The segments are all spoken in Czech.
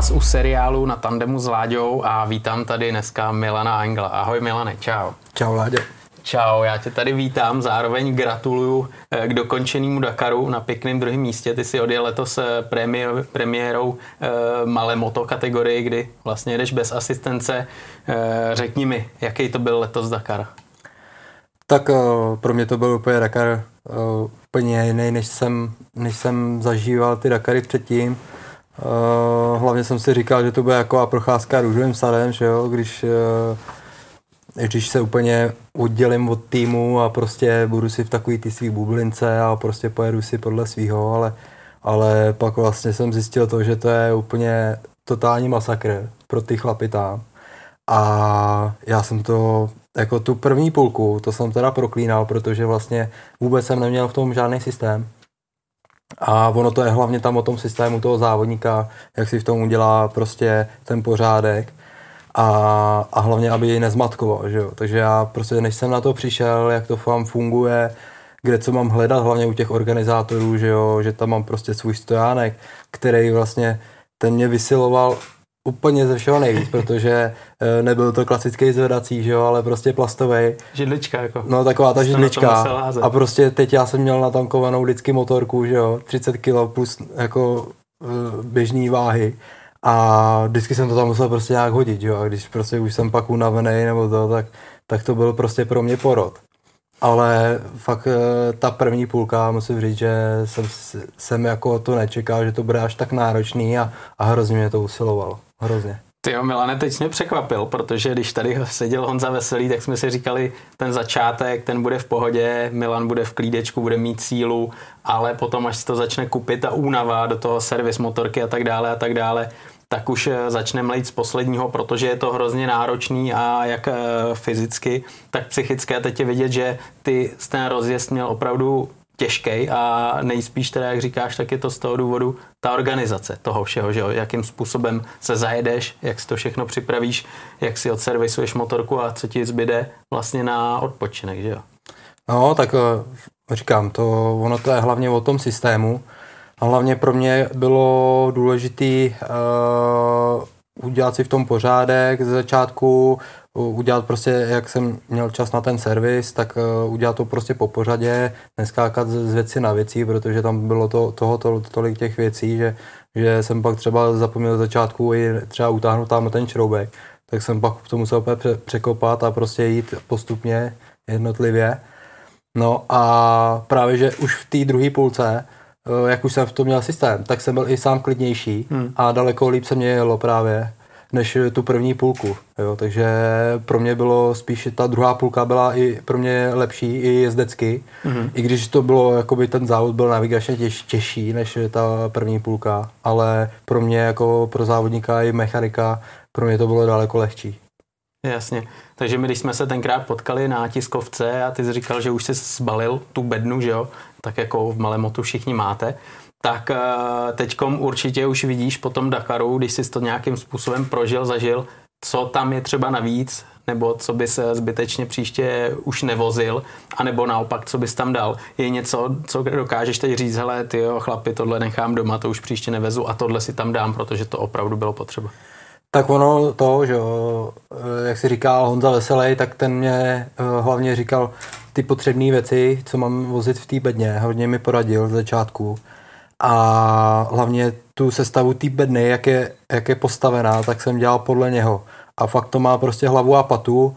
vás u seriálu na tandemu s Láďou a vítám tady dneska Milana Angla. Ahoj Milane, čau. Čau Láďo. Čau, já tě tady vítám, zároveň gratuluju eh, k dokončenému Dakaru na pěkném druhém místě. Ty si odjel letos eh, premiér, premiérou e, malé moto kategorii, kdy vlastně jdeš bez asistence. E, řekni mi, jaký to byl letos Dakar? Tak pro mě to byl úplně Dakar úplně jiný, než jsem, než jsem zažíval ty Dakary předtím. Uh, hlavně jsem si říkal, že to bude jako procházka růžovým sadem, že jo, když, uh, když se úplně oddělím od týmu a prostě budu si v takový ty svý bublince a prostě pojedu si podle svého, ale, ale pak vlastně jsem zjistil to, že to je úplně totální masakr pro ty chlapy tam. A já jsem to, jako tu první půlku, to jsem teda proklínal, protože vlastně vůbec jsem neměl v tom žádný systém. A ono to je hlavně tam o tom systému toho závodníka, jak si v tom udělá prostě ten pořádek a, a hlavně, aby ji nezmatkoval, že jo. Takže já prostě, než jsem na to přišel, jak to vám funguje, kde co mám hledat, hlavně u těch organizátorů, že jo, že tam mám prostě svůj stojánek, který vlastně ten mě vysiloval úplně ze všeho nejvíc, protože e, nebyl to klasický zvedací, že jo, ale prostě plastový. Židlička jako. No taková ta židlička. A prostě teď já jsem měl natankovanou vždycky motorku, že jo, 30 kg plus jako e, běžný váhy. A vždycky jsem to tam musel prostě nějak hodit, jo, a když prostě už jsem pak unavený nebo to, tak, tak to byl prostě pro mě porod. Ale fakt e, ta první půlka, musím říct, že jsem, jsem jako to nečekal, že to bude až tak náročný a, a hrozně mě to usilovalo. Hrozně. Ty jo, Milane, teď mě překvapil, protože když tady seděl Honza Veselý, tak jsme si říkali, ten začátek, ten bude v pohodě, Milan bude v klídečku, bude mít sílu, ale potom, až se to začne kupit a únava do toho servis motorky a tak dále a tak dále, tak už eh, začne mlejt z posledního, protože je to hrozně náročný a jak eh, fyzicky, tak psychicky. A teď je vidět, že ty ten rozjezd měl opravdu těžký a nejspíš teda, jak říkáš, tak je to z toho důvodu ta organizace toho všeho, že jo? jakým způsobem se zajedeš, jak si to všechno připravíš, jak si odservisuješ motorku a co ti zbyde vlastně na odpočinek, že jo? No, tak eh, říkám, to, ono to je hlavně o tom systému a hlavně pro mě bylo důležité uh, udělat si v tom pořádek ze začátku, udělat prostě, jak jsem měl čas na ten servis, tak uh, udělat to prostě po pořadě, neskákat z věci na věcí, protože tam bylo to, toho to, tolik těch věcí, že, že jsem pak třeba zapomněl začátku i třeba utáhnout tam ten šroubek, tak jsem pak to musel překopat a prostě jít postupně, jednotlivě. No a právě, že už v té druhé půlce, eh, jak už jsem v tom měl systém, tak jsem byl i sám klidnější hmm. a daleko líp se mě jelo právě než tu první půlku. Jo, takže pro mě bylo spíš ta druhá půlka byla i pro mě lepší i jezdecky, mm-hmm. i když to bylo, jakoby ten závod byl navigačně těž, těžší než ta první půlka, ale pro mě jako pro závodníka i mechanika, pro mě to bylo daleko lehčí. Jasně. Takže my, když jsme se tenkrát potkali na tiskovce a ty jsi říkal, že už jsi zbalil tu bednu, že jo, tak jako v Malemotu všichni máte, tak eh, teďkom určitě už vidíš po tom Dakaru, když jsi to nějakým způsobem prožil, zažil, co tam je třeba navíc, nebo co bys zbytečně příště už nevozil, anebo naopak, co bys tam dal. Je něco, co dokážeš teď říct, hele, ty jo, chlapi, tohle nechám doma, to už příště nevezu a tohle si tam dám, protože to opravdu bylo potřeba. Tak ono to, že eh, jak si říkal Honza Veselý, tak ten mě eh, hlavně říkal ty potřebné věci, co mám vozit v té bedně. Hodně mi poradil z začátku a hlavně tu sestavu té bedny, jak je, jak je postavená, tak jsem dělal podle něho. A fakt to má prostě hlavu a patu.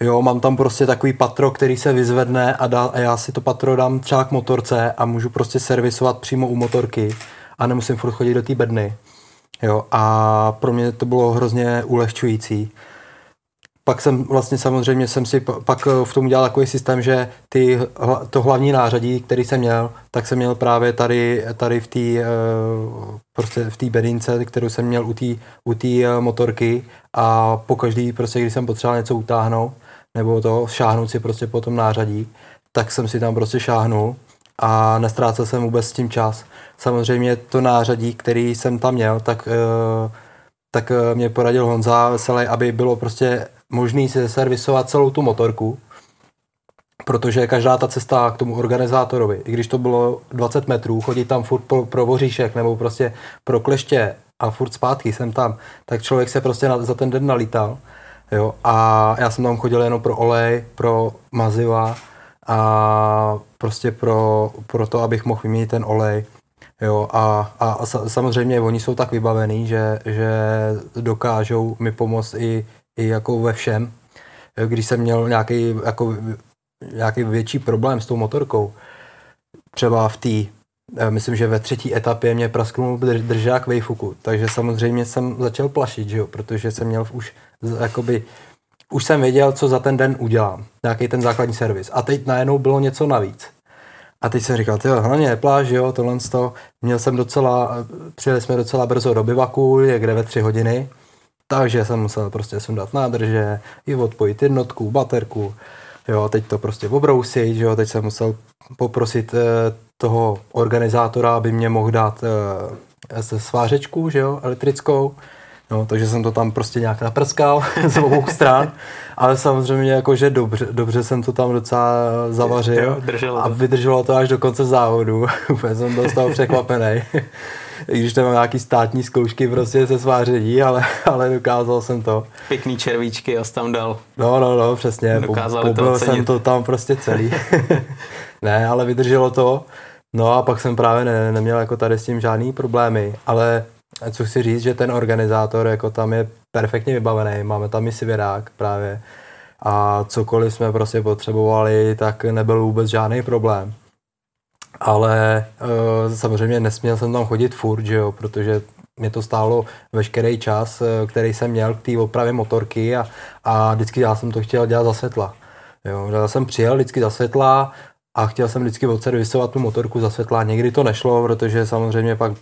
Jo, mám tam prostě takový patro, který se vyzvedne a, dá, a já si to patro dám třeba k motorce a můžu prostě servisovat přímo u motorky a nemusím furt chodit do té bedny. Jo, a pro mě to bylo hrozně ulehčující pak jsem vlastně samozřejmě jsem si pak eh, v tom udělal takový systém, že ty, to hlavní nářadí, který jsem měl, tak jsem měl právě tady, tady v té eh, prostě v té bedince, kterou jsem měl u té u eh, motorky a po každý prostě, když jsem potřeboval něco utáhnout, nebo to šáhnout si prostě po tom nářadí, tak jsem si tam prostě šáhnul a nestrácel jsem vůbec s tím čas. Samozřejmě to nářadí, který jsem tam měl, tak tak mě poradil Honza Veselý, aby bylo prostě možný si servisovat celou tu motorku, protože každá ta cesta k tomu organizátorovi, i když to bylo 20 metrů, chodit tam furt pro, pro voříšek nebo prostě pro kleště a furt zpátky jsem tam, tak člověk se prostě na, za ten den nalítal. Jo, a já jsem tam chodil jenom pro olej, pro maziva a prostě pro, pro to, abych mohl vyměnit ten olej. Jo, a, a, a samozřejmě oni jsou tak vybavení, že, že dokážou mi pomoct i, i jako ve všem. Když jsem měl nějaký, jako, nějaký větší problém s tou motorkou, třeba v té myslím, že ve třetí etapě mě prasknul držák vejfuku, takže samozřejmě jsem začal plašit, že jo, protože jsem měl už jakoby, už jsem věděl, co za ten den udělám, nějaký ten základní servis. A teď najednou bylo něco navíc. A teď jsem říkal, jo, hlavně pláž, jo, tohle to. Měl jsem docela, přijeli jsme docela brzo do bivaku, je kde ve tři hodiny, takže jsem musel prostě sundat nádrže, i odpojit jednotku, baterku, jo, teď to prostě obrousit, jo, teď jsem musel poprosit eh, toho organizátora, aby mě mohl dát eh, svářečku, že jo, elektrickou, No, takže jsem to tam prostě nějak naprskal z obou stran, ale samozřejmě jakože dobře, dobře jsem to tam docela zavařil jo, a vydrželo to až do konce závodu. Úplně jsem byl z toho překvapený. I když nemám nějaký státní zkoušky prostě se sváření, ale, ale dokázal jsem to. Pěkný červíčky a tam dal. No, no, no, přesně. Dokázali to jsem to tam prostě celý. ne, ale vydrželo to. No a pak jsem právě ne, neměl jako tady s tím žádný problémy, ale co chci říct, že ten organizátor jako tam je perfektně vybavený, máme tam i Sivirák právě a cokoliv jsme prostě potřebovali, tak nebyl vůbec žádný problém. Ale e, samozřejmě nesměl jsem tam chodit furt, že jo, protože mě to stálo veškerý čas, e, který jsem měl k té opravě motorky a, a vždycky já jsem to chtěl dělat za světla. Jo, já jsem přijel vždycky za světla, a chtěl jsem vždycky odservisovat tu motorku za světla. Někdy to nešlo, protože samozřejmě pak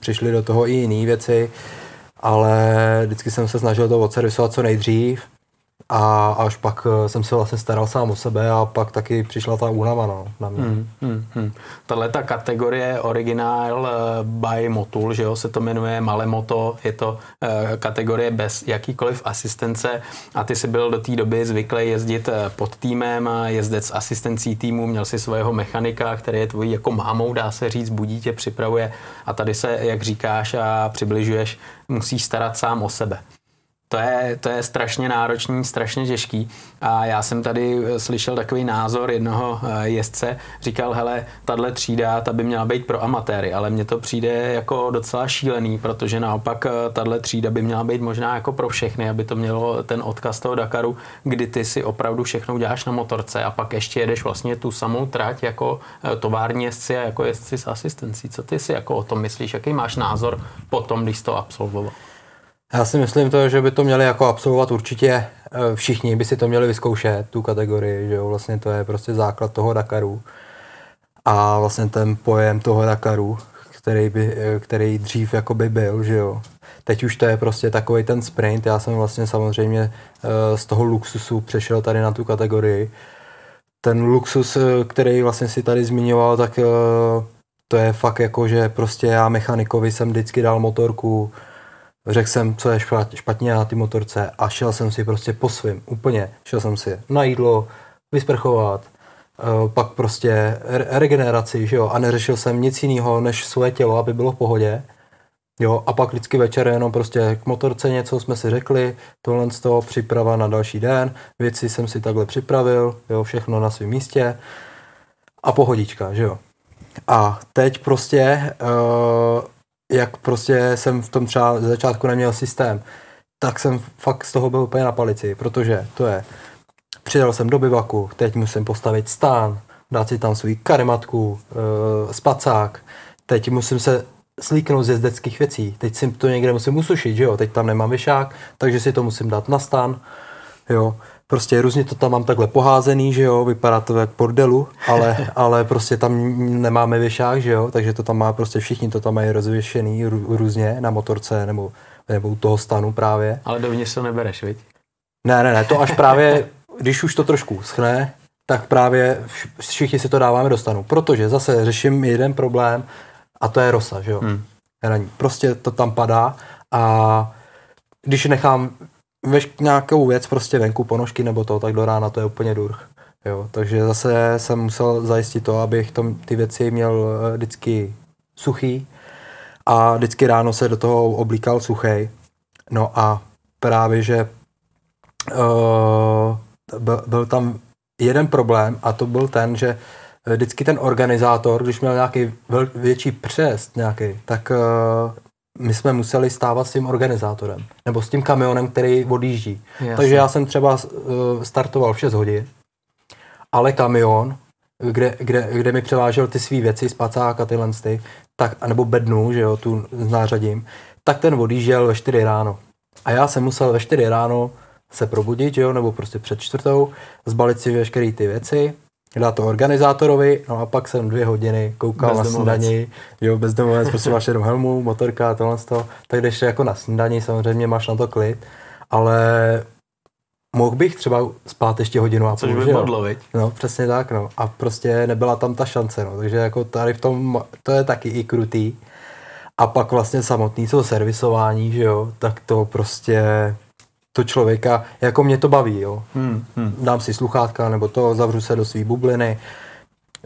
přišly do toho i jiné věci, ale vždycky jsem se snažil to odservisovat co nejdřív a až pak eh, jsem se vlastně staral sám o sebe a pak taky přišla ta únava no, na mě. Hmm, hmm, hmm. Tahle ta kategorie originál uh, by Motul, že jo, se to jmenuje Malemoto, je to uh, kategorie bez jakýkoliv asistence a ty si byl do té doby zvyklý jezdit pod týmem, jezdec asistencí týmu, měl si svého mechanika, který je tvojí jako mámou, dá se říct, budí tě, připravuje a tady se, jak říkáš a přibližuješ, musíš starat sám o sebe. To je, to je strašně náročný, strašně těžký. A já jsem tady eh, slyšel takový názor jednoho eh, jezdce, říkal, hele, tahle třída, ta by měla být pro amatéry, ale mně to přijde jako docela šílený, protože naopak eh, tahle třída by měla být možná jako pro všechny, aby to mělo ten odkaz toho Dakaru, kdy ty si opravdu všechno uděláš na motorce a pak ještě jedeš vlastně tu samou trať jako tovární jezdci a jako jezdci s asistencí. Co ty si jako o tom myslíš? Jaký máš názor potom, když to absolvoval? Já si myslím to, že by to měli jako absolvovat určitě eh, všichni, by si to měli vyzkoušet, tu kategorii, že jo, vlastně to je prostě základ toho Dakaru a vlastně ten pojem toho Dakaru, který, by, eh, který dřív jako by byl, že jo. Teď už to je prostě takový ten sprint, já jsem vlastně samozřejmě eh, z toho luxusu přešel tady na tu kategorii. Ten luxus, který vlastně si tady zmiňoval, tak to je fakt jako, že prostě já mechanikovi jsem vždycky dal motorku, řekl jsem, co je špatně na ty motorce a šel jsem si prostě po svým, úplně. Šel jsem si na jídlo, vysprchovat, eh, pak prostě regeneraci, že jo, a neřešil jsem nic jiného než svoje tělo, aby bylo v pohodě. Jo, a pak vždycky večer jenom prostě k motorce něco jsme si řekli, tohle z toho příprava na další den, věci jsem si takhle připravil, jo, všechno na svém místě a pohodička, že jo. A teď prostě uh, jak prostě jsem v tom třeba ze začátku neměl systém, tak jsem fakt z toho byl úplně na palici, protože to je, přidal jsem do bivaku, teď musím postavit stán, dát si tam svůj karimatku, e, spacák, teď musím se slíknout z jezdeckých věcí, teď si to někde musím usušit, že jo, teď tam nemám vyšák, takže si to musím dát na stan, jo, prostě různě to tam mám takhle poházený, že jo, vypadá to jak bordelu, ale, ale prostě tam nemáme věšák, že jo, takže to tam má prostě všichni to tam mají rozvěšený různě na motorce nebo, nebo u toho stanu právě. Ale dovnitř to nebereš, viď? Ne, ne, ne, to až právě, když už to trošku schne, tak právě všichni si to dáváme do stanu, protože zase řeším jeden problém a to je rosa, že jo. Hmm. Prostě to tam padá a když nechám veš nějakou věc prostě venku, ponožky nebo to, tak do rána to je úplně durch. Jo, takže zase jsem musel zajistit to, abych tom, ty věci měl eh, vždycky suchý a vždycky ráno se do toho oblíkal suchej. No a právě, že uh, byl, byl tam jeden problém a to byl ten, že vždycky ten organizátor, když měl nějaký větší přest nějaký, tak uh, my jsme museli stávat s tím organizátorem, nebo s tím kamionem, který odjíždí. Jasně. Takže já jsem třeba uh, startoval v 6 hodin, ale kamion, kde, kde, kde mi převážel ty své věci, spacák a tyhle ty, tak, nebo bednu, že jo, tu nářadím, tak ten odjížděl ve 4 ráno. A já jsem musel ve 4 ráno se probudit, že jo, nebo prostě před čtvrtou, zbalit si veškeré ty věci, dát to organizátorovi, no a pak jsem dvě hodiny koukal na snídani, jo, bezdomovec, prostě máš jenom helmu, motorka, tohle to, tak jdeš jako na snídani, samozřejmě máš na to klid, ale mohl bych třeba spát ještě hodinu a půl, Což by padlo, No, přesně tak, no. A prostě nebyla tam ta šance, no. Takže jako tady v tom, to je taky i krutý. A pak vlastně samotný to servisování, že jo, tak to prostě to člověka, jako mě to baví, jo. Hmm, hmm. Dám si sluchátka nebo to, zavřu se do své bubliny,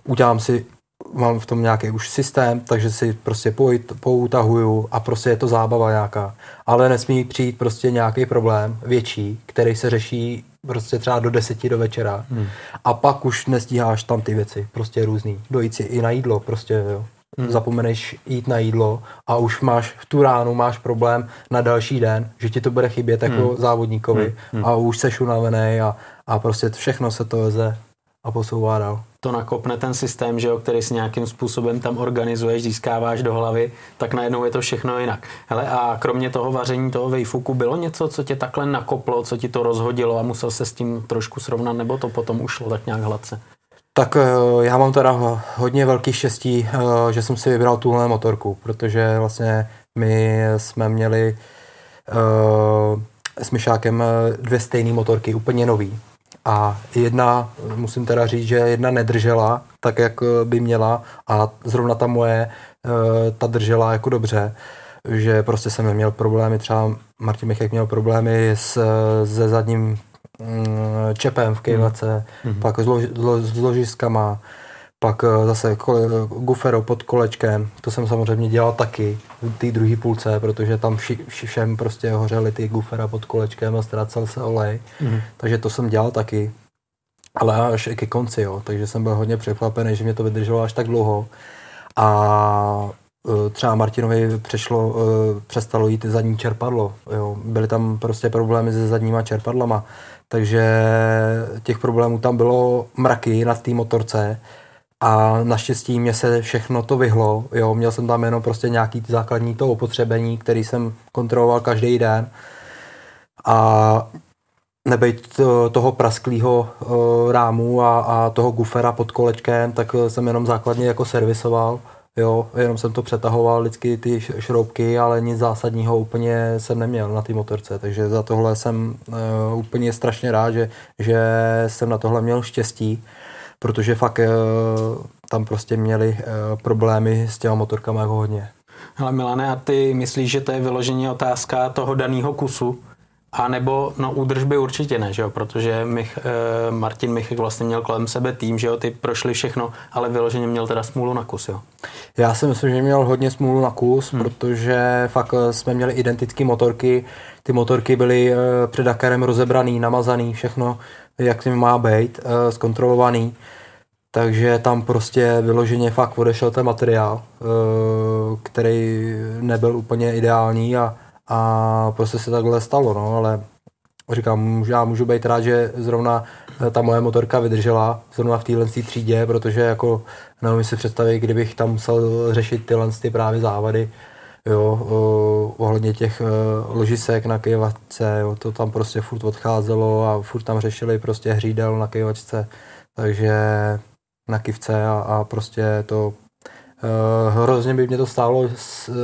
udělám si, mám v tom nějaký už systém, takže si prostě poutahuju a prostě je to zábava nějaká. Ale nesmí přijít prostě nějaký problém větší, který se řeší prostě třeba do deseti do večera hmm. a pak už nestíháš tam ty věci, prostě různý. Dojít si i na jídlo, prostě jo hmm. zapomeneš jít na jídlo a už máš v tu ránu máš problém na další den, že ti to bude chybět jako hmm. závodníkovi hmm. a už seš unavený a, a prostě všechno se to veze a posouvá dál. To nakopne ten systém, že jo, který si nějakým způsobem tam organizuješ, získáváš do hlavy, tak najednou je to všechno jinak. Hele, a kromě toho vaření toho vejfuku bylo něco, co tě takhle nakoplo, co ti to rozhodilo a musel se s tím trošku srovnat, nebo to potom ušlo tak nějak hladce? Tak eh, já mám teda hodně velký štěstí, eh, že jsem si vybral tuhle motorku, protože vlastně my jsme měli uh, s Myšákem dvě stejné motorky, úplně nový. A jedna, musím teda říct, že jedna nedržela tak, jak by měla a zrovna ta moje, ta držela jako dobře, že prostě jsem neměl problémy, třeba Martin Michek měl problémy s, se zadním čepem v kejvace, mm. pak zlož, s ložiskama, pak eh, zase kole, gufero pod kolečkem, to jsem samozřejmě dělal taky v té druhé půlce, protože tam vši, všem prostě hořely ty gufera pod kolečkem a ztrácel se olej, mm. takže to jsem dělal taky. Ale až ke konci, jo, takže jsem byl hodně překvapený, že mě to vydrželo až tak dlouho. A eh, třeba Martinovi přešlo, eh, přestalo jít zadní čerpadlo. Jo. Byly tam prostě problémy se zadníma čerpadlama. Takže těch problémů tam bylo mraky na té motorce a naštěstí mě se všechno to vyhlo. Jo, měl jsem tam jenom prostě nějaký základní to opotřebení, který jsem kontroloval každý den. A nebejt toho prasklého rámu a, a toho gufera pod kolečkem, tak jsem jenom základně jako servisoval. Jo, jenom jsem to přetahoval vždycky ty šroubky, ale nic zásadního úplně jsem neměl na té motorce, takže za tohle jsem uh, úplně strašně rád, že, že jsem na tohle měl štěstí, protože fakt uh, tam prostě měli uh, problémy s těma motorkama jako hodně. Ale Milane, a ty myslíš, že to je vyloženě otázka toho daného kusu? A nebo, no údržby určitě ne, že jo? protože Mich, eh, Martin Michek vlastně měl kolem sebe tým, že jo, ty prošli všechno, ale vyloženě měl teda smůlu na kus, jo? Já si myslím, že měl hodně smůlu na kus, hmm. protože fakt eh, jsme měli identické motorky, ty motorky byly eh, před Dakarem rozebraný, namazaný, všechno, jak tím má být, eh, zkontrolovaný. Takže tam prostě vyloženě fakt odešel ten materiál, který nebyl úplně ideální a a prostě se takhle stalo, no, ale říkám, já můžu být rád, že zrovna eh, ta moje motorka vydržela zrovna v téhle třídě, protože jako neumím si představit, kdybych tam musel řešit tyhle ty právě závady, jo, ohledně těch uh, ložisek na kejvačce, jo, to tam prostě furt odcházelo a furt tam řešili prostě hřídel na kejvačce, takže na kivce a, a prostě to Uh, hrozně by mě to stálo s, uh,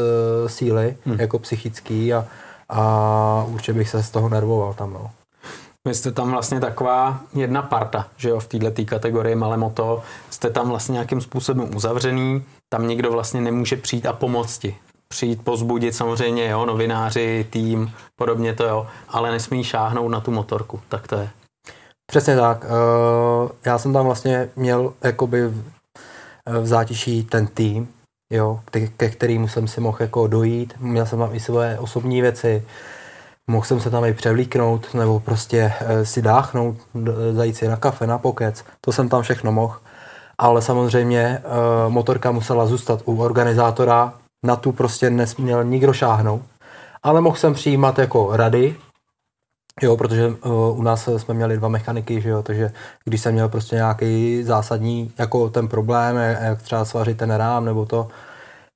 síly, hmm. jako psychický a, a určitě bych se z toho nervoval tam. No. Vy jste tam vlastně taková jedna parta, že jo, v této kategorii malé moto. Jste tam vlastně nějakým způsobem uzavřený, tam nikdo vlastně nemůže přijít a pomoct ti. Přijít, pozbudit samozřejmě, jo, novináři, tým, podobně to jo, ale nesmí šáhnout na tu motorku, tak to je. Přesně tak. Uh, já jsem tam vlastně měl jakoby v zátiší ten tým, jo, ke, kterým jsem si mohl jako dojít. Měl jsem tam i své osobní věci, mohl jsem se tam i převlíknout, nebo prostě e, si dáchnout, zajít si na kafe, na pokec, to jsem tam všechno mohl. Ale samozřejmě e, motorka musela zůstat u organizátora, na tu prostě nesměl nikdo šáhnout. Ale mohl jsem přijímat jako rady, Jo, protože uh, u nás jsme měli dva mechaniky, že jo, takže když jsem měl prostě nějaký zásadní jako ten problém, jak třeba svařit ten rám nebo to,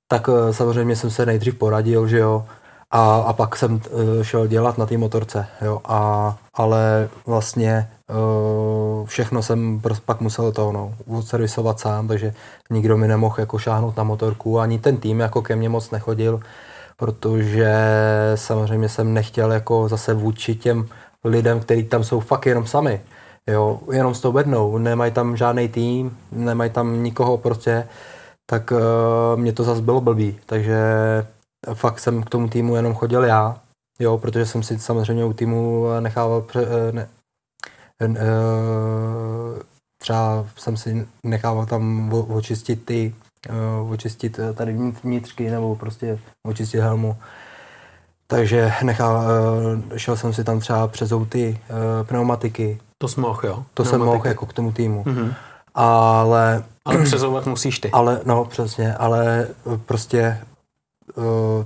tak uh, samozřejmě jsem se nejdřív poradil, že jo, a, a pak jsem uh, šel dělat na té motorce, jo, a, ale vlastně uh, všechno jsem prostě pak musel to, no, odservisovat sám, takže nikdo mi nemohl jako šáhnout na motorku, ani ten tým jako ke mně moc nechodil, protože samozřejmě jsem nechtěl jako zase vůči těm lidem, kteří tam jsou fakt jenom sami, jo, jenom s tou bednou, nemají tam žádný tým, nemají tam nikoho prostě, tak uh, mě to zase bylo blbý, takže fakt jsem k tomu týmu jenom chodil já, jo, protože jsem si samozřejmě u týmu nechával pře, eh, ne, eh, třeba jsem si nechával tam očistit ty očistit eh, tady vnitřky nebo prostě očistit helmu. Takže nechal, uh, šel jsem si tam třeba přes ty pneumatiky. To jsi mohl, jo? To jsem mohl jako k tomu týmu. Mm-hmm. Ale... Ale přezouvat musíš ty. Ale, no přesně, ale prostě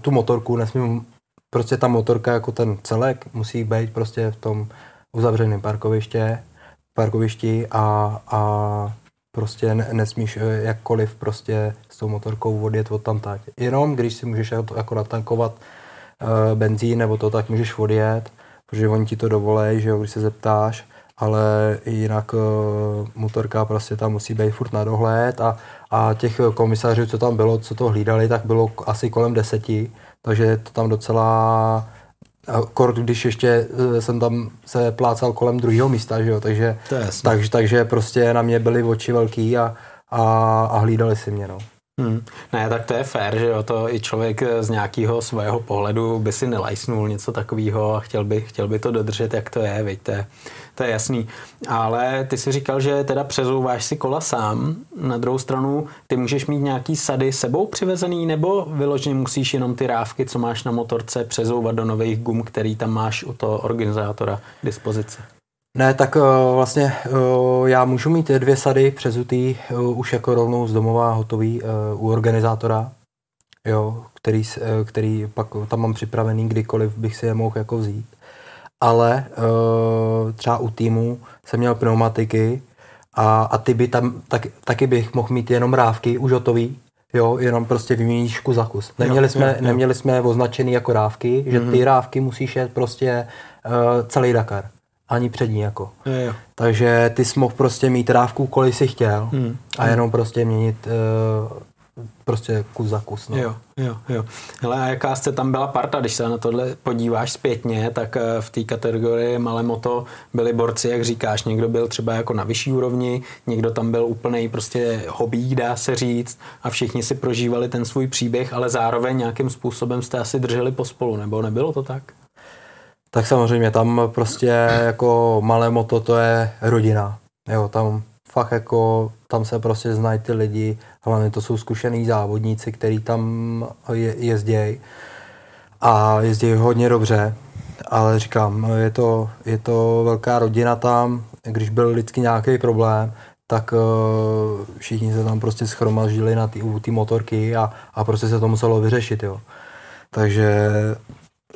tu motorku nesmím, prostě ta motorka jako ten celek musí být prostě v tom uzavřeném parkoviště, parkovišti a, a prostě nesmíš eh, jakkoliv prostě s tou motorkou odjet od tam tak. Jenom když si můžeš jako natankovat uh, benzín nebo to, tak můžeš odjet, protože oni ti to dovolej, že jo, když se zeptáš, ale jinak uh, motorka prostě tam musí být furt na dohled a, a těch komisařů, co tam bylo, co to hlídali, tak bylo asi kolem deseti, takže to tam docela Kort, když ještě eh, jsem tam se plácal kolem druhého místa, že jo, takže, takže, takže prostě na mě byly oči velký a, a, a hlídali si mě, no. Hmm. Ne, tak to je fér, že jo, to i člověk z nějakého svého pohledu by si nelajsnul něco takového a chtěl by, chtěl by to dodržet, jak to je, víte, to je jasný. Ale ty si říkal, že teda přezouváš si kola sám, na druhou stranu ty můžeš mít nějaký sady sebou přivezený, nebo vyloženě musíš jenom ty rávky, co máš na motorce, přezouvat do nových gum, který tam máš u toho organizátora k dispozici? Ne, tak uh, vlastně uh, já můžu mít dvě sady přezutý uh, už jako rovnou z domova hotový u organizátora, jo, který, který pak tam mám připravený, kdykoliv bych si je mohl jako vzít. Ale třeba u týmu jsem měl pneumatiky a, a ty by tam, tak, taky bych mohl mít jenom rávky už hotový, jo, jenom prostě vyměníš kus za kus. Neměli, jo, jsme, jo, jo. neměli jsme označený jako rávky, že mm-hmm. ty rávky musíš jet prostě uh, celý Dakar ani přední jako. Je, jo. Takže ty jsi mohl prostě mít rávku, kolik si chtěl hmm. a jenom prostě měnit uh, prostě kus za kus. No. Jo, jo, jo. Hele, a jaká jste tam byla parta, když se na tohle podíváš zpětně, tak eh, v té kategorii malé moto byli borci, jak říkáš, někdo byl třeba jako na vyšší úrovni, někdo tam byl úplný prostě hobby, dá se říct, a všichni si prožívali ten svůj příběh, ale zároveň nějakým způsobem jste asi drželi pospolu, nebo nebylo to tak? tak samozřejmě tam prostě jako malé moto to je rodina. Jo, tam fakt jako, tam se prostě znají ty lidi, hlavně to jsou zkušený závodníci, kteří tam je, jezdějí a jezdí hodně dobře, ale říkám, je to, je to velká rodina tam, když byl lidský nějaký problém, tak uh, všichni se tam prostě schromaždili na ty motorky a, a prostě se to muselo vyřešit, jo. Takže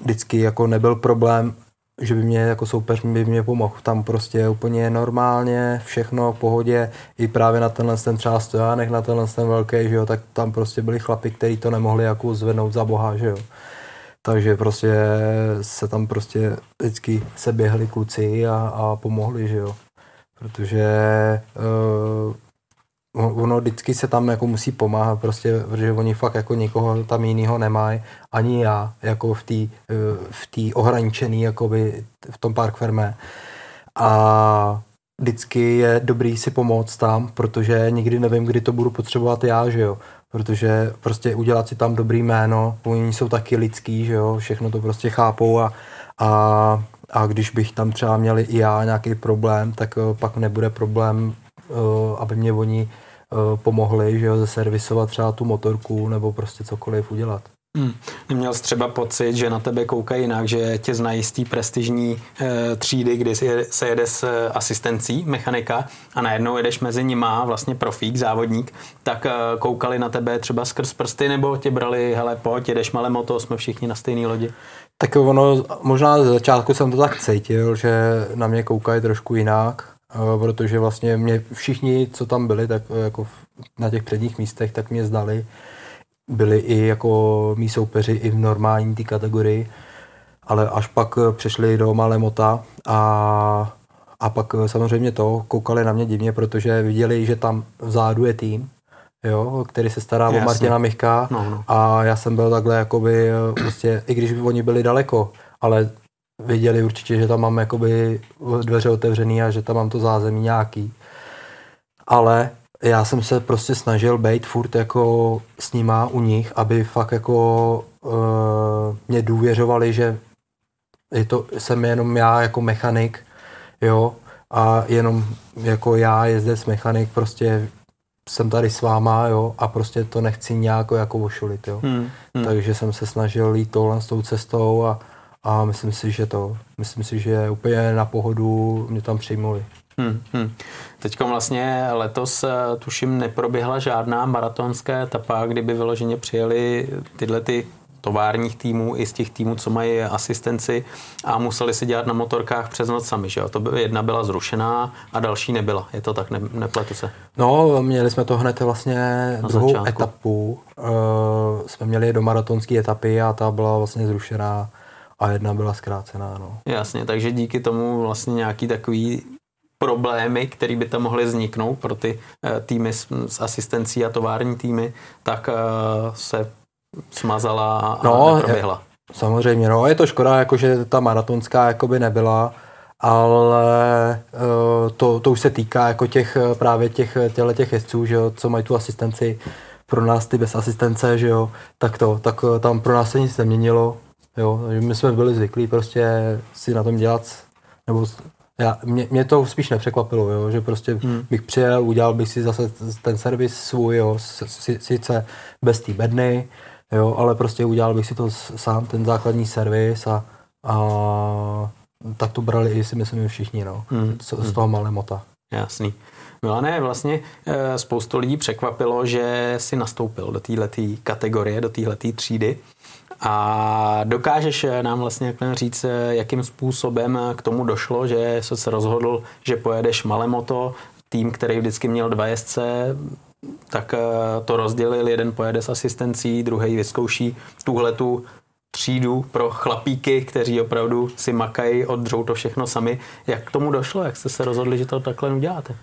vždycky jako nebyl problém, že by mě jako soupeř by mě pomohl. Tam prostě úplně normálně, všechno v pohodě, i právě na tenhle ten třeba stojánek, na tenhle ten velký, že jo, tak tam prostě byli chlapi, kteří to nemohli jako zvednout za boha, že jo. Takže prostě se tam prostě vždycky se běhli kluci a, a pomohli, že jo. Protože uh, ono vždycky se tam jako musí pomáhat, prostě, protože oni fakt jako nikoho tam jiného nemají, ani já, jako v té eh, v tý ohraničený, jakoby v tom park firme. A vždycky je dobrý si pomoct tam, protože nikdy nevím, kdy to budu potřebovat já, že jo. Protože prostě udělat si tam dobrý jméno, oni jsou taky lidský, že jo, všechno to prostě chápou a, a, a když bych tam třeba měli i já nějaký problém, tak eh, pak nebude problém, aby mě oni pomohli, že jo, zeservisovat třeba tu motorku nebo prostě cokoliv udělat. Hmm. Neměl jsi třeba pocit, že na tebe koukají jinak, že tě znají z té prestižní e, třídy, kdy se jede s eh, asistencí mechanika a najednou jedeš mezi nima vlastně profík, závodník, tak e, koukali na tebe třeba skrz prsty nebo tě brali, hele pojď, jedeš malé moto, jsme všichni na stejné lodi? Tak ono, možná ze začátku jsem to tak cítil, že na mě koukají trošku jinak, protože vlastně mě všichni, co tam byli, tak jako na těch předních místech, tak mě zdali byli i jako mý soupeři i v normální té kategorii, ale až pak přešli do malé mota a, a pak samozřejmě to koukali na mě divně, protože viděli, že tam vzadu je tým, jo, který se stará Jasně. o Martina Michka no, no. a já jsem byl takhle jakoby, prostě, i když oni byli daleko, ale viděli určitě, že tam mám jakoby dveře otevřený a že tam mám to zázemí nějaký. Ale já jsem se prostě snažil být furt jako s nima u nich, aby fakt jako uh, mě důvěřovali, že je to, jsem jenom já jako mechanik, jo, a jenom jako já jezdec mechanik, prostě jsem tady s váma, jo, a prostě to nechci nějak jako ošulit, jo. Hmm, hmm. Takže jsem se snažil jít tohle s tou cestou a, a myslím si, že to, myslím si, že úplně na pohodu mě tam přijmuli. Hmm, hmm. Teď vlastně letos eh, tuším neproběhla žádná maratonská etapa, kdyby vyloženě přijeli tyhle ty továrních týmů i z těch týmů, co mají asistenci a museli si dělat na motorkách přes noc sami, že jo? To by jedna byla zrušená a další nebyla. Je to tak, ne, nepletu se? No, měli jsme to hned vlastně na druhou začátku. etapu. Uh, jsme měli do maratonské etapy a ta byla vlastně zrušená a jedna byla zkrácená, no. Jasně, takže díky tomu vlastně nějaký takový problémy, které by tam mohly vzniknout pro ty uh, týmy s, s asistencí a tovární týmy, tak uh, se smazala a no, neproběhla. Je, samozřejmě, no, je to škoda, jako, že ta maratonská jakoby nebyla, ale uh, to, to už se týká jako těch právě těch, těle těch jezdců, že jo, co mají tu asistenci pro nás ty bez asistence, že jo, tak to, tak tam pro nás se nic neměnilo, jo, my jsme byli zvyklí prostě si na tom dělat, nebo já, mě, mě to spíš nepřekvapilo, jo, že prostě hmm. bych přijel, udělal bych si zase ten servis svůj, jo, sice bez té bedny, jo, ale prostě udělal bych si to sám, ten základní servis a, a tak to brali i si myslím všichni, no, hmm. z, z hmm. toho malé mota. Jasný. Milané, vlastně e, spoustu lidí překvapilo, že si nastoupil do této kategorie, do této třídy. A dokážeš nám vlastně říct, jakým způsobem k tomu došlo, že jsi se rozhodl, že pojedeš moto, tým, který vždycky měl dva jezdce, tak eh, to rozdělil, jeden pojede s asistencí, druhý vyzkouší tuhle tu třídu pro chlapíky, kteří opravdu si makají, oddřou to všechno sami. Jak k tomu došlo? Jak jste se rozhodli, že to takhle uděláte?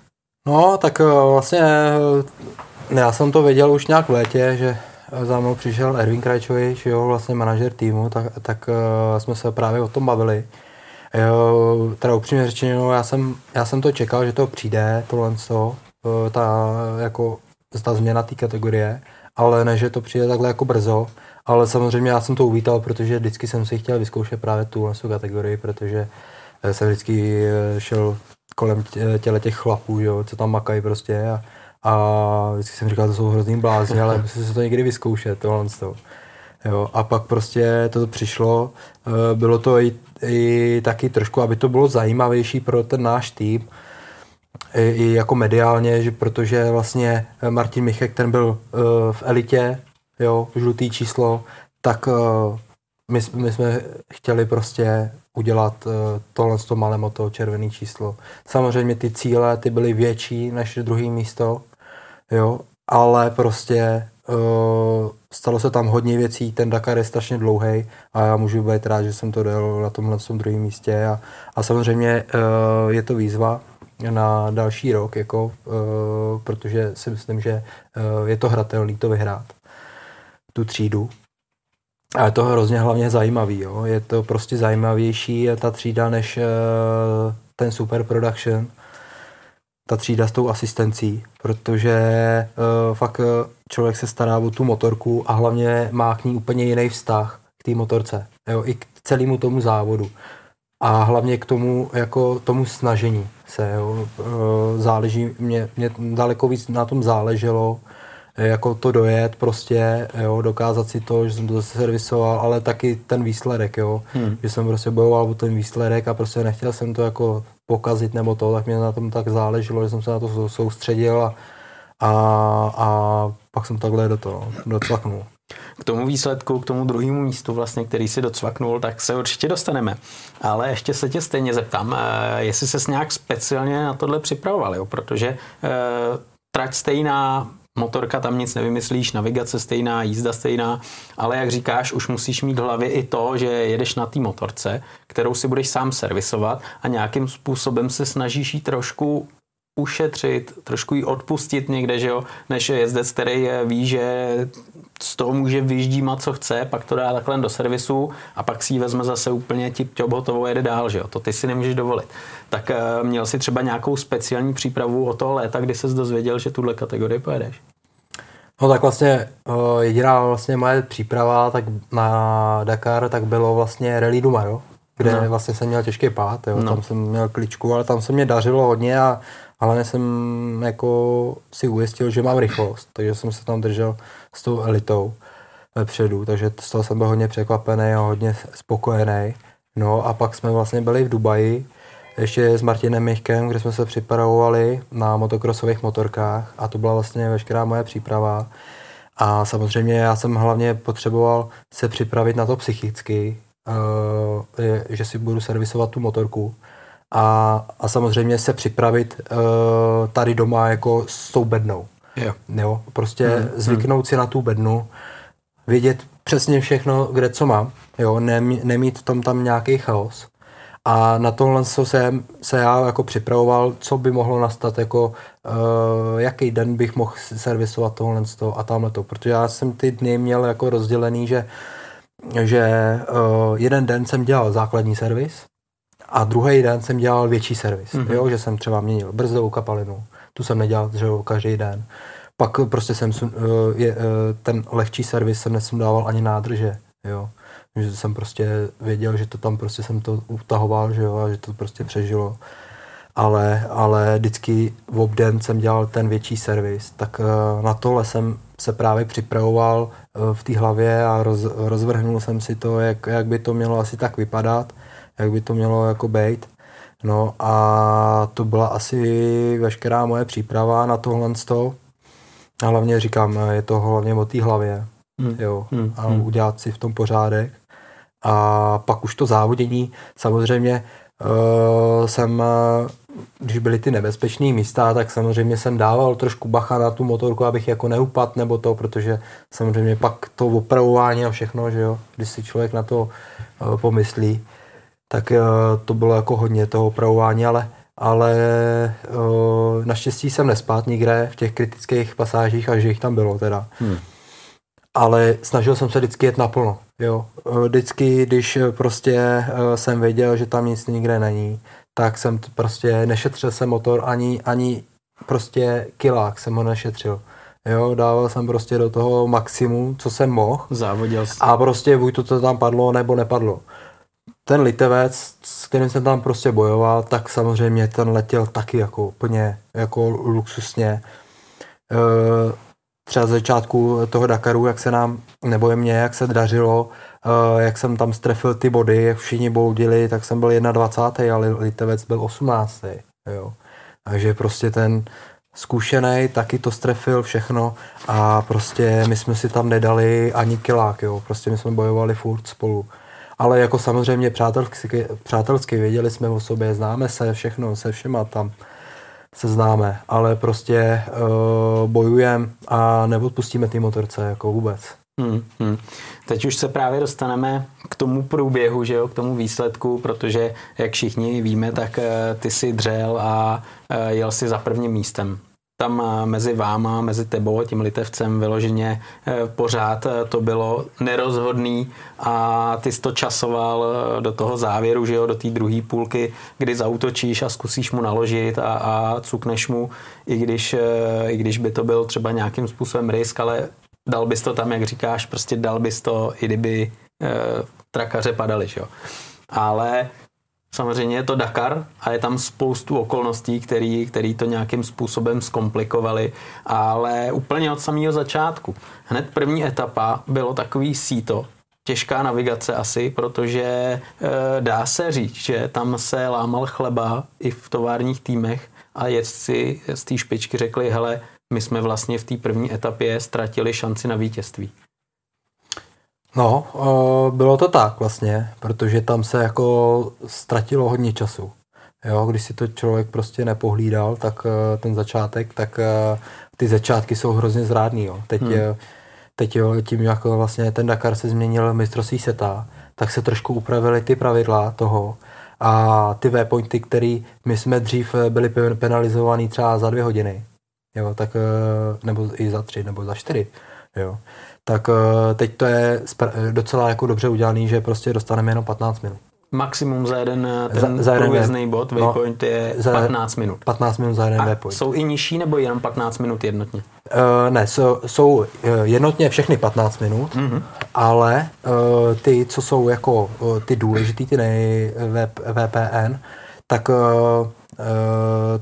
No, tak eh, vlastně eh, já jsem to věděl už nějak v létě, že za mnou přišel Erwin Krajčovič, jo, vlastně manažer týmu, tak, tak uh, jsme se právě o tom bavili. Jo, teda upřímně řečeno, já jsem, já jsem to čekal, že to přijde, tohle to, uh, ta, jako, ta změna té kategorie, ale ne, že to přijde takhle jako brzo, ale samozřejmě já jsem to uvítal, protože vždycky jsem si chtěl vyzkoušet právě tu kategorii, protože eh, jsem vždycky šel kolem těle těch chlapů, jo, co tam makají prostě a, a vždycky jsem říkal, to jsou hrozný blázni, ale musím si to někdy vyzkoušet, tohle toho. Jo, a pak prostě to přišlo, eh, bylo to i, i taky trošku, aby to bylo zajímavější pro ten náš tým, i, i jako mediálně, že protože vlastně Martin Michek, ten byl uh, v elitě, jo, žlutý číslo, tak my, my jsme chtěli prostě udělat uh, tohle to malé moto, červený číslo. Samozřejmě ty cíle, ty byly větší než druhé místo, jo, ale prostě uh, stalo se tam hodně věcí, ten Dakar je strašně dlouhý a já můžu být rád, že jsem to dal na tomhle tom druhém místě a, a samozřejmě uh, je to výzva na další rok, jako, uh, protože si myslím, že uh, je to hratelný to vyhrát, tu třídu. A je to hrozně hlavně zajímavý, jo. je to prostě zajímavější ta třída než uh, ten super production, ta třída s tou asistencí, protože uh, fakt člověk se stará o tu motorku a hlavně má k ní úplně jiný vztah, k té motorce, jo, i k celému tomu závodu. a hlavně k tomu, jako tomu snažení se, jo. Záleží, mě, mě daleko víc na tom záleželo, jako to dojet prostě, jo, dokázat si to, že jsem to zase servisoval, ale taky ten výsledek, jo, hmm. že jsem prostě bojoval o ten výsledek a prostě nechtěl jsem to jako pokazit nebo to, tak mě na tom tak záleželo, že jsem se na to soustředil a, a, a pak jsem takhle do toho docvaknul. K tomu výsledku, k tomu druhému místu, vlastně, který si docvaknul, tak se určitě dostaneme. Ale ještě se tě stejně zeptám, eh, jestli ses nějak speciálně na tohle připravoval, jo? protože eh, trať stejná, motorka tam nic nevymyslíš, navigace stejná, jízda stejná, ale jak říkáš, už musíš mít v hlavě i to, že jedeš na té motorce, kterou si budeš sám servisovat a nějakým způsobem se snažíš jí trošku ušetřit, trošku jí odpustit někde, že jo, než jezdec, který ví, že z toho může vyždímat, co chce, pak to dá takhle do servisu a pak si ji vezme zase úplně tip top hotovou a jede dál, že jo, to ty si nemůžeš dovolit. Tak uh, měl si třeba nějakou speciální přípravu o toho léta, kdy ses dozvěděl, že tuhle kategorii pojedeš? No tak vlastně uh, jediná vlastně moje příprava tak na Dakar tak bylo vlastně Rally Dumaro, kde no. vlastně jsem měl těžký pád, jo, no. tam jsem měl kličku, ale tam se mě dařilo hodně a ale jsem jako si ujistil, že mám rychlost, takže jsem se tam držel s tou elitou vepředu, takže z toho jsem byl hodně překvapený a hodně spokojený. No a pak jsme vlastně byli v Dubaji, ještě s Martinem Michkem, kde jsme se připravovali na motokrosových motorkách a to byla vlastně veškerá moje příprava. A samozřejmě já jsem hlavně potřeboval se připravit na to psychicky, eh, že si budu servisovat tu motorku, a, a samozřejmě se připravit uh, tady doma jako s tou bednou. Jo. jo prostě hmm. zvyknout si na tu bednu, vědět přesně všechno, kde co mám, jo, Nem, nemít v tom tam nějaký chaos. A na tohle jsem se já jako připravoval, co by mohlo nastat, jako uh, jaký den bych mohl servisovat tohle a tamhle to, protože já jsem ty dny měl jako rozdělený, že že uh, jeden den jsem dělal základní servis, a druhý den jsem dělal větší servis, mm-hmm. jo, že jsem třeba měnil brzdovou kapalinu, tu jsem nedělal že jo, každý den. Pak prostě jsem uh, je, uh, ten lehčí servis jsem nesundával ani nádrže, jo. Že jsem prostě věděl, že to tam prostě jsem to utahoval, že jo, a že to prostě přežilo. Ale, ale vždycky v obden jsem dělal ten větší servis, tak uh, na tohle jsem se právě připravoval uh, v té hlavě a roz, rozvrhnul jsem si to, jak, jak by to mělo asi tak vypadat jak by to mělo jako být. No a to byla asi veškerá moje příprava na tohle sto. A hlavně říkám, je to hlavně o té hlavě. Hmm. Jo, hmm. A hmm. udělat si v tom pořádek. A pak už to závodění, samozřejmě uh, jsem, když byly ty nebezpečné místa, tak samozřejmě jsem dával trošku bacha na tu motorku, abych jako neupad nebo to, protože samozřejmě pak to opravování a všechno, že jo, když si člověk na to uh, pomyslí, tak eh, to bylo jako hodně toho opravování, ale, ale uh, naštěstí jsem nespát nikde v těch kritických pasážích a že jich tam bylo teda. Hmm. Ale snažil jsem se vždycky jet naplno. Jo. Eh, vždycky, když prostě jsem věděl, že tam nic nikde není, tak jsem prostě nešetřil jsem motor ani, ani prostě kilák jsem ho nešetřil. Jo, dával jsem prostě do toho maximum, co jsem mohl. Závodil jsi. A prostě buď to, to tam padlo, nebo nepadlo ten litevec, s kterým jsem tam prostě bojoval, tak samozřejmě ten letěl taky jako úplně jako luxusně. E, třeba z začátku toho Dakaru, jak se nám, nebo je mě, jak se dařilo, e, jak jsem tam strefil ty body, jak všichni boudili, tak jsem byl 21. ale litevec byl 18. Jo. Takže prostě ten zkušený taky to strefil všechno a prostě my jsme si tam nedali ani kilák, jo. Prostě my jsme bojovali furt spolu ale jako samozřejmě přátelsky, přátelsky věděli jsme o sobě, známe se, všechno, se všema tam se známe, ale prostě uh, bojujeme a neodpustíme ty motorce jako vůbec. Hmm, hmm. Teď už se právě dostaneme k tomu průběhu, že jo, k tomu výsledku, protože jak všichni víme, tak uh, ty si dřel a uh, jel si za prvním místem tam eh, mezi váma, mezi tebou a tím litevcem vyloženě eh, pořád eh, to bylo nerozhodný a ty jsi to časoval do toho závěru, že jo, do té druhé půlky, kdy zautočíš a zkusíš mu naložit a, a cukneš mu, i když, i když by to byl třeba nějakým způsobem risk, ale dal bys to tam, jak říkáš, prostě dal bys to, i kdyby e, trakaře padaly, že jo. Ale Samozřejmě je to Dakar a je tam spoustu okolností, který to nějakým způsobem zkomplikovali, ale úplně od samého začátku. Hned první etapa bylo takový síto, těžká navigace asi, protože e, dá se říct, že tam se lámal chleba i v továrních týmech a jezdci z té špičky řekli, hele, my jsme vlastně v té první etapě ztratili šanci na vítězství. No, eh, bylo to tak vlastně, protože tam se jako ztratilo hodně času. Jo, když si to člověk prostě nepohlídal, tak eh, ten začátek, tak eh, ty začátky jsou hrozně zrádný. Jo. Teď, hmm. teď jo, tím, jak vlastně ten Dakar se změnil mistrovství seta, tak se trošku upravily ty pravidla toho a ty V-pointy, které my jsme dřív byli penalizovaný třeba za dvě hodiny, jo, tak, nebo i za tři, nebo za čtyři, jo, tak eh, teď to je docela jako dobře udělaný, že prostě dostaneme jenom 15 minut. Maximum za jeden eh, ten za, za jeden průjezdný bod, no, waypoint no, je za 15 minut. 15 minut za jeden waypoint. jsou i nižší nebo jenom 15 minut jednotně? Uh, ne, jsou, jsou jednotně všechny 15 minut, mm-hmm. ale uh, ty, co jsou jako uh, ty důležitý, ty nej VPN, tak, uh, uh,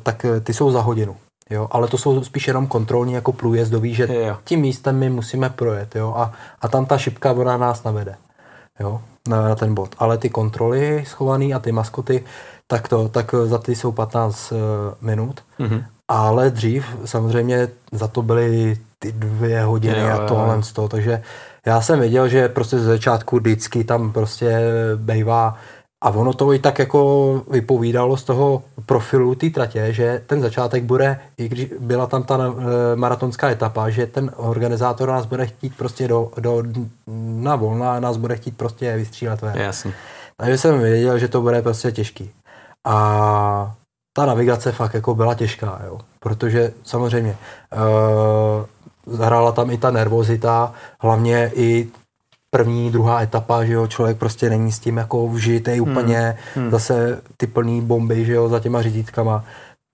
tak ty jsou za hodinu. Jo, ale to jsou spíš jenom kontrolní jako průjezdový, že jo. tím místem my musíme projet, jo, a, a tam ta šipka, ona nás navede, jo, na, na ten bod. Ale ty kontroly schované a ty maskoty, tak to, tak za ty jsou 15 uh, eh, minut, mm-hmm. ale dřív samozřejmě za to byly ty dvě hodiny jo, a tohle z toho, takže já jsem věděl, že prostě ze začátku vždycky tam prostě bejvá a ono to i tak jako vypovídalo z toho profilu té tratě, že ten začátek bude, i když byla tam ta e, maratonská etapa, že ten organizátor nás bude chtít prostě do, do na volna, nás bude chtít prostě vystřílet ven. Jasně. Takže jsem věděl, že to bude prostě těžký. A ta navigace fakt jako byla těžká, jo. Protože samozřejmě e, hrála tam i ta nervozita, hlavně i první, druhá etapa, že jo, člověk prostě není s tím jako vžitý hmm. úplně, hmm. zase ty plný bomby, že jo, za těma řídítkama.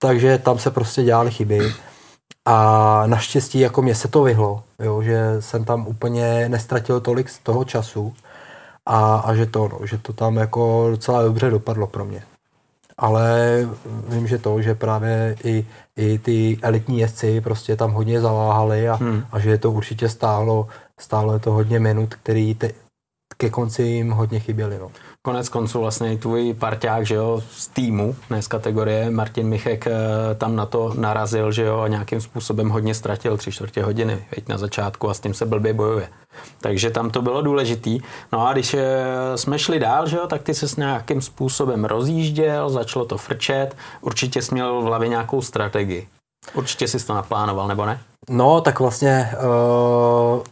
Takže tam se prostě dělaly chyby. A naštěstí jako mě se to vyhlo, jo, že jsem tam úplně nestratil tolik z toho času a, a že to, no, že to tam jako docela dobře dopadlo pro mě. Ale vím, že to, že právě i, i ty elitní jezdci prostě tam hodně zaváhali a, hmm. a že to určitě stálo stálo je to hodně minut, který te, ke konci jim hodně chyběly. No. Konec konců vlastně i tvůj parťák, že jo, z týmu, ne z kategorie, Martin Michek eh, tam na to narazil, že jo, a nějakým způsobem hodně ztratil tři čtvrtě hodiny, veď na začátku a s tím se blbě bojuje. Takže tam to bylo důležitý. No a když eh, jsme šli dál, že jo, tak ty se s nějakým způsobem rozjížděl, začalo to frčet, určitě jsi měl v hlavě nějakou strategii. Určitě jsi to naplánoval, nebo ne? No, tak vlastně uh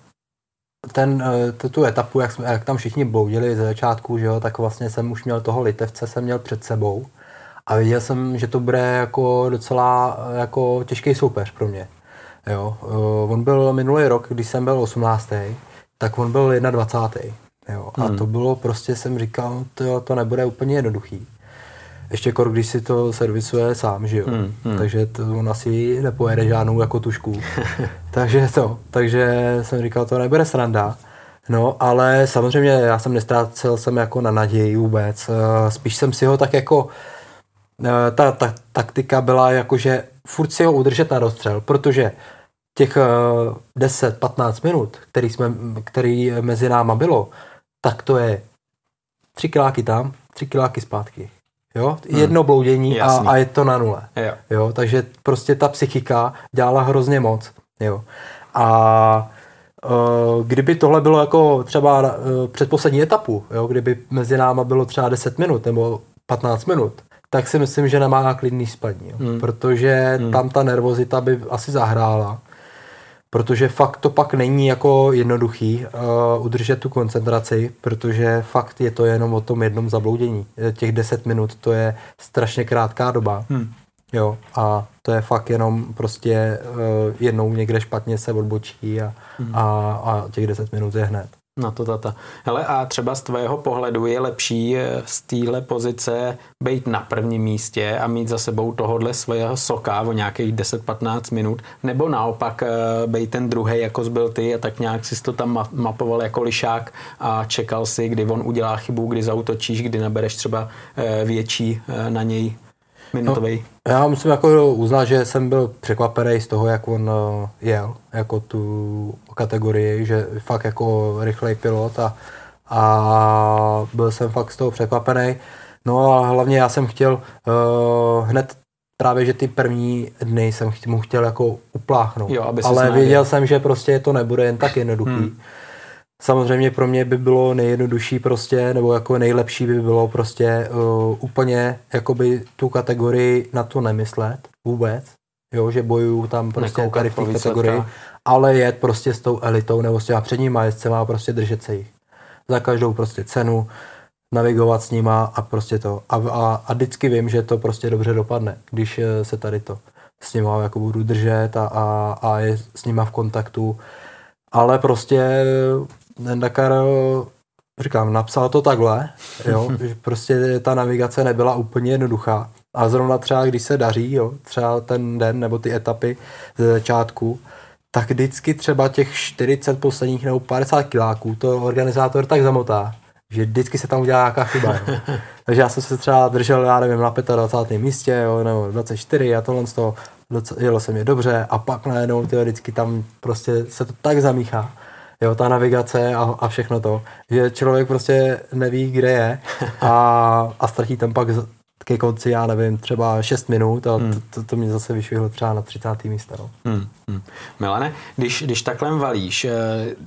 ten, eh, tu etapu, jak, jsme, jak tam všichni bloudili ze začátku, že jo, tak vlastně jsem už měl toho litevce, jsem měl před sebou a viděl jsem, že to bude jako docela jako těžký soupeř pro mě. Jo. Eh, on byl minulý rok, když jsem byl 18. tak on byl 21. Jo. A hmm. to bylo prostě, jsem říkal, to, to nebude úplně jednoduchý. Ještě kor, když si to servisuje sám, že jo. Hmm, hmm. Takže to on asi nepojede žádnou jako tušku. takže to, takže jsem říkal, to nebude sranda. No, ale samozřejmě já jsem nestrácel jsem jako na naději vůbec. Eh, spíš jsem si ho tak jako, eh, ta, ta taktika byla jako, že furt si ho udržet na rozstřel, protože těch 10-15 eh, minut, který, jsme, který mezi náma bylo, tak to je tři kiláky tam, tři kiláky zpátky. Jo? Hmm. Jedno bloudění a, a je to na nule. Jo. Jo? Takže prostě ta psychika dělala hrozně moc. Jo? A uh, kdyby tohle bylo jako třeba uh, předposlední etapu, jo? kdyby mezi náma bylo třeba 10 minut nebo 15 minut, tak si myslím, že nemá klidný spadní. Jo? Hmm. Protože hmm. tam ta nervozita by asi zahrála protože fakt to pak není jako jednoduchý uh, udržet tu koncentraci, protože fakt je to jenom o tom jednom zabloudění. Těch 10 minut to je strašně krátká doba. Hmm. Jo, a to je fakt jenom prostě uh, jednou někde špatně se odbočí a, hmm. a, a těch 10 minut je hned. Na to tata. Hele, a třeba z tvého pohledu je lepší eh, z téhle pozice být na prvním místě a mít za sebou tohohle svého soka o nějakých 10-15 minut, nebo naopak eh, být ten druhý, jako zbyl ty a tak nějak si to tam mapoval jako lišák a čekal si, kdy on udělá chybu, kdy zautočíš, kdy nabereš třeba eh, větší na něj minutový. No, já musím jako uznat, že jsem byl překvapený z toho, jak on jel, jako tu kategorii, že fakt jako rychlej pilot a, a byl jsem fakt z toho překvapený. No a hlavně já jsem chtěl uh, hned právě, že ty první dny jsem mu chtěl jako upláchnout. Jo, aby Ale věděl jsem, že prostě to nebude jen tak jednoduchý. Hmm. Samozřejmě pro mě by bylo nejjednodušší prostě, nebo jako nejlepší by bylo prostě uh, úplně jakoby tu kategorii na to nemyslet vůbec, jo, že bojuju tam prostě tady v té kategorii, ale jet prostě s tou elitou nebo s těma předníma jezdcema a prostě držet se jich. Za každou prostě cenu, navigovat s nima a prostě to. A, a, a vždycky vím, že to prostě dobře dopadne, když eh, se tady to s nima jako budu držet a, a, a je s nima v kontaktu. Ale prostě ten Dakar, říkám, napsal to takhle, jo, že prostě ta navigace nebyla úplně jednoduchá. A zrovna třeba, když se daří, jo, třeba ten den nebo ty etapy ze začátku, tak vždycky třeba těch 40 posledních nebo 50 kiláků to organizátor tak zamotá, že vždycky se tam udělá nějaká chyba. Jo. Takže já jsem se třeba držel, já nevím, na 25. místě, jo, nebo 24 a tohle z toho, jelo se mi dobře a pak najednou ty vždycky tam prostě se to tak zamíchá, jo, ta navigace a, a všechno to, že člověk prostě neví, kde je a, a ztratí tam pak ke konci, já nevím, třeba 6 minut a hmm. to, to, to mě zase vyšvihlo třeba na 30. místo. No. Hmm. Hmm. Milane, když, když takhle valíš, eh,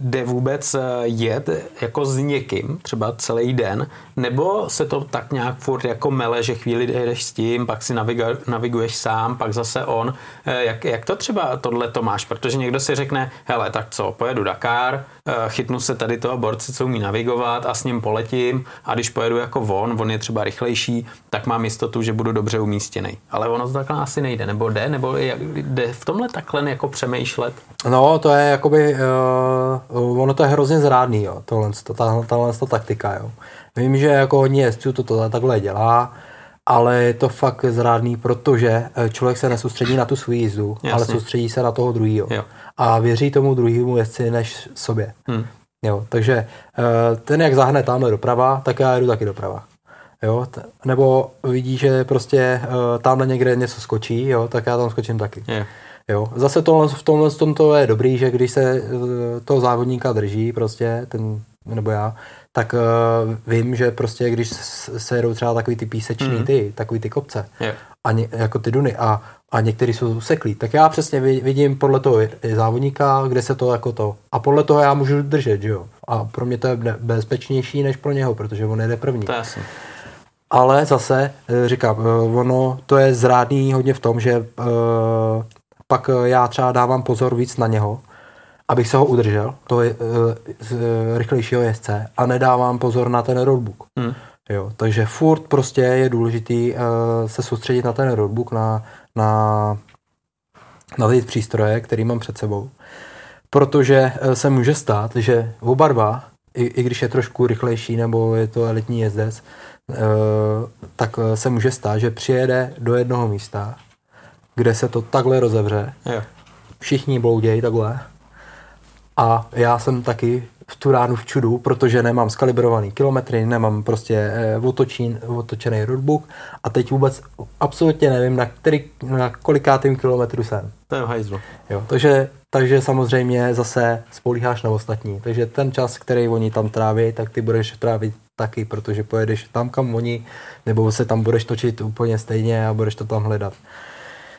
jde vůbec eh, jet jako s někým, třeba celý den, nebo se to tak nějak furt jako mele, že chvíli jdeš s tím, pak si naviga, naviguješ sám, pak zase on. Eh, jak, jak to třeba tohle to máš? Protože někdo si řekne, hele, tak co, pojedu Dakar, chytnu se tady toho borce, co umí navigovat a s ním poletím a když pojedu jako on, on je třeba rychlejší, tak mám jistotu, že budu dobře umístěný. Ale ono to takhle asi nejde, nebo jde, nebo jde v tomhle takhle jako přemýšlet? No, to je jakoby, uh, ono to je hrozně zrádný, jo, tohle, to, tahle, tahle to taktika, jo. Vím, že jako hodně jezdců to, to takhle dělá, ale je to fakt zrádný, protože eh, člověk se nesoustředí na tu svou jízdu, Jasně. ale soustředí se na toho druhého. A věří tomu druhému jezdci než sobě. Hmm. Jo, takže eh, ten, jak zahne tamhle doprava, tak já jdu taky doprava. Jo, t- nebo vidí, že prostě uh, tamhle někde něco skočí, jo, tak já tam skočím taky. Yeah. Jo. Zase tohle, v tomhle tom to je dobrý, že když se uh, toho závodníka drží prostě, ten, nebo já, tak uh, vím, že prostě když se jedou třeba takový ty píseční mm. ty, takový ty kopce, yeah. a ně, jako ty duny a, a některý jsou seklí, tak já přesně vidím podle toho závodníka, kde se to jako to. A podle toho já můžu držet, že jo. A pro mě to je bezpečnější než pro něho, protože on jede první. To je. Ale zase, eh, říkám, eh, ono to je zrádný hodně v tom, že uh, pak já třeba dávám pozor víc na něho, abych se ho udržel, to je z, rychlejšího jezdce, a nedávám pozor na ten roadbook. Hmm. Jo, takže furt prostě je důležitý se soustředit na ten roadbook, na, na, na ty přístroje, který mám před sebou. Protože se může stát, že oba dva, i, i když je trošku rychlejší nebo je to elitní jezdec, Eh, tak eh, se může stát, že přijede do jednoho místa, kde se to takhle rozevře, jo. všichni bloudějí takhle a já jsem taky v tu ránu v čudu, protože nemám skalibrovaný kilometry, nemám prostě eh, otočín, otočený roadbook a teď vůbec absolutně nevím, na, který, na kolikátým kilometru jsem. To je hajzlo. Jo, takže, takže samozřejmě zase spolíháš na ostatní. Takže ten čas, který oni tam tráví, tak ty budeš trávit taky, protože pojedeš tam, kam oni, nebo se tam budeš točit úplně stejně a budeš to tam hledat.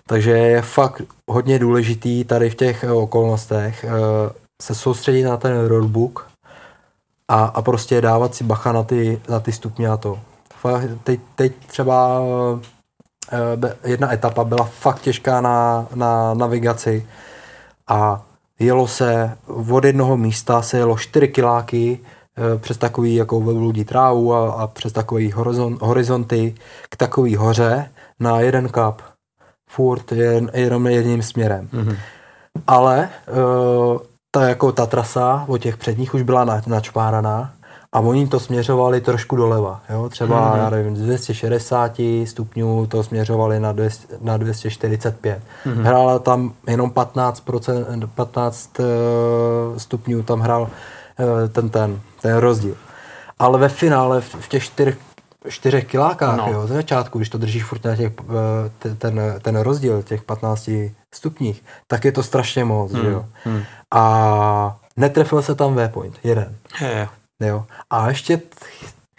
Takže je fakt hodně důležitý tady v těch okolnostech uh, se soustředit na ten roadbook a, a prostě dávat si bacha na ty, na ty stupně a to. Teď, teď třeba eh, jedna etapa byla fakt těžká na, na navigaci a jelo se od jednoho místa se jelo 4 kiláky eh, přes takový jako velbludí trávu a, a přes takový horizont, horizonty k takový hoře na jeden kap. Furt jen, jenom jedním směrem. Mm-hmm. Ale uh, ta, jako ta trasa od těch předních už byla na, načpáraná a oni to směřovali trošku doleva. Jo? Třeba, mm-hmm. já nevím, z 260 stupňů to směřovali na, 200, na 245. Mm-hmm. Hrála tam jenom 15, 15 uh, stupňů, tam hrál uh, ten, ten, ten rozdíl. Ale ve finále v, v těch čtyřech čtyřech kilákách, no. jo, ze začátku, když to držíš furt na těch, eh, ten, ten rozdíl těch 15 stupních, tak je to strašně moc, hmm. jo. Hmm. A netrefil se tam V-point, jeden. Je. Jo. A ještě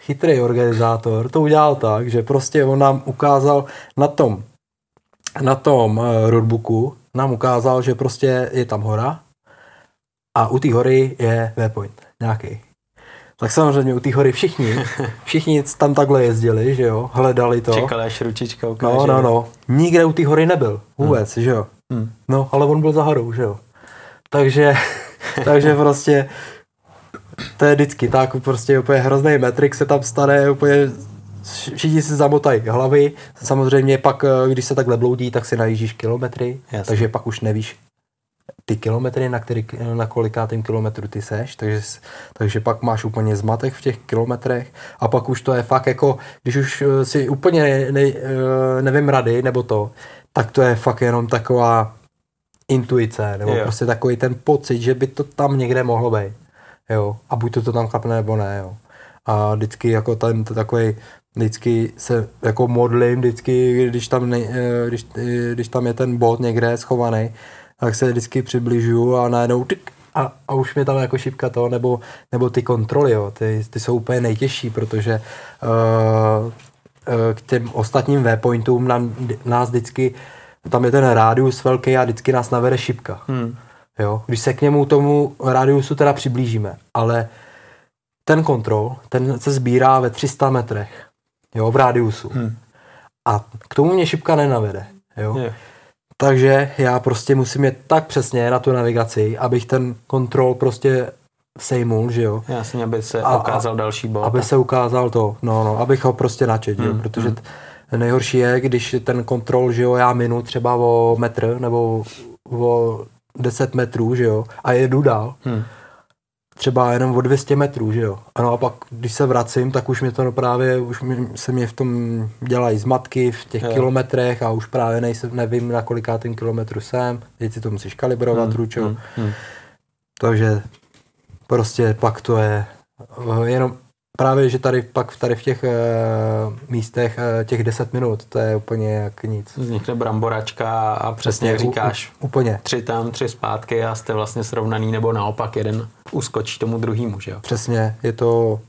chytrý organizátor to udělal tak, že prostě on nám ukázal na tom, na tom uh, roadbooku, nám ukázal, že prostě je tam hora a u té hory je V-point nějaký. Tak samozřejmě u té hory všichni, všichni tam takhle jezdili, že jo, hledali to. Čekali, až ručička ukáže. No, no, no. Nikde u té hory nebyl, vůbec, hmm. že jo. Hmm. No, ale on byl za horou, že jo. Takže, takže prostě to je vždycky tak, prostě úplně hrozný metrik se tam stane, úplně všichni si zamotají hlavy. Samozřejmě pak, eh, když se takhle bloudí, tak si najíždíš kilometry, Jasně. takže pak už nevíš ty kilometry, na, který, na kolikátým kilometru ty seš, takže, takže pak máš úplně zmatek v těch kilometrech a pak už to je fakt jako, když už eh, si úplně ne, ne, eh, nevím rady nebo to, tak to je fakt jenom taková intuice, nebo jo. prostě takový ten pocit, že by to tam někde mohlo být jo, a buď to, to tam klapne nebo ne, jo. A vždycky jako ten takový vždycky se jako modlím, vždycky, když tam, ne, eh, když, eh, když tam je ten bod někde schovaný, tak se vždycky přibližu a najednou tyk, a, a už mě tam jako šipka to, nebo, nebo ty kontroly, jo, ty, ty jsou úplně nejtěžší, protože uh, uh, k těm ostatním V-pointům nám, nás vždycky, tam je ten rádius velký a vždycky nás navede šipka. Hmm. Jo? Když se k němu tomu rádiusu teda přiblížíme, ale ten kontrol, ten se sbírá ve 300 metrech, jo, v rádiusu. Hmm. A k tomu mě šipka nenavede, jo. Je. Takže já prostě musím jít tak přesně na tu navigaci, abych ten kontrol prostě sejmul, že jo. Jasně, aby se a, ukázal další bod. Aby se ukázal to, no, no, abych ho prostě načet, hmm. jo, protože hmm. Nejhorší je, když ten kontrol, že jo, já minu třeba o metr nebo o 10 metrů, že jo, a jedu dál. Hmm. Třeba jenom o 200 metrů, že jo. Ano a pak, když se vracím, tak už mě to no právě, už mě, se mě v tom dělají zmatky v těch jo. kilometrech a už právě nejsem, nevím, na kolikátým kilometru jsem. Teď si to musíš kalibrovat hmm. ručou. Hmm. Hmm. Takže prostě pak to je jenom Právě, že tady pak tady v těch uh, místech uh, těch 10 minut, to je úplně jak nic. Vznikne bramboračka a přesně jak říkáš, u, úplně. tři tam, tři zpátky a jste vlastně srovnaný, nebo naopak jeden uskočí tomu druhému, že jo? Přesně, je to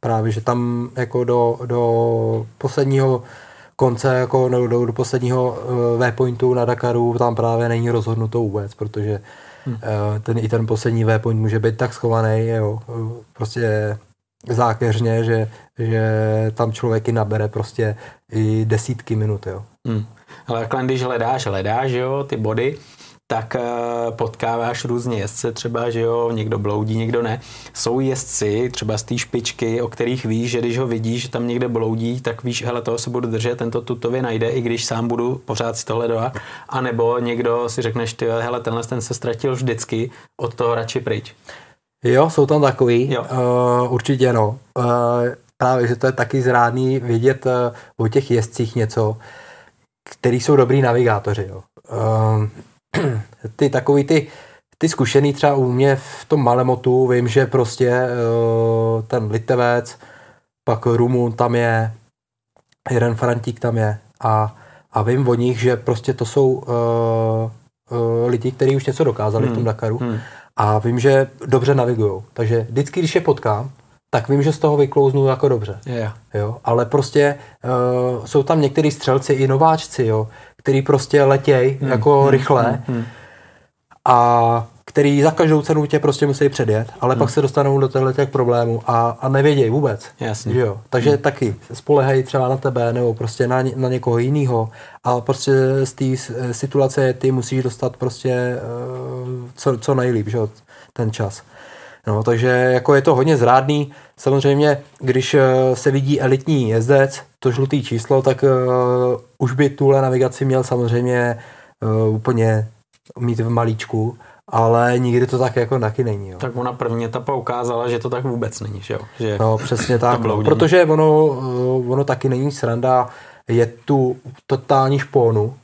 právě, že tam jako do, do posledního konce, jako do, do, do posledního uh, V-pointu na Dakaru, tam právě není rozhodnuto vůbec, protože hmm. uh, ten, i ten poslední V-point může být tak schovaný, jo, prostě zákeřně, že, že tam člověk i nabere prostě i desítky minut, jo. Hmm. Ale takhle, když hledáš, hledáš, jo, ty body, tak uh, potkáváš různě jezdce třeba, že jo, někdo bloudí, někdo ne. Jsou jezdci třeba z té špičky, o kterých víš, že když ho vidíš, že tam někde bloudí, tak víš, hele, toho se budu držet, tento tutově najde, i když sám budu pořád si to hledovat. A nebo někdo si řekneš, ty, hele, tenhle ten se ztratil vždycky, od toho radši pryč. Jo, jsou tam takový, jo. Uh, určitě no. Uh, právě, že to je taky zrádný vidět uh, o těch jezdcích něco, který jsou dobrý navigátoři. Jo. Uh, ty takový ty, ty zkušený třeba u mě v tom Malemotu, vím, že prostě uh, ten Litevec, pak Rumun tam je, jeden Frantík tam je a, a vím o nich, že prostě to jsou uh, uh, lidi, kteří už něco dokázali hmm. v tom hmm. Dakaru. Hmm a vím, že dobře navigují. Takže vždycky, když je potkám, tak vím, že z toho vyklouznu jako dobře. Yeah. Jo? Ale prostě uh, jsou tam některý střelci i nováčci, jo? který prostě letějí hmm. jako hmm. rychle. Hmm. a který za každou cenu tě prostě musí předjet, ale hmm. pak se dostanou do těchto těch problémů a, a nevědějí vůbec. Jasně. Jo? Takže hmm. taky spolehají třeba na tebe nebo prostě na, na někoho jiného a prostě z té situace ty musíš dostat prostě uh, co, co nejlíp, že jo? ten čas. No, takže jako je to hodně zrádný. Samozřejmě, když uh, se vidí elitní jezdec, to žlutý číslo, tak uh, už by tuhle navigaci měl samozřejmě uh, úplně mít v malíčku ale nikdy to tak jako taky není. Jo. Tak ona první etapa ukázala, že to tak vůbec není, že jo? Že No, přesně tak. No, protože ono, eh, ono taky není sranda, je tu totální špónu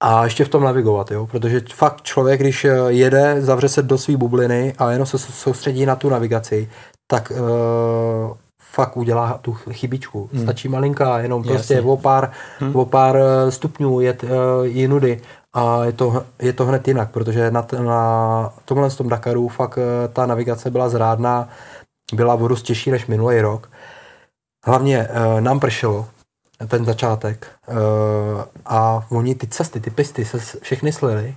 a ještě v tom navigovat, jo? protože fakt člověk, když eh, jede, zavře se do své bubliny a jenom se soustředí na tu navigaci, tak uh, fakt udělá tu chybičku. Hmm. Stačí malinká, jenom Jasně. prostě o pár, hmm. o pár stupňů jet uh, jinudy a je to, je to hned jinak, protože na, t- na tomhle tom Dakaru fakt eh, ta navigace byla zrádná, byla o dost těžší než minulý rok. Hlavně uh, nám pršelo ten začátek uh, a oni ty cesty, ty pisty se všechny slily,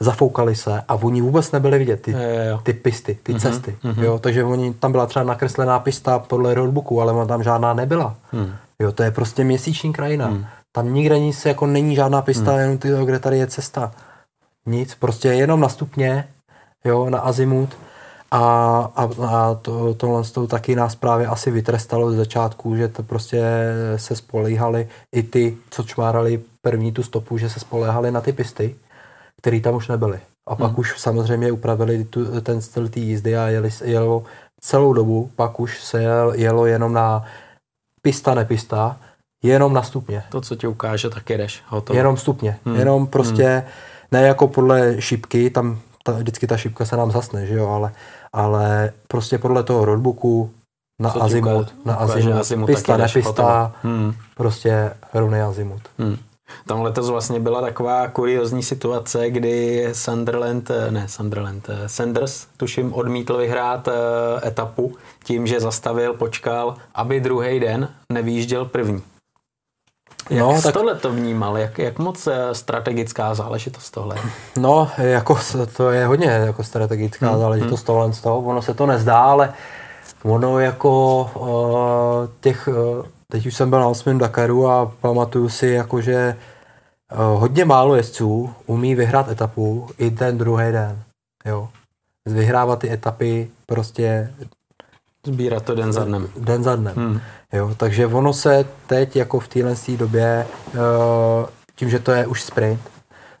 zafoukali se a oni vůbec nebyli vidět, ty, jo, jo. ty pisty, ty cesty. Jo, takže oni, tam byla třeba nakreslená pista podle roadbooku, ale ona tam žádná nebyla. Jo, to je prostě měsíční krajina. Tam nikde nic, jako není žádná pista, jenom ty, kde tady je cesta. Nic, prostě jenom na stupně, jo, na azimut. A, a, a to, tohle to taky nás právě asi vytrestalo z začátku, že to prostě se spolíhali i ty, co čmárali první tu stopu, že se spoléhali na ty pisty, které tam už nebyly. A pak už samozřejmě upravili tu, ten styl té jízdy a jeli, jelo celou dobu, pak už se jel, jelo jenom na pista, nepista, jenom na stupně. To, co ti ukáže, tak jedeš. Hotovo. Jenom stupně. Hmm. Jenom prostě, ne jako podle šipky, tam ta, vždycky ta šipka se nám zasne, že jo, ale, ale prostě podle toho roadbooku na Co azimut, ukáže- na azimut, azimut, pista, nepista. Hmm. prostě rovný azimut. Hmm. Tam letos vlastně byla taková kuriozní situace, kdy Sunderland, eh, ne Sunderland, eh, Sanders, tuším, odmítl vyhrát eh, etapu tím, že zastavil, počkal, aby druhý den nevýjížděl první. Jak No, no, tak- tohle to vnímal? Jak, jak moc eh, strategická záležitost tohle? No, jako to je hodně jako strategická Hmm, záležitost tohle z toho. Ono se to nezdá, ale ono jako uh, těch, uh, teď už jsem byl na 8. Dakaru a pamatuju si jako, že uh, hodně málo jezdců umí vyhrát etapu i ten druhý den. Jo. Vyhrávat ty etapy prostě Sbírat to den za dnem. den za dnem. Hmm. Jo, takže ono se teď jako v téhle době, eh, tím, že to je už sprint,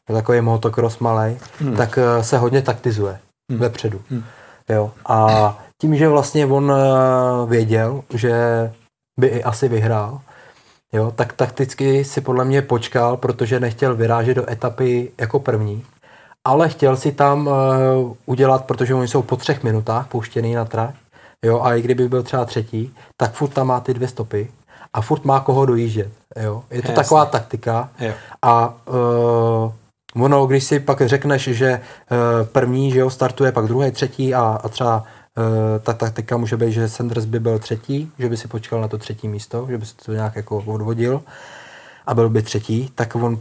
takový motocross malej, hmm. tak eh, se hodně taktizuje hmm. vepředu. Hmm. Jo, a tím, že vlastně on eh, věděl, že by i asi vyhrál, jo, tak takticky si podle mě počkal, protože nechtěl vyrážet do etapy jako první, ale chtěl si tam udělat, protože oni jsou po třech minutách pouštěný na trať, jo, a i kdyby byl třeba třetí, tak furt tam má ty dvě stopy a furt má koho dojíždět, jo. Je to Jasně. taková taktika Jo. a uh, ono, když si pak řekneš, že uh, první, že jo, startuje, pak druhý, třetí a, a třeba uh, ta taktika může být, že Sanders by byl třetí, že by si počkal na to třetí místo, že by si to nějak jako odvodil a byl by třetí, tak on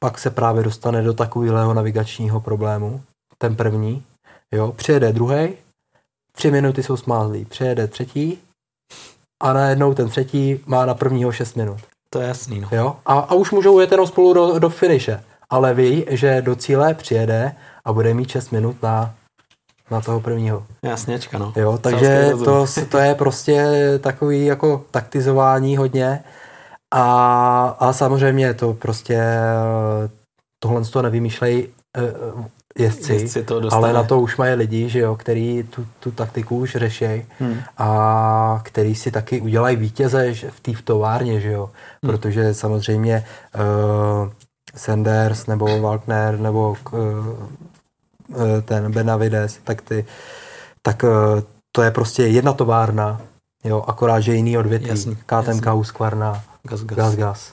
pak se právě dostane do takového navigačního problému, ten první, jo, přijede druhý, tři minuty jsou smázlý, přijede třetí a najednou ten třetí má na prvního šest minut. To je jasný, no. Jo? A, a už můžou jet jenom spolu do, do finiše. Ale ví, že do cíle přijede a bude mít 6 minut na, na toho prvního. Jasněčka, no. Jo? Takže to, to je prostě takový jako taktizování hodně. A, a samozřejmě to prostě tohle to nevymýšlejí eh, jezdci, Jezdci to dostane. ale na to už mají lidi, že jo, který tu, tu taktiku už řeší Hmm. a který si taky udělají vítěze že- v té v továrně, že jo, Hmm. protože samozřejmě uh, Sanders nebo Walkner nebo uh, ten Benavides, tak ty, tak uh, to je prostě jedna továrna, jo, akorát, že jiný odvětví, KTMK. Husqvarna, Gas, gas. Gas Gas.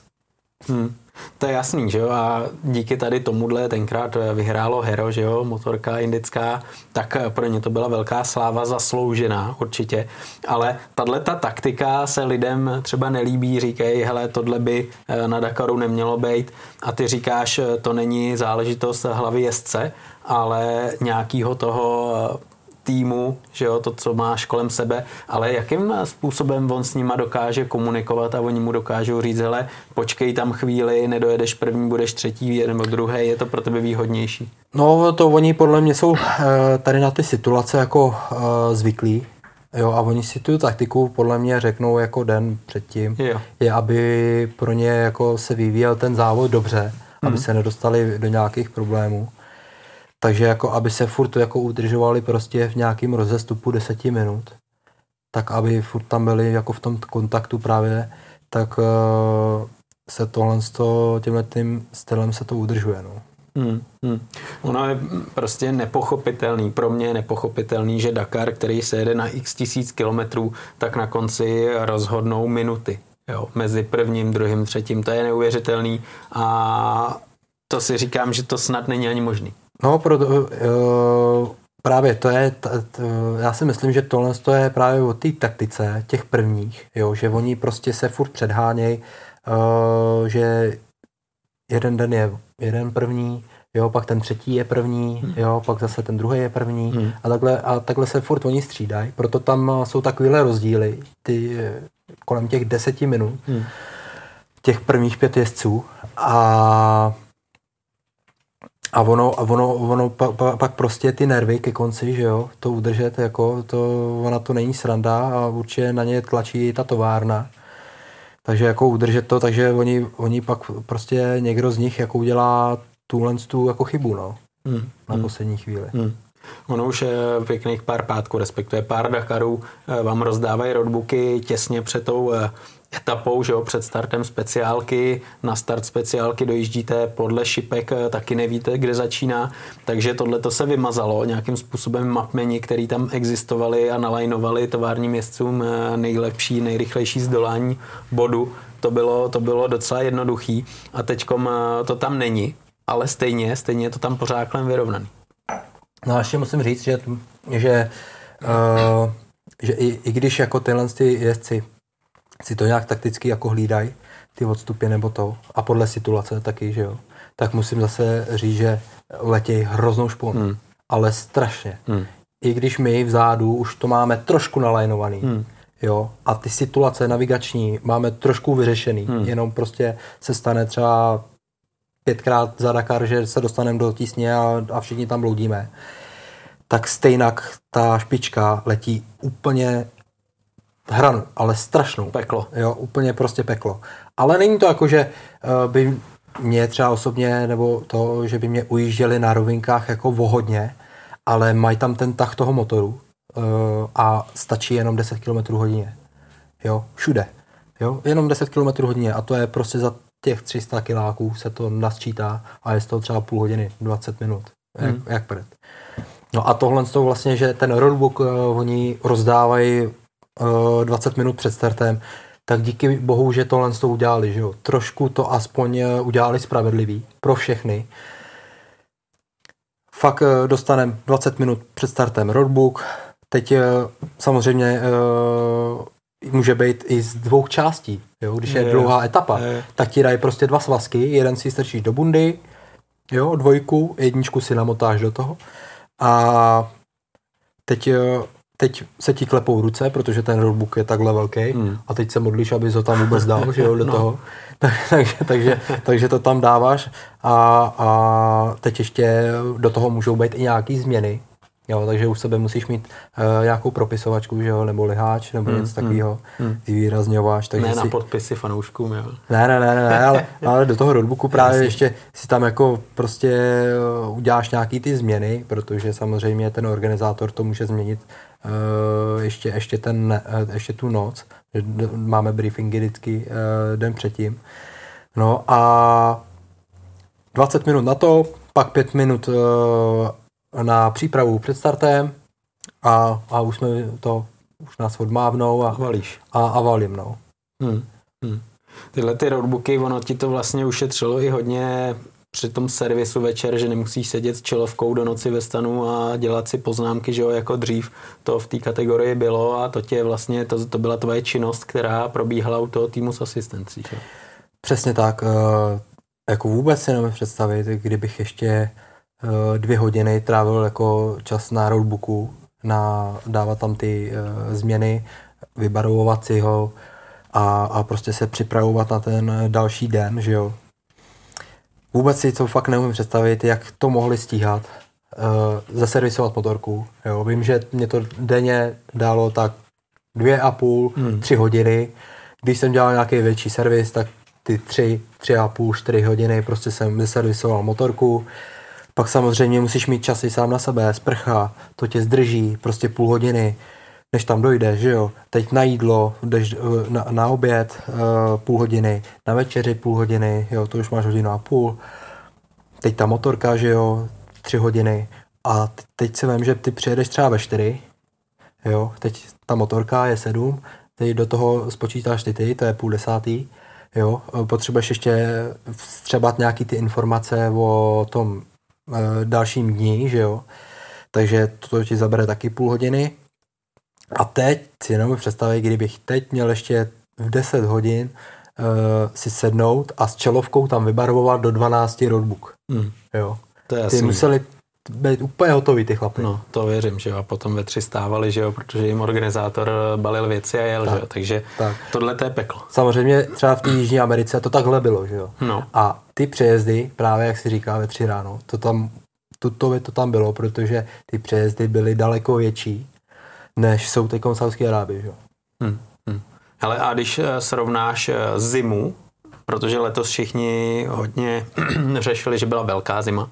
Hmm. To je jasný, že jo, a díky tady tomuhle tenkrát vyhrálo Hero, že jo, motorka indická, tak pro ně to byla velká sláva zasloužená určitě, ale tahle ta taktika se lidem třeba nelíbí, říkají, hele, tohle by eh, na Dakaru nemělo být. A ty říkáš, eh, to není záležitost hlavy jezdce, ale nějakýho toho eh, týmu, že jo, to, co máš kolem sebe, ale jakým způsobem on s nima dokáže komunikovat a oni mu dokážou říct, hele, počkej tam chvíli, nedojedeš první, budeš třetí nebo druhý, je to pro tebe výhodnější. No to oni podle mě jsou eh, tady na ty situace jako eh, zvyklí, jo, a oni si tu taktiku podle mě řeknou jako den předtím, Jo. je, aby pro ně jako se vyvíjel ten závod dobře, Mhm. aby se nedostali do nějakých problémů. Takže jako aby se furt jako udržovali prostě v nějakém rozestupu 10 minut, tak aby furt tam byli jako v tom kontaktu právě, tak uh, se tohle s to, tímhle tím stylem se to udržuje. No. Hmm, hmm. Ono je prostě nepochopitelný, pro mě je nepochopitelný, že Dakar, který se jede na x tisíc kilometrů, tak na konci rozhodnou minuty. Jo, mezi prvním, druhým, třetím, to je neuvěřitelný a to si říkám, že to snad není ani možný. No, proto, uh, právě to je, t, t, já si myslím, že tohle je právě o té taktice těch prvních, jo, že oni prostě se furt předhánějí, uh, že jeden den je jeden první, jo, pak ten třetí je první, hmm. jo, pak zase ten druhý je první hmm. a, takhle, a takhle se furt oni střídají, proto tam jsou takovéhle rozdíly, ty kolem těch deseti minut, hmm. těch prvních pět jezdců a a ono, a ono, ono pa, pa, pak prostě ty nervy ke konci, že jo, to udržet, jako, to, ona to není sranda a určitě na ně tlačí ta továrna. Takže jako udržet to, takže oni, oni pak prostě někdo z nich jako udělá tuhle tu jako chybu, no. Hmm. Na hmm. poslední chvíli. Hmm. Ono už pěkných pár pátků, respektive pár Dakarů, eh, vám rozdávají roadbooky těsně před tou eh, etapou, že jo, před startem speciálky, na start speciálky dojíždíte podle šipek, eh, taky nevíte, kde začíná, takže tohle to se vymazalo nějakým způsobem mapmeni, který tam existovali a nalajnovali továrním městcům nejlepší, nejrychlejší zdolání bodu. To bylo, to bylo docela jednoduchý a teďkom to tam není, ale stejně, stejně je to tam pořád vyrovnaný. No a ještě musím říct, že, že, uh, že i, i když jako tyhle ty jezdci si to nějak takticky jako hlídají, ty odstupy nebo to, a podle situace taky, že jo, tak musím zase říct, že letějí hroznou šponu, hmm. ale strašně. Hmm. I když my vzadu už to máme trošku nalajnovaný, hmm. jo, a ty situace navigační máme trošku vyřešený, hmm. jenom prostě se stane třeba pětkrát za Dakar, že se dostaneme do tísně a, a všichni tam bloudíme, tak stejnak ta špička letí úplně hranu, ale strašnou. Peklo. Jo, úplně prostě peklo. Ale není to jako, že uh, by mě třeba osobně, nebo to, že by mě ujížděli na rovinkách jako vohodně, ale mají tam ten tah toho motoru uh, a stačí jenom 10 km hodině. Jo, všude. Jo, jenom 10 km hodině a to je prostě za těch 300 kiláků se to nasčítá a je to třeba půl hodiny, 20 minut, jak, hmm. jak před. No a tohle to vlastně, že ten roadbook uh, oni rozdávají uh, 20 minut před startem, tak díky bohu, že tohle to udělali, že jo. Trošku to aspoň uh, udělali spravedlivý pro všechny. Fakt uh, dostaneme 20 minut před startem roadbook, teď samozřejmě může být i z dvou částí. Jo? Když je, je dlouhá etapa, je. tak ti dají prostě dva svazky, jeden si strčíš do bundy, jo, dvojku, jedničku si namotáš do toho a teď, eh, teď se ti klepou ruce, protože ten roadbook je takhle velký hmm. a teď se modlíš, aby to tam vůbec dal, že jo, do no. toho. Tak, takže, takže, takže to tam dáváš a, a teď ještě do toho můžou být i nějaký změny, Jo, takže u sebe musíš mít uh, nějakou propisovačku, že jo, nebo liháč, nebo hmm, něco takového, hmm. výrazňováš. Takže ne si... na podpisy fanouškům, jo. Ne, ne, ne, ne, ale, ale do toho roadbooku právě Jasně. ještě si tam jako prostě eh, uděláš nějaký ty změny, protože samozřejmě ten organizátor to může změnit ještě, ještě, ten, uh, ještě tu noc, máme briefingy vždycky uh, den předtím. No a 20 minut na to, pak 5 minut na přípravu před startem a, a už jsme to, už nás odmávnou a, valíš. a, a valím, no. Hmm. Hmm. Tyhle ty roadbooky, ono ti to vlastně ušetřilo i hodně při tom servisu večer, že nemusíš sedět s čelovkou do noci ve stanu a dělat si poznámky, že jo, jako dřív to v té kategorii bylo a to tě vlastně, to, to byla tvoje činnost, která probíhala u toho týmu s asistencí. Že? Přesně tak. Eh, jako vůbec si nemůžu představit, kdybych ještě Eh, dvě hodiny trávil jako čas na roadbooku, na dávat tam ty uh, změny, vybarvovat si ho a, a prostě se připravovat na ten další den, že jo. Vůbec si to fakt neumím představit, jak to mohli stíhat. Uh, zaservisovat motorku, jo. Vím, že mě to denně dalo tak dvě a půl, hmm. tři hodiny. Když jsem dělal nějaký větší servis, tak ty tři, tři a půl, čtyři hodiny prostě jsem zaservisoval motorku Pak samozřejmě musíš mít časy sám na sebe, sprcha, to tě zdrží, prostě půl hodiny, než tam dojdeš, že jo. Teď na jídlo, jdeš eh, na, na oběd uh, půl hodiny, na večeři půl hodiny, jo, to už máš hodinu a půl. Teď ta motorka, že jo, tři hodiny. A teď si vím, že ty přijedeš třeba ve čtyři, jo, teď ta motorka je sedm, teď do toho spočítáš ty ty, to je půl desátý, jo, potřebuješ ještě vstřebat nějaký ty informace o tom e, dalším dní, že jo, takže to ti zabere taky půl hodiny. A teď si jenom představit, kdybych teď měl ještě v 10 hodin uh, si sednout a s čelovkou tam vybarvovat do 12 roadbook. Hmm. Jo. To je Ty jasný. museli být úplně hotový ty chlapy. No, to věřím, že jo. A potom ve tři stávali, že jo, protože jim organizátor balil věci a jel, tak, že jo. Takže tak. tohle to je peklo. Samozřejmě třeba v té Jižní Americe to takhle bylo, že jo. No. A ty přejezdy, právě jak si říká ve tři ráno, to tam, tuto to tam bylo, protože ty přejezdy byly daleko větší, než jsou teď v Saudské Arábii, že. Hmm. Hmm. Hele, a když eh, srovnáš eh, zimu, protože letos všichni hodně řešili, že byla velká zima,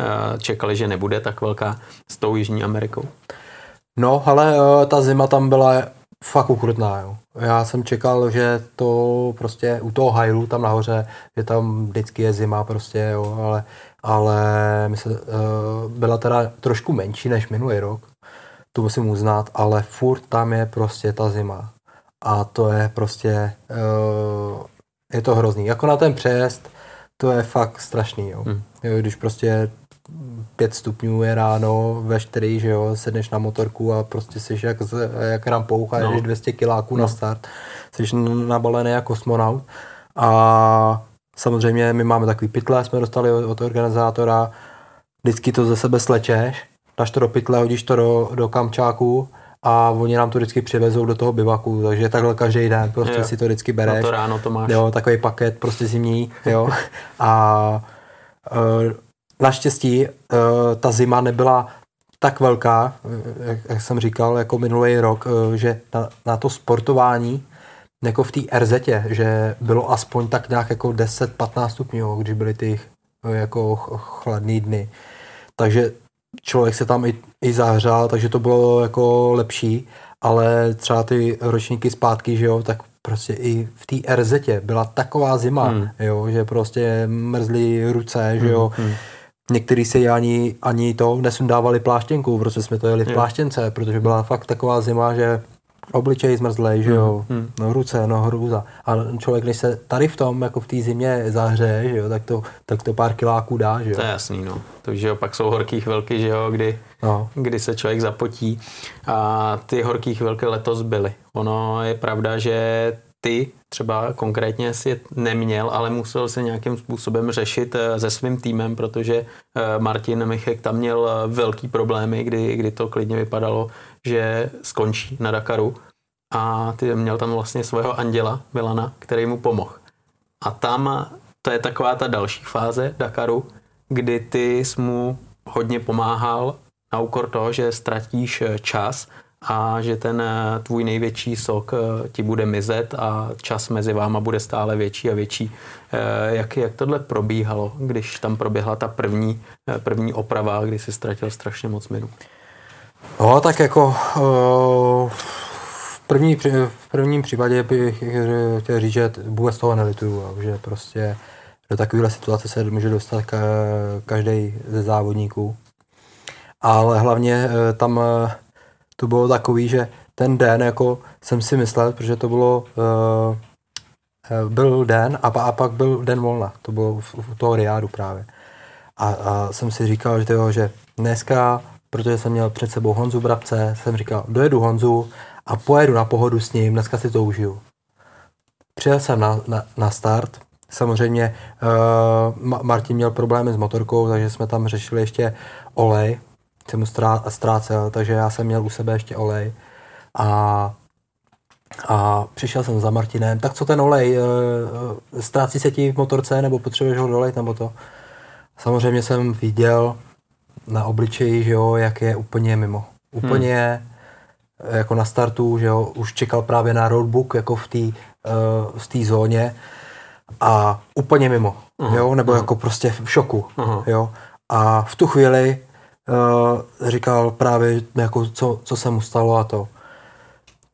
eh, čekali, že nebude tak velká s tou Jižní Amerikou. No, ale ta zima tam byla fakt ukrutná, jo. Já jsem čekal, že to prostě u toho hajlu tam nahoře, že tam vždycky je zima prostě, jo, ale, ale se, uh, byla teda trošku menší než minulý rok, to musím uznat, ale furt tam je prostě ta zima. A to je prostě, uh, je to hrozný. Jako na ten přejezd, to je fakt strašný, jo. Hmm. jo když prostě pět stupňů je ráno ve čtyři, že jo, sedneš na motorku a prostě jsi jak, jak rampouch a no. 200 kiláků no. na start. Jsi nabalený jako kosmonaut. A samozřejmě my máme takový pytle, jsme dostali od, od organizátora, vždycky to ze sebe slečeš, dáš to do pytle, hodíš to do, do kamčáku a oni nám to vždycky přivezou do toho bivaku, takže takhle každý den prostě jo. si to vždycky bereš. Na to ráno to máš. Jo, takový paket prostě zimní, jo. a uh, naštěstí uh, ta zima nebyla tak velká, jak, jak jsem říkal, jako minulý rok, uh, že na, na to sportování jako v té RZ, že bylo aspoň tak nějak jako 10-15 stupňů, když byly ty jako chladné dny. Takže člověk se tam i, i zahřál, takže to bylo jako lepší, ale třeba ty ročníky zpátky, že jo, tak prostě i v té RZ byla taková zima, hmm. jo, že prostě mrzly ruce, že jo. Hmm. hmm. Někteří si ani, ani to nesundávali pláštěnku, protože jsme to jeli v pláštěnce, protože byla fakt taková zima, že obličej zmrzlej, že jo, hmm, no ruce, no hrůza. A člověk, když se tady v tom, jako v té zimě zahřeje, že jo, tak to, tak to pár kiláků dá, že jo. To je jasný, no. Takže jo, pak jsou horký chvilky, že jo, kdy, no. kdy se člověk zapotí. A ty horký chvilky letos byly. Ono je pravda, že ty třeba konkrétně si neměl, ale musel se nějakým způsobem řešit eh, se svým týmem, protože eh, Martin Michek tam měl eh, velký problémy, kdy, kdy to klidně vypadalo, že skončí na Dakaru a ty měl tam vlastně svého anděla Milana, který mu pomohl. A tam to je taková ta další fáze Dakaru, kdy ty jsi mu hodně pomáhal na úkor toho, že ztratíš čas a že ten eh, tvůj největší sok eh, ti bude mizet a čas mezi váma bude stále větší a větší. Eh, jak, jak tohle probíhalo, když tam proběhla ta první, první oprava, kdy jsi ztratil strašně moc minut? No, tak jako v, první, v prvním případě bych chtěl říct, že vůbec toho nelituju, že prostě do takovéhle situace se může dostat každý ze závodníků. Ale hlavně tam to bylo takový, že ten den jako jsem si myslel, protože to bylo, byl den a, a pak byl den volna, to bylo u toho Riádu právě. A, a jsem si říkal, že, tyjo, že dneska, protože jsem měl před sebou Honzu Brabce, jsem říkal, dojedu Honzu a pojedu na pohodu s ním, dneska si to užiju. Přijel jsem na, na, na start, samozřejmě uh, Martin měl problémy s motorkou, takže jsme tam řešili ještě olej, jsem mu ztrácel, takže já jsem měl u sebe ještě olej a, a přišel jsem za Martinem, tak co ten olej, e, e, ztrácí se ti v motorce nebo potřebuješ ho dolejt nebo to? Samozřejmě jsem viděl na obličeji, že jo, jak je úplně mimo. Úplně hmm. jako na startu, že jo, už čekal právě na roadbook jako v té uh, v té zóně a úplně mimo, uh-huh. jo, nebo uh-huh. jako prostě v šoku, uh-huh. jo. A v tu chvíli uh, říkal právě, jako, co, co se mu stalo a to.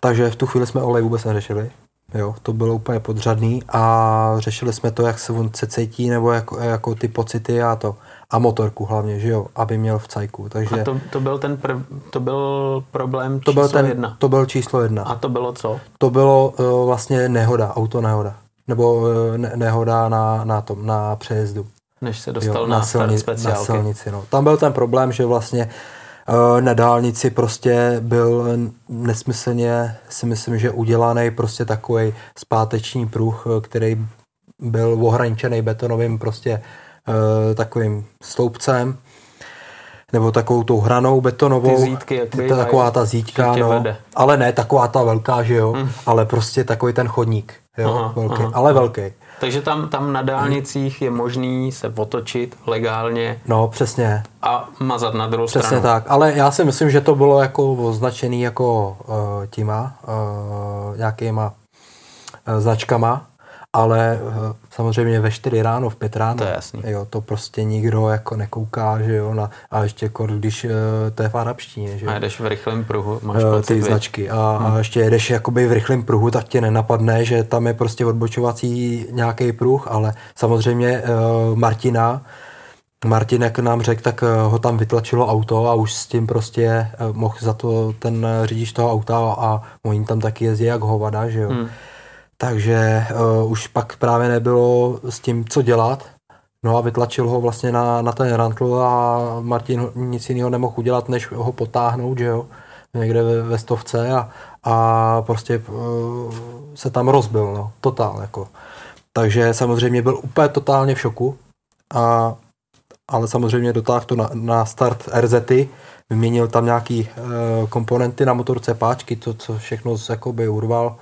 Takže v tu chvíli jsme olej vůbec neřešili. Jo, to bylo úplně podřadný a řešili jsme to, jak se on se cítí, nebo jako, jako ty pocity a to. A motorku hlavně, že jo, aby měl v cajku. Takže A to, to byl ten prv, to byl problém to číslo byl ten, jedna. To byl číslo jedna. A to bylo co? To bylo uh, vlastně nehoda, auto nehoda. Nebo uh, ne, nehoda na, na tom, na přejezdu. Než se dostal Jo, na, na, silni, na silnici. No. Tam byl ten problém, že vlastně uh, na dálnici prostě byl nesmyslně, si myslím, že udělaný prostě takový zpáteční pruh, eh, který byl ohraničený betonovým prostě takovým sloupcem nebo takovou tou hranou betonovou. Ty zítky, jak ta, taková ta zítka, no. vede. Ale ne taková ta velká, že jo, ale prostě takový ten chodník, jo, Aha, velký, aha. ale velký. Takže tam, tam na dálnicích je možný se otočit legálně No, přesně. a mazat na druhou Přesně stranu. tak, ale já si myslím, že to bylo jako označený jako uh, těma, uh, nějakýma uh, značkama, ale uh, samozřejmě ve 4 ráno, v 5 ráno. To je jasný. Jo, to prostě nikdo jako nekouká, že jo, na, a ještě jako když uh, to je v arabštině, že jo. A jedeš v rychlém pruhu, máš eh, pocit, ty značky a, a ještě jedeš jakoby v rychlém pruhu, tak tě nenapadne, že tam je prostě odbočovací nějaký pruh, ale samozřejmě uh, Martina, Martin, jak nám řekl, tak eh, ho tam vytlačilo auto a už s tím prostě eh, mohl za to ten eh, řidič toho auta a oni tam taky jezdí jak hovada, že jo. Hmm. Takže uh, už pak právě nebylo s tím, co dělat. No a vytlačil ho vlastně na, na ten rantl a Martin nic jiného nemohl udělat, než ho potáhnout, že jo, někde ve, ve stovce a, a prostě uh, se tam rozbil, no, totál, jako. Takže samozřejmě byl úplně totálně v šoku, a, ale samozřejmě dotáhl to na, na start RZy, vyměnil tam nějaký uh, komponenty na motorce, páčky, to, co všechno jakoby urval,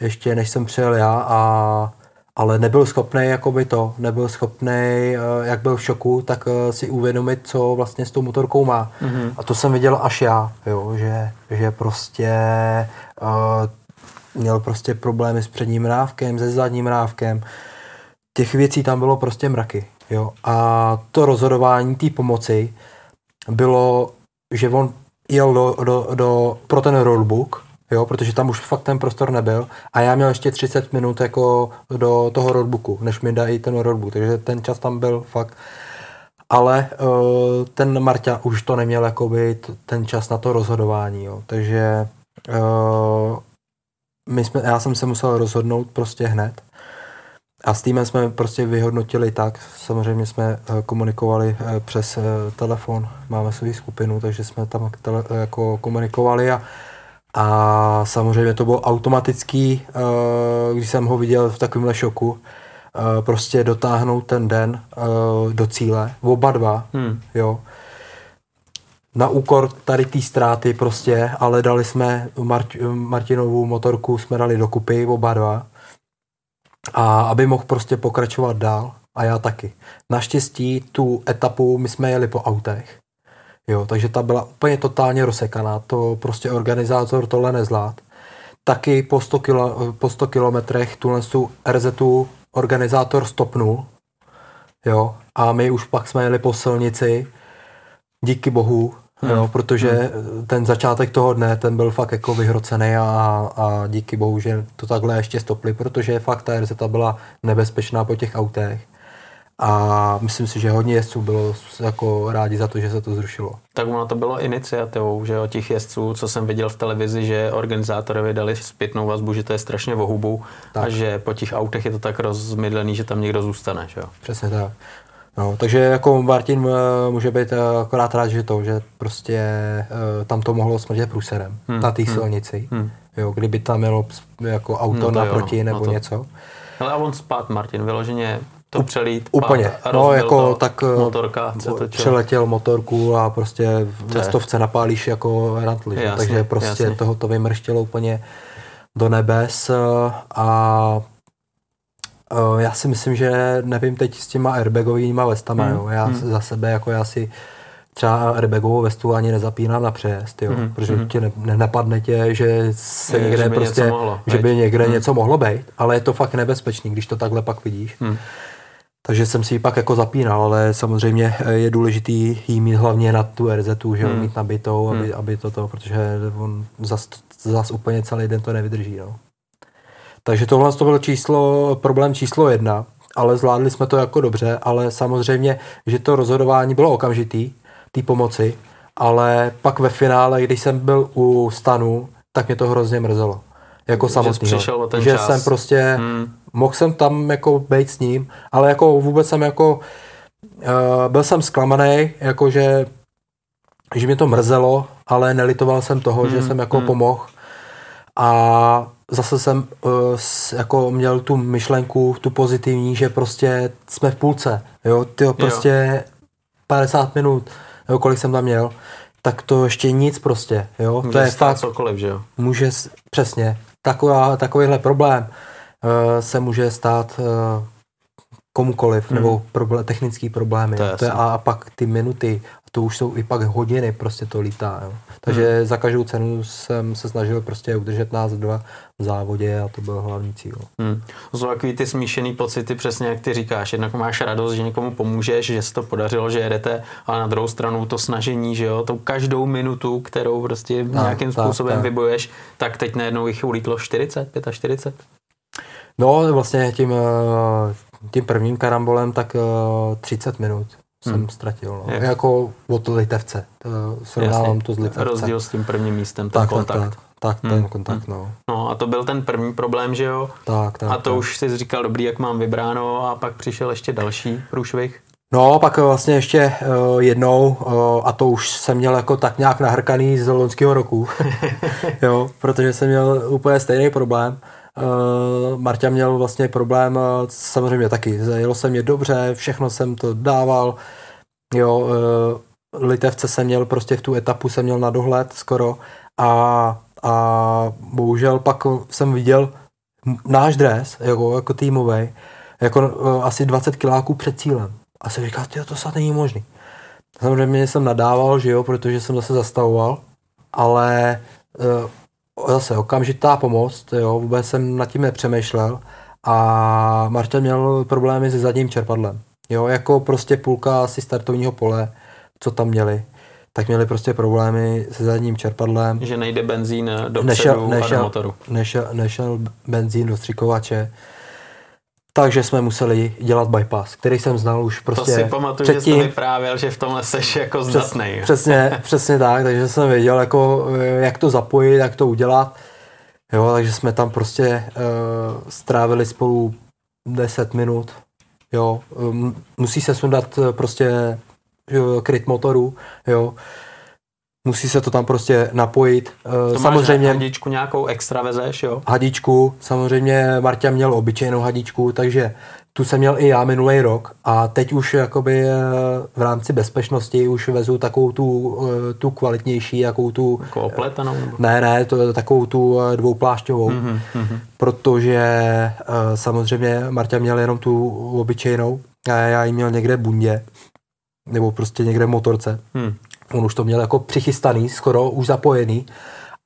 ještě než jsem přijel já, a, ale nebyl schopný jakoby to, nebyl schopný, jak byl v šoku, tak eh, si uvědomit, co vlastně s tou motorkou má. Mm-hmm. A to jsem viděl až já, jo, že, že prostě uh, měl prostě problémy s předním rávkem, se zadním rávkem. Těch věcí tam bylo prostě mraky. Jo. A to rozhodování té pomoci bylo, že on jel do, do, do, pro ten roadbook, jo, protože tam už fakt ten prostor nebyl. A já měl ještě 30 minut jako do toho roadbooku, než mi dají ten roadbook, takže ten čas tam byl fakt. Ale uh, ten Marta už to neměl jakoby t- ten čas na to rozhodování, jo. takže uh, my jsme, já jsem se musel rozhodnout prostě hned. A s týmem jsme prostě vyhodnotili tak, samozřejmě jsme eh, komunikovali přes telefon, máme svou skupinu, takže jsme tam tele, jako komunikovali a, a samozřejmě to bylo automatický, eh, když jsem ho viděl v takovémhle šoku, eh, prostě dotáhnout ten den eh, do cíle, oba dva, Hmm. jo. Na úkor tady té ztráty prostě, ale dali jsme Mart- Martinovou motorku, jsme dali dokupy oba dva a aby mohl prostě pokračovat dál a já taky. Naštěstí tu etapu my jsme jeli po autech, jo, takže ta byla úplně totálně rozsekaná, to prostě organizátor tohle nezvlád. Taky po 100, kilo, po 100 kilometrech tuhle tu RZ organizátor stopnul, jo, a my už pak jsme jeli po silnici, díky bohu, Hmm. jo, protože ten začátek toho dne, ten byl fakt jako vyhrocený a, a díky bohu, že to takhle ještě stopli, protože fakt ta RZ byla nebezpečná po těch autech. A myslím si, že hodně jezdců bylo jako rádi za to, že se to zrušilo. Tak ono to bylo iniciativou, že o těch jezdců, co jsem viděl v televizi, že organizátorovi dali zpětnou vazbu, že to je strašně vohubu a Tak. že po těch autech je to tak rozmydlený, že tam někdo zůstane. Že jo? Přesně tak. No, takže jako Martin eh, může být eh, akorát rád, že to, že prostě eh, tam to mohlo smrdět průserem Hmm, na té hmm, silnici. hmm. Jo, kdyby tam mělo jako auto No to jo, naproti no, nebo no to- něco. Ale a on spát, Martin, vyloženě to přelít, Úplně. No, jako to, tak eh, motorka točila. přeletěl motorku a prostě ve je- stovce napálíš jako rantli. že? Jasně, Takže prostě jasně. toho to vymrštělo úplně do nebes eh, a eh, já si myslím, že nevím teď s těma airbagovými vestama, Hmm, jo. Já hmm. za sebe jako já si třeba airbagovou vestu ani nezapínám na přejezd, jo, Mhm, protože mhm. tě ne, nenapadne tě, že se Je, někde že by prostě, mohlo že by někde Mhm. něco mohlo být, ale je to fakt nebezpečný, když to takhle pak vidíš. Hmm. Takže jsem si ji pak jako zapínal, ale samozřejmě je důležitý jí mít hlavně na tu RZ, že hmm. mít nabitou, aby, hmm. aby toto, protože on zas, zas úplně celý den to nevydrží. No. Takže tohle to byl číslo, problém číslo jedna, ale zvládli jsme to jako dobře, ale samozřejmě, že to rozhodování bylo okamžitý, té pomoci, ale pak ve finále, když jsem byl u stanu, tak mě to hrozně mrzelo. Jako samotný. Že, že čas. jsem prostě, hmm. mohl jsem tam jako být s ním, ale jako vůbec jsem jako, uh, byl jsem zklamaný, jako že, že mě to mrzelo, ale nelitoval jsem toho, hmm. že jsem jako hmm. pomohl. A zase jsem uh, jako měl tu myšlenku, tu pozitivní, že prostě jsme v půlce, jo, tyjo, prostě jo. 50 minut, jo, kolik jsem tam měl, tak to ještě nic prostě, jo. Může to je fakt, cokoliv, že jo. Může, přesně, taková, takovýhle problém uh, se může stát uh, komukoliv, hmm. nebo problém, technický problémy. To je to je, a, a pak ty minuty, to už jsou i pak hodiny, prostě to lítá. Jo. Takže hmm. za každou cenu jsem se snažil prostě udržet nás dva v závodě a to byl hlavní cíl. Hmm. To jsou takový ty smíšený pocity, přesně jak ty říkáš. Jednak máš radost, že někomu pomůžeš, že se to podařilo, že jedete, ale na druhou stranu to snažení, že jo, tou každou minutu, kterou prostě no, nějakým tak, způsobem tak. vyboješ, tak teď najednou jich ulítlo 40, 45. No vlastně tím, eh, tím prvním karambolem tak 30 eh, minut jsem hmm. ztratil. No. Jako od litevce. Srovnávám Jasně. to s litevcem. Rozdíl s tím prvním místem, ten tak, kontakt. Tak, tak, tak hmm. ten kontakt, hmm. no. No a to byl ten první problém, že jo? Tak, tak. A to tak. už jsi říkal, dobrý, jak mám vybráno a pak přišel ještě další průšvih. No, pak vlastně ještě uh, jednou, uh, a to už jsem měl jako tak nějak nahrkaný z loňského roku, jo, protože jsem měl úplně stejný problém. Uh, Marta měl vlastně problém uh, samozřejmě taky. Jelo se mě dobře, všechno jsem to dával. Jo, uh, Litevce jsem měl prostě v tu etapu jsem měl na dohled skoro a, a bohužel pak jsem viděl náš dres jako, jako týmový jako uh, asi 20 kiláků před cílem. A jsem říkal, to snad není možný. Samozřejmě jsem nadával, že jo, protože jsem zase zastavoval, ale zase okamžitá pomoc, jo, vůbec jsem nad tím nepřemýšlel a Marta měl problémy se zadním čerpadlem. Jo, jako prostě půlka asi startovního pole, co tam měli, tak měli prostě problémy se zadním čerpadlem. Že nejde benzín do nešel, nešel, a do motoru. Nešel, nešel benzín do střikovače takže jsme museli dělat bypass, který jsem znal už prostě To si pamatuju, předtím. že jsi vyprávěl, že v tomhle seš jako zdatný. Přes, přesně, přesně tak, takže jsem věděl, jako, jak to zapojit, jak to udělat. Jo, takže jsme tam prostě uh, strávili spolu 10 minut. Jo, um, musí se sundat eh, prostě kryt motoru, jo musí se to tam prostě napojit. To samozřejmě hadičku nějakou extra vezeš, jo? Hadičku, samozřejmě Marta měl obyčejnou hadičku, takže tu jsem měl i já minulý rok a teď už jakoby eh, v rámci bezpečnosti už vezu takovou tu, eh, tu kvalitnější, jakou tu... Jako opletanou? Ne, ne, to, takovou tu eh, dvouplášťovou, mm-hmm, protože samozřejmě Marta měl jenom tu obyčejnou a já ji měl někde bundě nebo prostě někde v motorce. Hmm. On už to měl jako přichystaný, skoro už zapojený,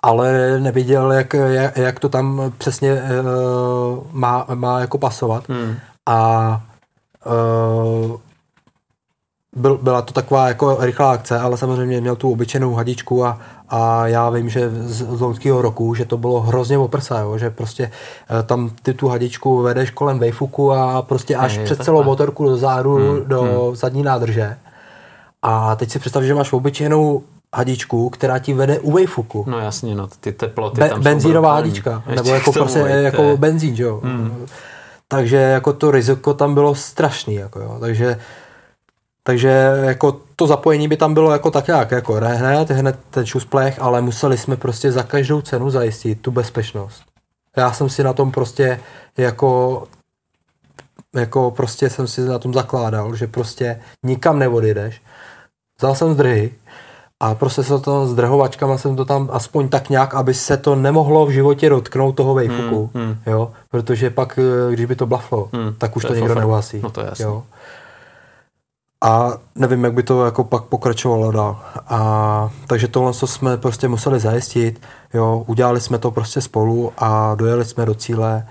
ale neviděl, jak, jak, jak to tam přesně uh, má, má jako pasovat. Hmm. A uh, byl, byla to taková jako rychlá akce, ale samozřejmě měl tu obyčejnou hadičku a, a já vím, že z, z loňského roku, že to bylo hrozně oprsa, jo, že prostě uh, tam ty tu hadičku vedeš kolem vejfuku a prostě až je, před celou motorku do záru, hmm, do hmm. zadní nádrže a teď si představ, že máš obyčejnou hadičku, která ti vede u Wayfuku. No jasně, no, ty teploty Be- tam Benzínová jsou hadička, nebo jako, prostě, jako benzín, jo. Hmm. Takže jako to riziko tam bylo strašný, jako jo. Takže takže jako to zapojení by tam bylo jako tak nějak, jako hned, hned ten šusplech, ale museli jsme prostě za každou cenu zajistit tu bezpečnost. Já jsem si na tom prostě jako jako prostě jsem si na tom zakládal, že prostě nikam neodjedeš, Vzal jsem zdrhy a prostě se to s drhovačkama jsem to tam aspoň tak nějak, aby se to nemohlo v životě dotknout toho vejfuku, hmm, hmm. jo, protože pak, eh, když by to blaflo, hmm, tak už to, to někdo neuhasí. No to je jo. A nevím, jak by to jako pak pokračovalo dál. A, takže tohle co jsme prostě museli zajistit, jo, udělali jsme to prostě spolu a dojeli jsme do cíle,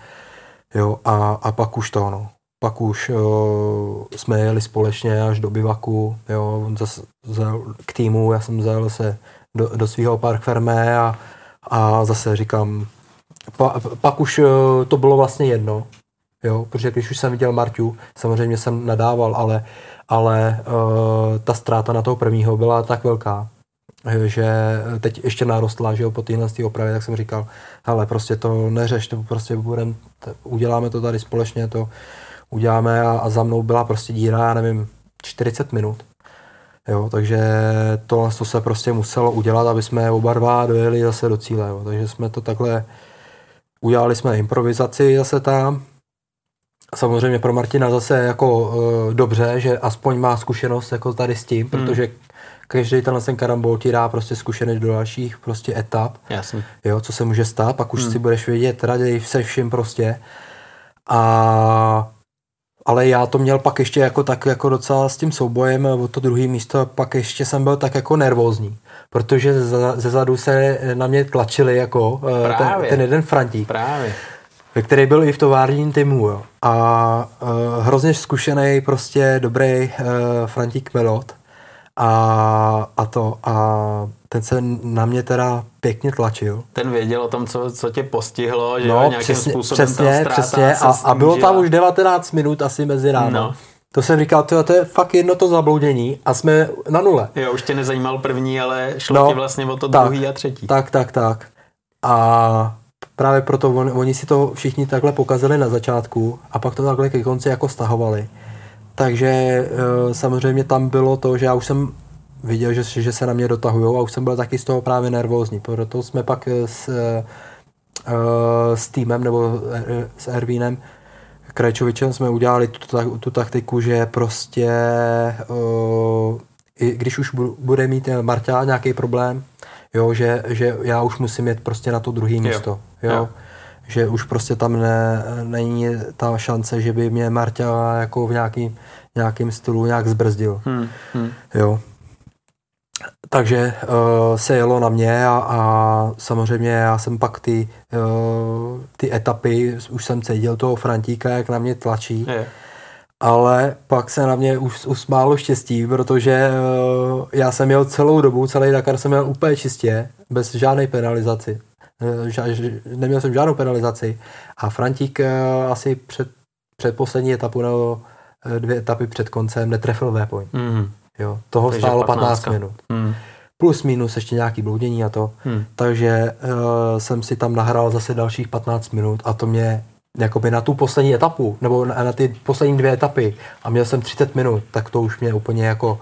jo, a, a pak už to, no. Pak už uh, jsme jeli společně až do bivaku, jo, on zase zel k týmu, já jsem zajel se do, do svého park fermé a, a zase říkám, pa, pak už uh, to bylo vlastně jedno, jo, protože když už jsem viděl Marťu, samozřejmě jsem nadával, ale, ale uh, ta ztráta na toho prvního byla tak velká, že teď ještě narostla, že jo, po téhle opravě, tak jsem říkal, hele, prostě to neřeš, to prostě budem, uděláme to tady společně, to uděláme a, a za mnou byla prostě díra, já nevím, 40 minut. Jo, takže tohle to se prostě muselo udělat, aby jsme oba dva dojeli zase do cíle. Jo. Takže jsme to takhle, udělali jsme improvizaci zase tam. Samozřejmě pro Martina zase jako e, dobře, že aspoň má zkušenost jako tady s tím, hmm. protože každý tenhle ten karambol ti dá prostě zkušenost do dalších prostě etap. Jasně. Jo, co se může stát, pak už hmm. si budeš vědět raději se vším prostě. A ale já to měl pak ještě jako tak jako docela s tím soubojem o to druhé místo a pak ještě jsem byl tak jako nervózní, protože ze zadu se na mě tlačili jako eh, ten, ten jeden Frantík. Právě který byl i v továrním týmu. Jo. A uh, hrozně zkušený, prostě dobrý uh, Frantík Melot. A, a to, a ten se na mě teda pěkně tlačil. Ten věděl o tom, co, co tě postihlo, že no, nějakým přesně, způsobem přesně, přesně. A, a bylo tam už 19 minut asi mezi ráno. No. To jsem říkal, to, to je fakt jedno to zabloudění a jsme na nule. Jo, už tě nezajímal první, ale šlo no, ti vlastně o to tak, druhý a třetí. Tak, tak, tak. A právě proto on, oni si to všichni takhle pokazali na začátku a pak to takhle ke konci jako stahovali. Takže e, samozřejmě tam bylo to, že já už jsem viděl, že, že se na mě dotahují a už jsem byl taky z toho právě nervózní. Proto jsme pak s, e, s týmem nebo s Ervínem Krajčovičem jsme udělali tu, tu taktiku, že prostě i když už bude mít Marta nějaký problém, jo, že, že já už musím jet prostě na to druhé místo. Jo. jo. Že už prostě tam ne, není ta šance, že by mě Marta jako v nějaký, nějakým stylu nějak zbrzdil. Hmm. Hmm. Jo. Takže uh, se jelo na mě a, a samozřejmě já jsem pak ty, uh, ty etapy, už jsem cítil toho Frantíka, jak na mě tlačí. Je. Ale pak se na mě už usmálo štěstí, protože uh, já jsem jel celou dobu, celý Dakar jsem jel úplně čistě, bez žádné penalizaci. Uh, neměl jsem žádnou penalizaci. A Frantík uh, asi před, před poslední etapu nebo dvě etapy před koncem netrefil waypoint. Mm. Jo, toho Takže stálo 15, 15 minut. Mm. Plus minus ještě nějaký bloudění a to. Mm. Takže uh, jsem si tam nahrál zase dalších 15 minut a to mě jakoby na tu poslední etapu, nebo na, na ty poslední dvě etapy a měl jsem 30 minut, tak to už mě úplně jako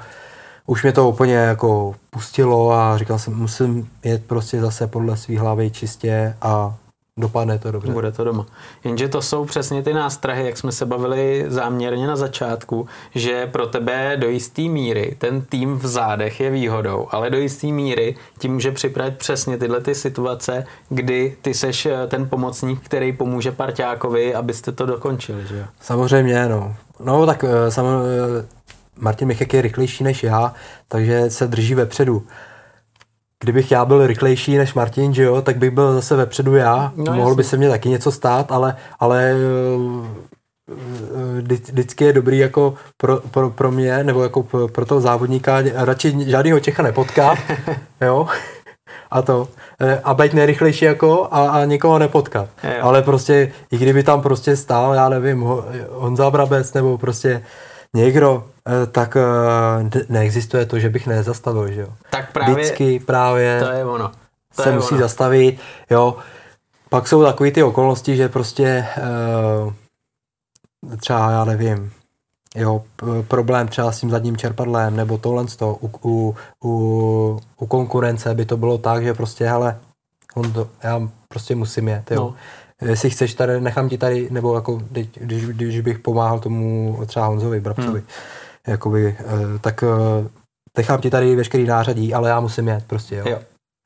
už mě to úplně jako pustilo a říkal jsem, musím jet prostě zase podle svý hlavy čistě a dopadne to dobře. Bude to doma. Jenže to jsou přesně ty nástrahy, jak jsme se bavili záměrně na začátku, že pro tebe do jisté míry ten tým v zádech je výhodou, ale do jisté míry ti může připravit přesně tyhle ty situace, kdy ty seš eh, ten pomocník, který pomůže parťákovi, abyste to dokončili, že jo? Samozřejmě, no. No tak eh, samozřejmě eh, Martin Michek je rychlejší než já, takže se drží vepředu kdybych já byl rychlejší než Martin, že jo, tak bych byl zase vepředu já. No, Mohlo by se mně taky něco stát, ale, ale eh, eh, vždycky je dobrý jako pro, pro, pro mě, nebo jako pro, pro toho závodníka, radši žádného Čecha nepotká, jo, a to, eh, a být nejrychlejší jako a, a nikoho nepotkat. Jo. Ale prostě, i kdyby tam prostě stál, já nevím, Honza Brabec, nebo prostě někdo, Eh, tak eh, neexistuje to, že bych nezastavil, že jo. Tak právě, Vždycky právě to je ono. To se je musí ono. zastavit, jo. Pak jsou takové ty okolnosti, že prostě uh, třeba, já nevím, jo, problém třeba s tím zadním čerpadlem, nebo tohle to, u, u, u, u konkurence by to bylo tak, že prostě, hele, on to, já prostě musím jet, jo. No jestli chceš tady, nechám ti tady, nebo jako, když, když bych pomáhal tomu třeba Honzovi Brabcovi, hmm jakoby, eh, tak eh, nechám ti tady veškerý nářadí, ale já musím jet prostě, jo. jo.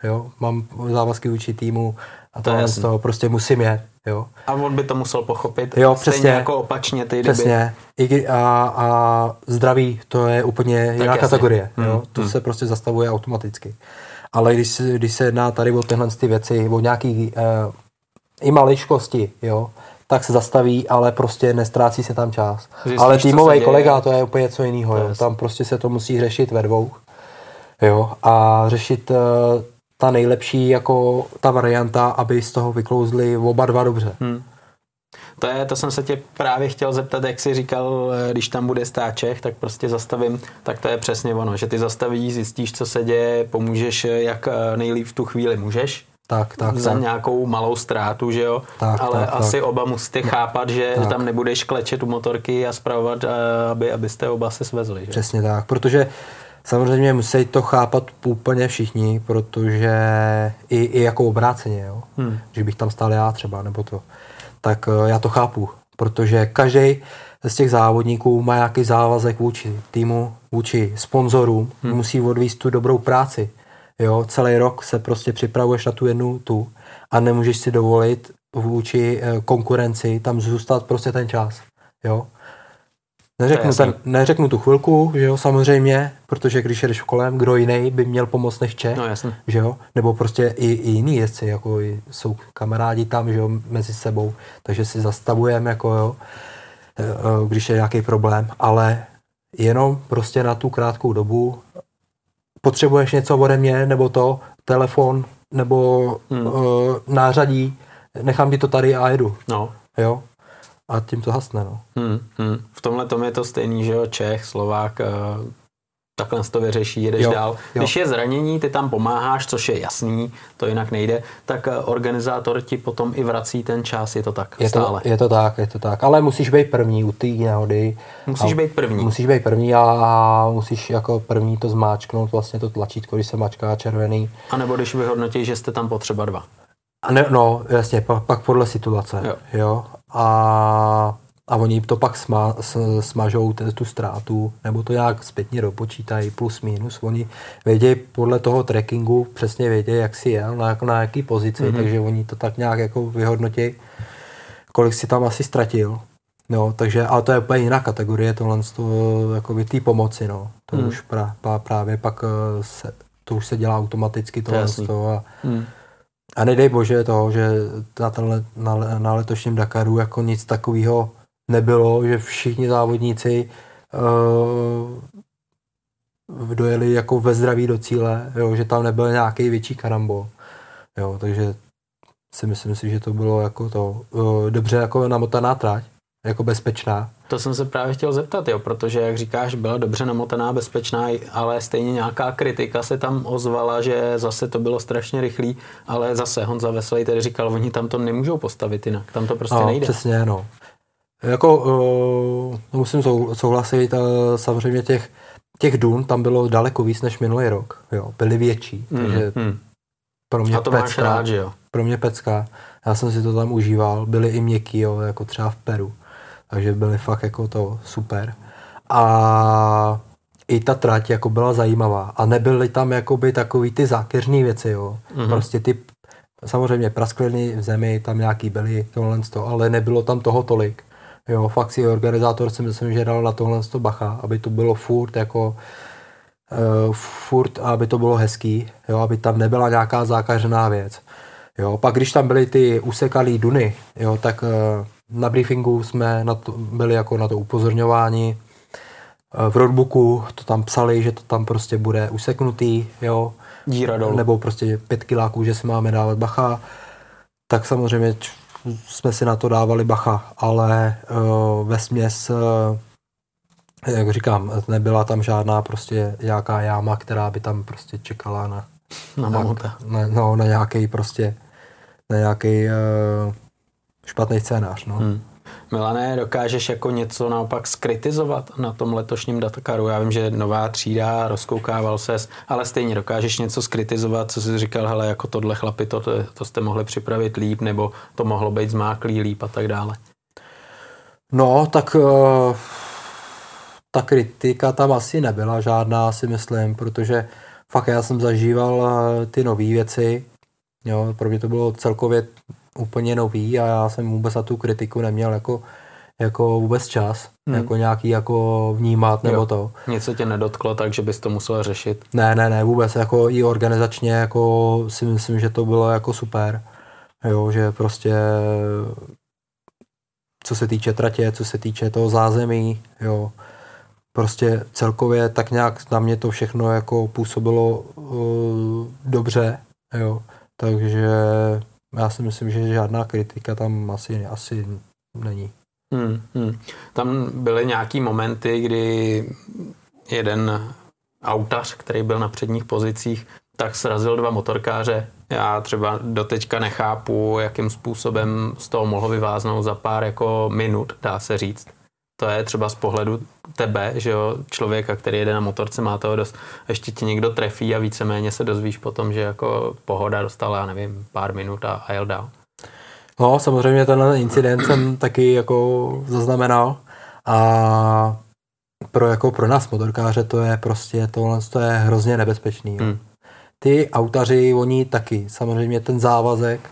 jo? Mám závazky vůči týmu a to, to z toho prostě musím jet, jo. A on by to musel pochopit, jo, přesně, jako opačně ty Přesně. I, a, a zdraví, to je úplně tak jiná jasně. kategorie, hmm. jo. To hmm. se prostě zastavuje automaticky. Ale když, když se jedná tady o tyhle ty věci, o nějaký uh, i maličkosti, jo, tak se zastaví, ale prostě nestrácí se tam čas. Zjistíš, ale týmový kolega, to je úplně něco jiného. Jo. Tam prostě se to musí řešit ve dvou. Jo. A řešit uh, ta nejlepší, jako ta varianta, aby z toho vyklouzli oba dva dobře. Hmm. To, je, to jsem se tě právě chtěl zeptat, jak jsi říkal, eh, když tam bude stáček, tak prostě zastavím, tak to je přesně ono, že ty zastavíš, zjistíš, co se děje, pomůžeš, eh, jak nejlíp v tu chvíli můžeš, Tak, tak, za tak. nějakou malou ztrátu, že jo? Tak, Ale tak, asi tak. oba musíte chápat, že Tak. tam nebudeš klečet u motorky a zpravovat, eh, aby, abyste oba se svezli, že? Přesně tak, protože samozřejmě musí to chápat úplně všichni, protože i, i jako obráceně, jo? Hmm. že bych tam stál já třeba, nebo to, tak eh, já to chápu, protože každý z těch závodníků má nějaký závazek vůči týmu, vůči sponzorům, hmm. musí odvíst tu dobrou práci. Jo, celý rok se prostě připravuješ na tu jednu tu a nemůžeš si dovolit vůči eh, konkurenci tam zůstat prostě ten čas. Jo. Neřeknu, ten, neřeknu tu chvilku, že jo, samozřejmě, protože když jedeš kolem, kdo jiný by měl pomoct než Čech, No jasně. že jo, nebo prostě i, i jiný jezdci, jako jsou kamarádi tam, že jo, mezi sebou, takže si zastavujeme, jako jo, e, e, když je nějaký problém, ale jenom prostě na tu krátkou dobu potřebuješ něco ode mě, nebo to, telefon, nebo Hmm. hmm. nářadí, nechám ti to tady a jedu, No. jo, a tím to hasne, no. Hmm, hmm. V tomhle tom je to stejný, že jo, Čech, Slovák, eh, takhle to vyřeší, jedeš Jo, dál. jo. Když je zranění, ty tam pomáháš, což je jasný, to jinak nejde, tak eh, organizátor ti potom i vrací ten čas, je to tak Je stále. to, je to tak, je to tak, ale musíš být první u té nehody. Musíš a, být první. Musíš být první a musíš jako první to zmáčknout, vlastně to tlačítko, když se mačká červený. A nebo když vyhodnotí, že jste tam potřeba dva. A ne, no, jasně, pak, pak podle situace, Jo. jo. A, a oni to pak sma, s, smažou t- tu ztrátu, nebo to nějak zpětně dopočítají, plus minus. Oni vědějí podle toho trackingu, přesně vědějí, jak si jel, na, na jaký pozici, Mhm. mm-hmm. takže oni to tak nějak jako vyhodnotí, kolik si tam asi ztratil. No, takže, ale to je úplně jiná kategorie, tohle z toho, jakoby té pomoci, no. To Hmm. už pra, pra, právě pak eh, se, to už se dělá automaticky tohle z toho a, Hmm. a nedej bože to, že na, tenhle, na, na letošním Dakaru jako nic takového nebylo, že všichni závodníci uh, dojeli jako ve zdraví do cíle, jo, že tam nebyl nějaký větší karambol. Jo, takže si myslím si, že to bylo jako to uh, dobře jako namotaná trať, jako bezpečná. To jsem se právě chtěl zeptat, jo, protože jak říkáš, byla dobře namotaná, bezpečná, ale stejně nějaká kritika se tam ozvala, že zase to bylo strašně rychlý, ale zase Honza Veselý tedy říkal, oni tam to nemůžou postavit jinak, tam to prostě no, nejde. Přesně, no. Jako, uh, musím sou, souhlasit, uh, samozřejmě těch, těch dun tam bylo daleko víc než minulý rok. Jo, byly větší, Hmm, takže hmm. pro mě A to máš pecka. rád, že jo? Pro mě pecka. Já jsem si to tam užíval. Byly i měkký, jo, jako třeba v Peru. Takže byly fakt jako to super. A i ta trať jako byla zajímavá. A nebyly tam jakoby takový ty zákeřní věci, jo. Mhm. Mm-hmm. Prostě ty samozřejmě praskliny v zemi tam nějaký byly, tohle to, ale nebylo tam toho tolik. Jo, fakt si organizátor si myslím, že dal na tohle to bacha, aby to bylo furt jako uh, furt, aby to bylo hezký, jo, aby tam nebyla nějaká zákařená věc. Jo, pak když tam byly ty usekalý duny, jo, tak uh, na briefingu jsme na to, byli jako na to upozorňováni. Uh, v roadbooku to tam psali, že to tam prostě bude useknutý, jo, Díra dolů. nebo prostě pět kiláků, že si máme dávat bacha, tak samozřejmě jsme si na to dávali bacha, ale uh, ve směs, uh, jak říkám, nebyla tam žádná prostě nějaká jáma, která by tam prostě čekala na, na mamuta. na, no, na nějaký prostě, na nějaký uh, špatný scénář, no. Hmm. Milané, dokážeš jako něco naopak skritizovat na tom letošním Datakaru? Já vím, že nová třída, rozkoukával ses, ale stejně dokážeš něco skritizovat, co jsi říkal, hele, jako tohle chlapi, to, to, to jste mohli připravit líp, nebo to mohlo být zmáklý líp a tak dále. No, tak uh, ta kritika tam asi nebyla žádná, si myslím, protože fakt já jsem zažíval uh, ty nové věci. Jo, pro mě to bylo celkově úplně nový a já jsem vůbec na tu kritiku neměl jako, jako vůbec čas, Hmm. jako nějaký jako vnímat nebo Jo. to. Něco tě nedotklo, takže bys to musel řešit. Ne, ne, ne, vůbec, jako i organizačně, jako si myslím, že to bylo jako super, jo, že prostě co se týče tratě, co se týče toho zázemí, jo. Prostě celkově tak nějak na mě to všechno jako působilo uh, dobře, jo. Takže já si myslím, že žádná kritika tam asi, asi není. Hmm, hmm. Tam byly nějaký momenty, kdy jeden autař, který byl na předních pozicích, tak srazil dva motorkáře. Já třeba doteďka nechápu, jakým způsobem z toho mohl vyváznout za pár jako minut, dá se říct. To je třeba z pohledu tebe, že jo, člověka, který jede na motorce, má toho dost. Ještě ti někdo trefí a víceméně se dozvíš potom, že jako pohoda dostala, já nevím, pár minut a, a jel dál. No, samozřejmě ten incident jsem taky jako zaznamenal a pro, jako pro nás motorkáře to je prostě, tohle to je hrozně nebezpečný. Hmm. Ty autaři, oni taky, samozřejmě ten závazek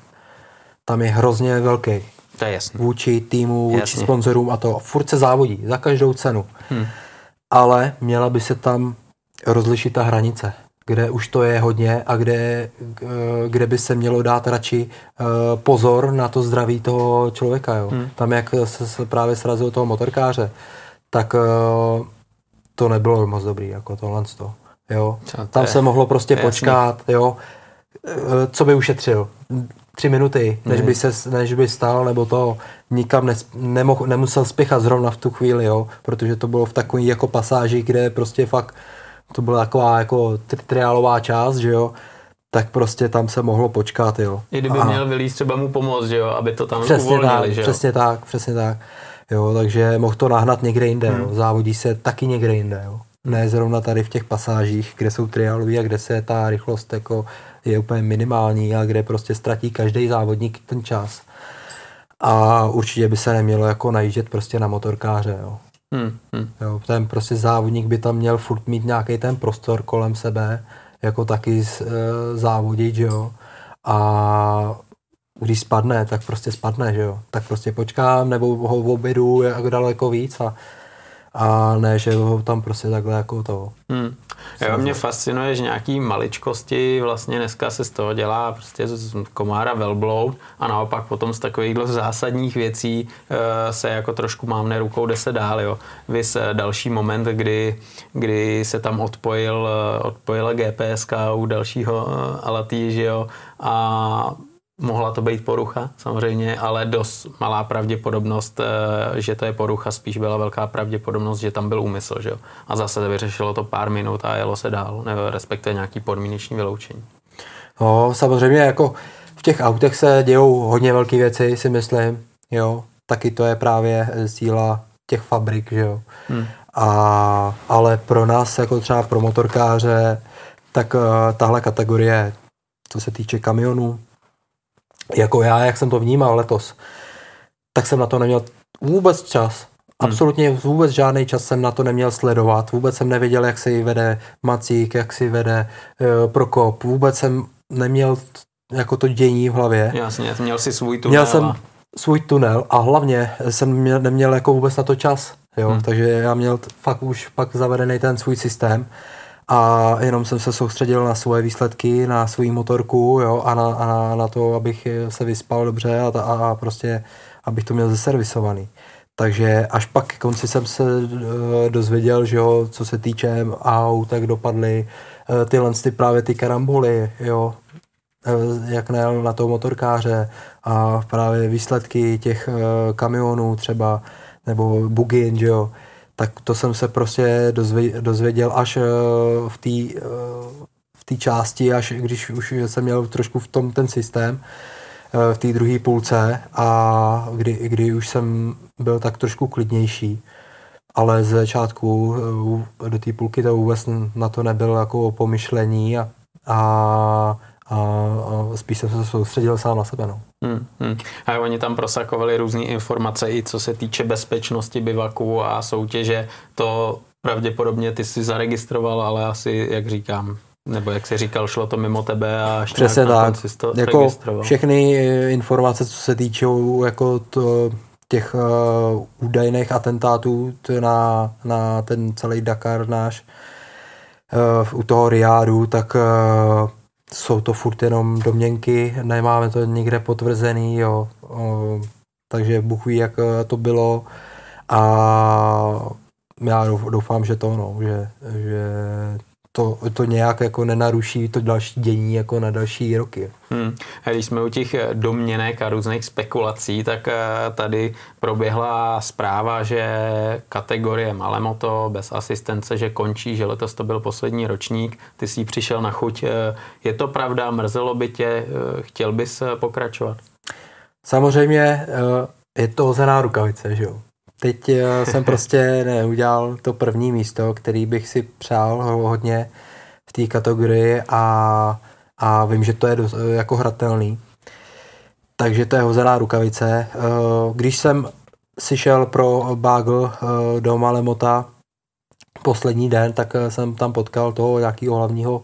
tam je hrozně velký. To je jasný. Vůči týmu, vůči Jasně. sponzorům a to. Furt se závodí, za každou cenu. Hmm. Ale měla by se tam rozlišit ta hranice kde už to je hodně a kde, kde by se mělo dát radši eh, pozor na to zdraví toho člověka. Jo. Hmm. Tam, jak se, právě srazil toho motorkáře, tak eh, to nebylo moc dobrý, jako tohle. Jo. Tam se mohlo prostě počkat, jo. Eh, co by ušetřil? Tři minuty, než by, se, než by stál, nebo to nikam nes, nemohl, nemusel spěchat zrovna v tu chvíli, jo, protože to bylo v takový jako pasáži, kde prostě fakt to byla taková jako triálová část, že jo, tak prostě tam se mohlo počkat, jo. I kdyby a... měl vylíz třeba mu pomoct, že jo, aby to tam přesně uvolnili, tak, že jo. Přesně tak, přesně tak. Jo, takže mohl to nahnat někde jinde, hmm. jo. Závodí se taky někde jinde, jo. Ne zrovna tady v těch pasážích, kde jsou triálový a kde se ta rychlost jako je úplně minimální a kde prostě ztratí každý závodník ten čas. A určitě by se nemělo jako najíždět prostě na motorkáře, jo. Hmm, hmm. Jo, ten prostě závodník by tam měl furt mít nějaký ten prostor kolem sebe, jako taky e, závodit, že jo. A když spadne, tak prostě spadne, že jo. Tak prostě počkám, nebo ho obědu jako daleko víc a a ne, že ho tam prostě takhle jako to. Hmm. Jo, mě fascinuje, že nějaký maličkosti vlastně dneska se z toho dělá prostě z komára velbloud a naopak potom z takovýchhle zásadních věcí uh, se jako trošku mávne rukou, jde se dál, jo. Vys uh, další moment, kdy, kdy se tam odpojil, uh, odpojila GPSK u dalšího Alatý, že jo, a Mohla to být porucha, samozřejmě, ale dost malá pravděpodobnost, eh, že to je porucha, spíš byla velká pravděpodobnost, že tam byl úmysl, že jo. A zase vyřešilo to pár minut a jelo se dál, nebo respektive nějaký podmíneční vyloučení. No, samozřejmě jako v těch autech se dějou hodně velké věci, si myslím, jo. Taky to je právě síla těch fabrik, že jo. Hmm. A, ale pro nás, jako třeba pro motorkáře, tak uh, tahle kategorie, co se týče kamionů, jako já, jak jsem to vnímal letos, tak jsem na to neměl vůbec čas. Hmm. Absolutně vůbec žádný čas jsem na to neměl sledovat. Vůbec jsem nevěděl, jak se vede Macík, jak si vede uh, Prokop. Vůbec jsem neměl jako to dění v hlavě. Jasně, měl si svůj tunel. Měl jsem svůj tunel a hlavně jsem měl, neměl jako vůbec na to čas. Jo? Hmm. Takže já měl fakt už pak zavedený ten svůj systém a jenom jsem se soustředil na svoje výsledky, na svou motorku jo, a, na, a na to, abych se vyspal dobře a, a, a prostě abych to měl zeservisovaný. Takže až pak k konci jsem se uh, dozvěděl, že jo, co se týče aut, tak dopadly uh, tyhle ty právě ty karamboly, jo, uh, jak najel na toho motorkáře a právě výsledky těch kamionů třeba, nebo bugin, že jo, tak to jsem se prostě dozvěděl až eh, v té eh, v té části, až když už jsem měl trošku v tom ten systém, eh, v té druhé půlce a kdy, kdy už jsem byl tak trošku klidnější. Ale z začátku do té půlky to vůbec na to nebylo jako pomyšlení a, a a, a spíš jsem se soustředil sám na sebe. No. Hmm, hmm. A oni tam prosakovali různé informace i co se týče bezpečnosti bivaku a soutěže. To pravděpodobně ty si zaregistroval, ale asi, jak říkám, nebo jak jsi říkal, šlo to mimo tebe a až Přesně tak. to jako registroval. všechny eh, informace, co se týče jako to, těch uh, údajných atentátů na, na ten celý Dakar náš uh, u toho Riádu, tak uh, jsou to furt jenom domněnky, nemáme to nikde potvrzený, jo. Takže Bůh ví, jak eh, to bylo a já doufám, že to, no, že, že to, to nějak jako nenaruší to další dění jako na další roky. Hmm. A když jsme u těch eh, domněnek a různých spekulací, tak eh, tady proběhla zpráva, že kategorie Malemoto bez asistence, že končí, že letos to byl poslední ročník, ty jsi přišel na chuť. Eh, je to pravda, mrzelo by tě, chtěl bys pokračovat? Samozřejmě je to ozená rukavice, že jo. Teď jsem prostě neudělal to první místo, který bych si přál hodně v té kategorii a, a vím, že to je dost, jako hratelný. Takže to je hozená rukavice. Eh, když jsem si šel pro Bagel eh, do Malemota poslední den, tak eh, jsem tam potkal toho nějakého hlavního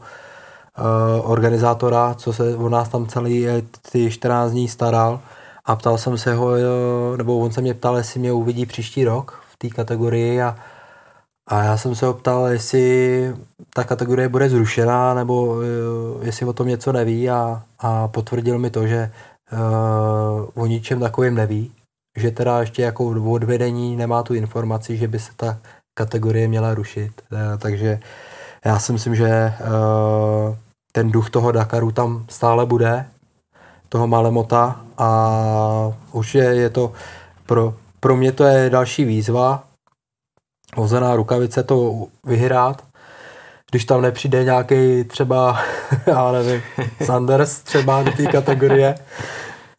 organizátora, co se o nás tam celý ty 14 dní staral a ptal jsem se ho, nebo on se mě ptal, jestli mě uvidí příští rok v té kategorii a, a já jsem se ho ptal, jestli ta kategorie bude zrušená, nebo jestli o tom něco neví a, a potvrdil mi to, že uh, o ničem takovým neví, že teda ještě jako odvedení nemá tu informaci, že by se ta kategorie měla rušit. Uh, takže já si myslím, že uh, ten duch toho Dakaru tam stále bude, toho Malemota a už je, je to pro, pro mě to je další výzva, hozená rukavice to vyhrát, když tam nepřijde nějaký třeba, já nevím, Sanders třeba do té kategorie,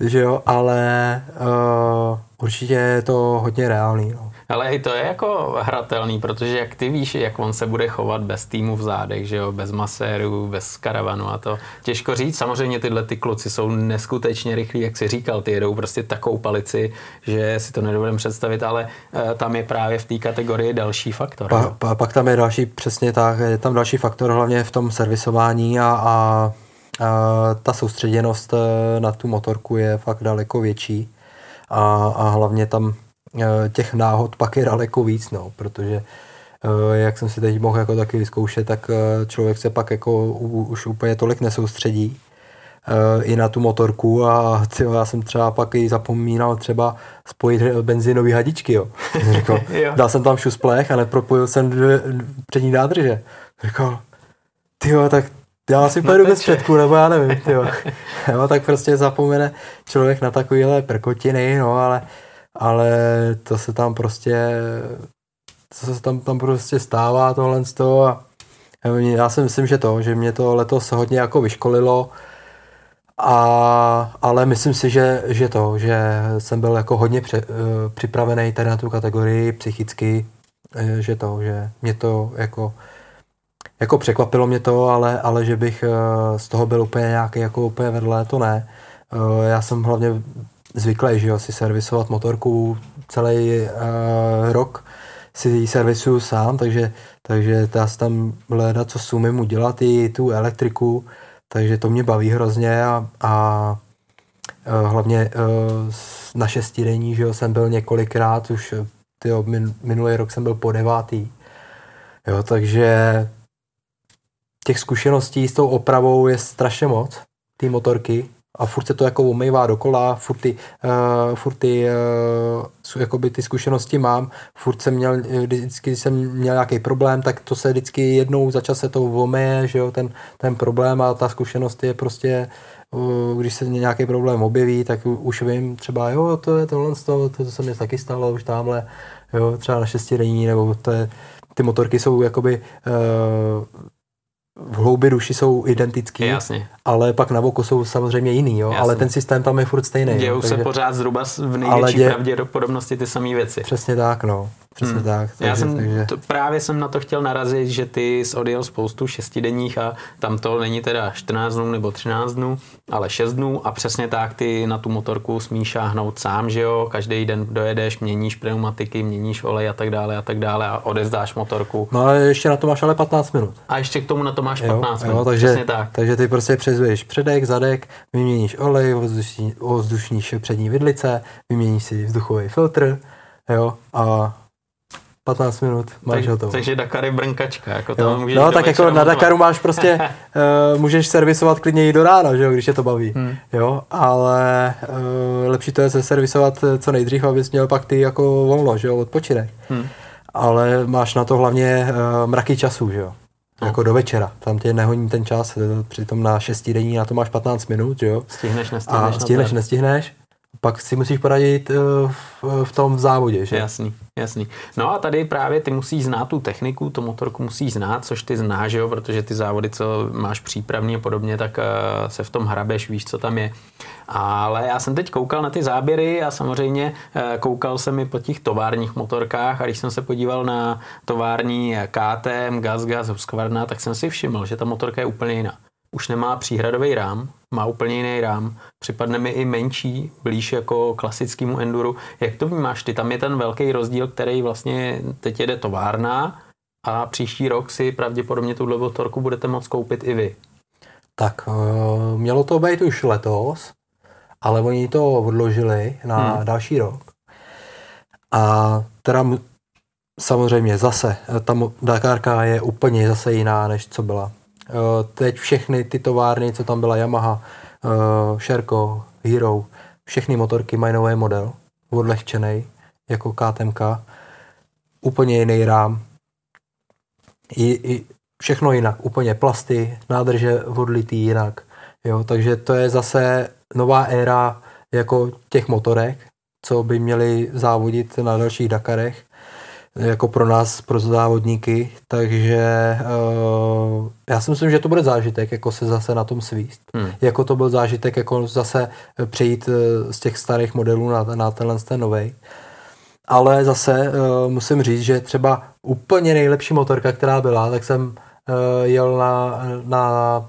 že jo, ale uh, určitě je to hodně reálný. No. Ale i to je jako hratelný, protože jak ty víš, jak on se bude chovat bez týmu v zádech, že jo, bez maséru, bez karavanu a to. Těžko říct, samozřejmě tyhle ty kluci jsou neskutečně rychlí, jak si říkal, ty jedou prostě takovou palici, že si to nedovedem představit, ale uh, tam je právě v té kategorii další faktor. Pa, pa, pak tam je další, přesně tak, je tam další faktor hlavně v tom servisování a, a, ta soustředěnost e, na tu motorku je fakt daleko větší a, a hlavně tam Eh, těch náhod pak je daleko víc, no, protože eh, jak jsem si teď mohl jako taky vyzkoušet, tak eh, člověk se pak jako už úplně tolik nesoustředí i na tu motorku a tyjo, já jsem třeba pak i zapomínal třeba spojit benzinové hadičky, jo. Říkal, dal jsem tam šusplech a nepropojil jsem dvě přední nádrže. Říkal, tyjo, tak já si pojedu bez předku, nebo já nevím, tyjo. jo, tak prostě zapomene člověk na takovéhle prkotiny, no, ale ale to se tam prostě to se tam, tam prostě stává tohle z toho a já si myslím, že to, že mě to letos hodně jako vyškolilo a, ale myslím si, že, že to, že jsem byl jako hodně pře, uh, připravený tady na tu kategorii psychicky, eh, že to, že mě to jako jako překvapilo mě to, ale, ale že bych uh, z toho byl úplně nějaký jako úplně vedle, to ne. Já jsem hlavně zvyklý, že jo, si servisovat motorku celý uh, rok si ji servisuju sám, takže, takže já tam hledat, co si umím udělat, i tu elektriku, takže to mě baví hrozně a, a uh, hlavně uh, na šestidení, že jo, jsem byl několikrát, už tyjo, min, minulý rok jsem byl po devátý, jo, takže těch zkušeností s tou opravou je strašně moc, ty motorky, a furt se to jako umývá dokola, furt ty, uh, furt ty, uh, jakoby ty zkušenosti mám, furt jsem měl, vždycky jsem měl nějaký problém, tak to se vždycky jednou za čas se to umeje, že jo, ten, ten problém a ta zkušenost je prostě, uh, když se nějaký problém objeví, tak už vím třeba, jo, to je tohle, to, to, to se mi taky stalo už tamhle, jo, třeba na šestidenní, nebo to je, ty motorky jsou jakoby uh, v hloubi duši jsou identický, Jasně. ale pak na oko jsou samozřejmě jiný, jo? ale ten systém tam je furt stejný. Dějou se pořád zhruba v největší dě... pravděpodobnosti ty samé věci. Přesně tak, no. Přesně hmm. tak. Takže, Já jsem, takže... to, právě jsem na to chtěl narazit, že ty jsi odjel spoustu šestidenních a tam to není teda 14 dnů nebo 13 dnů, ale 6 dnů a přesně tak ty na tu motorku smíš šáhnout sám, že jo, každý den dojedeš, měníš pneumatiky, měníš olej a tak dále a tak dále a odezdáš motorku. No ale ještě na to máš ale 15 minut. A ještě k tomu na to máš 15 jo, minut, jo, takže, přesně tak. Takže ty prostě přezuješ předek, zadek, vyměníš olej, ovzdušní, ovzdušní přední vidlice, vyměníš si vzduchový filtr, jo, a 15 minut, máš tak, hotovo. Takže Dakar je brnkačka. Jako tam můžeš No tak jako na. Dakaru máš prostě, uh, můžeš servisovat klidně i do rána, že jo, když je to baví. Hmm. Jo, ale uh, lepší to je se servisovat eh, co nejdřív, abys měl pak ty jako volno, že jo, odpočinek. Hmm. Ale máš na to hlavně uh, mraky času, že jo. No. Jako do večera. Tam tě nehoní ten čas, přitom na šestidenní na to máš 15 minut, že jo. Stihneš, nestihneš. A stihneš, nestihneš. Pak si musíš poradit uh, v, v tom závodě, že? Jasný, jasný. No a tady právě ty musíš znát tu techniku, tu motorku musíš znát, což ty znáš, jo, protože ty závody, co máš přípravný a podobně, tak uh, se v tom hrabeš, víš, co tam je. Ale já jsem teď koukal na ty záběry a samozřejmě koukal jsem i po těch továrních motorkách a když jsem se podíval na tovární KTM, Gas Gas, Husqvarna, tak jsem si všiml, že ta motorka je úplně jiná. Už nemá příhradový rám, má úplně jiný rám, připadne mi i menší, blíž jako klasickému enduru. Jak to vnímáš ty? Tam je ten velký rozdíl, který vlastně teď jede továrna a příští rok si pravděpodobně tuhle motorku budete moct koupit i vy. Tak, uh, mělo to být už letos, ale oni to odložili na Hmm. další rok. A teda samozřejmě zase, eh, ta mo- Dakarka je úplně zase jiná, než co byla. Eh, Teď všechny ty továrny, co tam byla Yamaha, eh, Sherco, Hero, všechny motorky mají nový model, odlehčený, jako KTMK, úplně jiný rám, i, i všechno jinak, úplně plasty, nádrže odlitý jinak, jo, takže to je zase nová éra jako těch motorek, co by měli závodit na dalších Dakarech, jako pro nás, pro závodníky, takže uh, já si myslím, že to bude zážitek, jako se zase na tom svíst. Hmm. Jako to byl zážitek, jako zase přejít eh, z těch starých modelů na, na tenhle ten novej. Ale zase uh, musím říct, že třeba úplně nejlepší motorka, která byla, tak jsem uh, jel na, na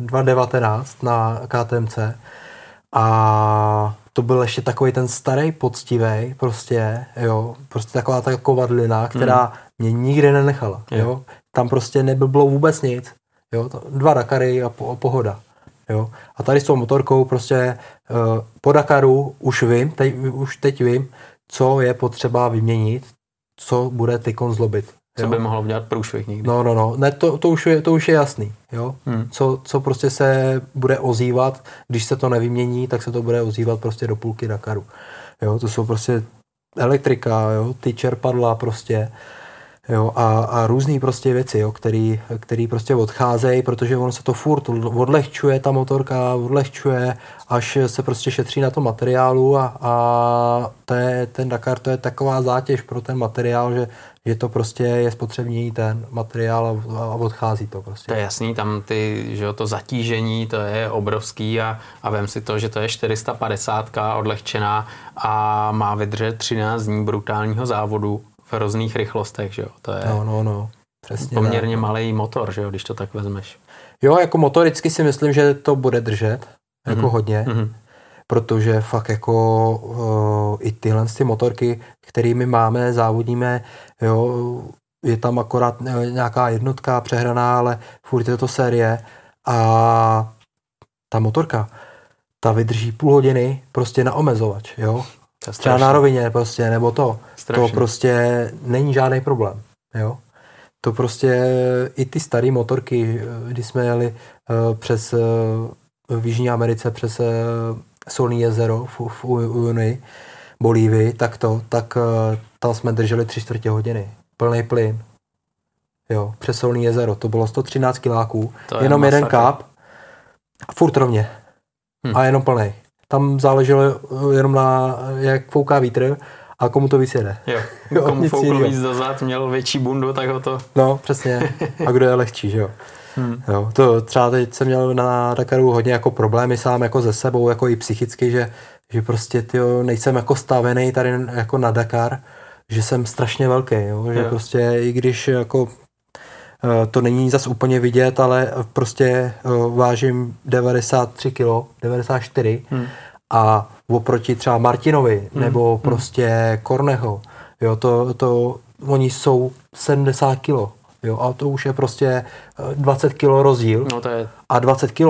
2.19 na KTMC a to byl ještě takový ten starý poctivý, prostě, jo, prostě taková ta kovadlina, která mě nikdy nenechala, Jo. jo. Tam prostě nebylo vůbec nic, jo, to, dva Dakary a, po, a pohoda, jo. A tady s tou motorkou prostě uh, po Dakaru už vím, teď, už teď vím, co je potřeba vyměnit, co bude tykon zlobit. Co jo. by mohlo udělat průšvih někdy. No, no, no, ne, to, to, už je, to už je jasný, jo. Hmm. Co, co prostě se bude ozývat, když se to nevymění, tak se to bude ozývat prostě do půlky Dakaru. Jo, to jsou prostě elektrika, jo, ty čerpadla prostě, jo, a, a různé prostě věci, jo, který, který prostě odcházejí, protože ono se to furt odlehčuje, ta motorka odlehčuje, až se prostě šetří na tom materiálu a, a to je, ten Dakar to je taková zátěž pro ten materiál, že, že to prostě je spotřební ten materiál a, odchází to prostě. To je jasný, tam ty, že jo, to zatížení, to je obrovský a, a vem si to, že to je 450 odlehčená a má vydržet 13 dní brutálního závodu v různých rychlostech, že jo. To je No, no, no. Přesně. poměrně tak. malý motor, že jo, když to tak vezmeš. Jo, jako motoricky si myslím, že to bude držet, jako Mhm. hodně, Mhm. Protože fakt jako uh, i tyhle ty motorky, kterými máme, závodíme, jo, je tam akorát eh, nějaká jednotka přehraná, ale furt je to série a ta motorka, ta vydrží půl hodiny prostě na omezovač, jo. Třeba na rovině prostě, nebo to. Strašný. To prostě není žádný problém, jo. To prostě i ty staré motorky, eh, když jsme jeli eh, přes eh, v Jižní Americe přes Solní jezero v, v U- Unii, Bolívii, tak to, tak eh, tam jsme drželi tři čtvrtě hodiny. Plný plyn. Jo, přes Solní jezero. To bylo 113 kiláků, To je jenom jeden masakr. káp a furt rovně. Hm. A jenom plný. Tam záleželo eh, jenom na, jak fouká vítr a komu to víc jede. Jo, komu nic foukl jinýho. víc dozad, měl větší bundu, tak ho to... No, přesně. A kdo je lehčí, že jo? Hmm. jo. To třeba teď jsem měl na Dakaru hodně jako problémy sám jako ze sebou, jako i psychicky, že, že prostě tyjo, nejsem jako stavený tady jako na Dakar, že jsem strašně velký, jo? že Jo. prostě i když jako eh, to není zas úplně vidět, ale prostě eh, vážím 93 kg, 94 Hmm. a oproti třeba Martinovi nebo prostě Korneho, jo, to, to, oni jsou 70 kg, jo, a to už je prostě eh, 20 kg rozdíl No to je a 20 kg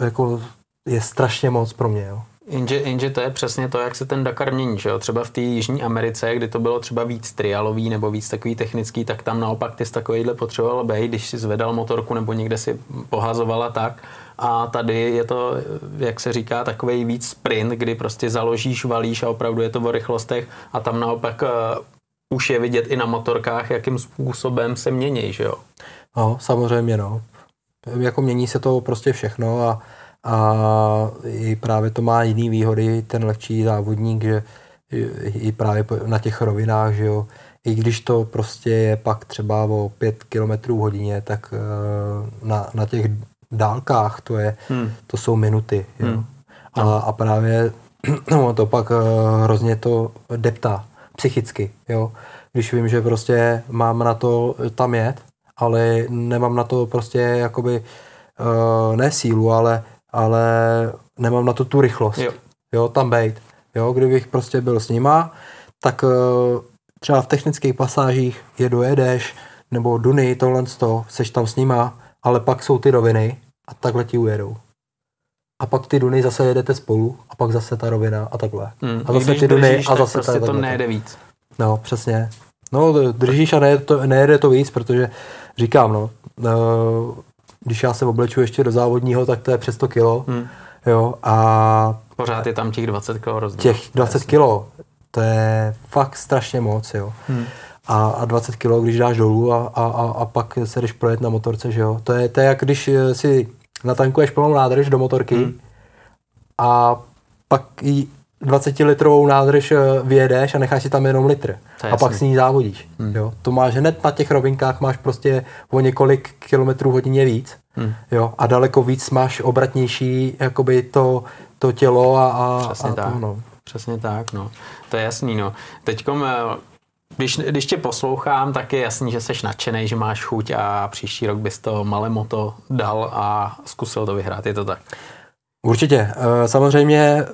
jako je strašně moc pro mě, jo. Jenže, jenže to je přesně to, jak se ten Dakar mění. Že jo? Třeba v té Jižní Americe, kdy to bylo třeba víc trialový nebo víc takový technický, tak tam naopak ty z takovýhle potřeboval být, když si zvedal motorku nebo někde si pohazovala tak. A tady je to, jak se říká, takový víc sprint, kdy prostě založíš, valíš a opravdu je to o rychlostech a tam naopak uh, už je vidět i na motorkách, jakým způsobem se mění, že jo? No, samozřejmě, no. Jako mění se to prostě všechno a a i právě to má jiný výhody, ten lehčí závodník, že i právě na těch rovinách, že jo, i když to prostě je pak třeba o 5 km hodině, tak eh, na, na těch dálkách to je, hmm. to jsou minuty, jo. Hmm. A, a právě no, to pak eh, hrozně to deptá psychicky, jo. Když vím, že prostě mám na to tam jet, ale nemám na to prostě jakoby uh, ne sílu, ale ale nemám na to tu rychlost. Jo. jo tam bejt. Jo, kdybych prostě byl s nima, tak eh, třeba v technických pasážích je dojedeš, nebo Duny, tohle to, seš tam s nima, ale pak jsou ty roviny a takhle ti ujedou. A pak ty Duny zase jedete spolu a pak zase ta rovina a takhle. Hmm. A zase ty Duny a zase prostě to nejde víc. No, přesně. No, držíš a nejede to, nejede to víc, protože říkám, no, eh, když já se obleču ještě do závodního, tak to je přes 100 kilo. Hmm. Jo, a Pořád je tam těch 20 kilo rozdíl. Těch 20 kilo, to je fakt strašně moc, jo. Hmm. A, a 20 kilo, když dáš dolů a, a, a, a pak se jdeš projet na motorce, že jo. To je, to je jak když si natankuješ plnou nádrž do motorky hmm. a pak ji 20-litrovou nádrž eh, vyjedeš a necháš si tam jenom litr. A pak s ní závodíš. Hmm. Jo? To máš hned na těch rovinkách, máš prostě o několik kilometrů hodině víc. Hmm. Jo? A daleko víc máš obratnější jakoby to, to tělo a, a, Přesně a tak. to, no. Přesně tak, no. To je jasný, no. Teďkom, eh, když, když tě poslouchám, tak je jasný, že jsi nadšený, že máš chuť a příští rok bys to malé moto dal a zkusil to vyhrát. Je to tak? Určitě. Eh, samozřejmě eh,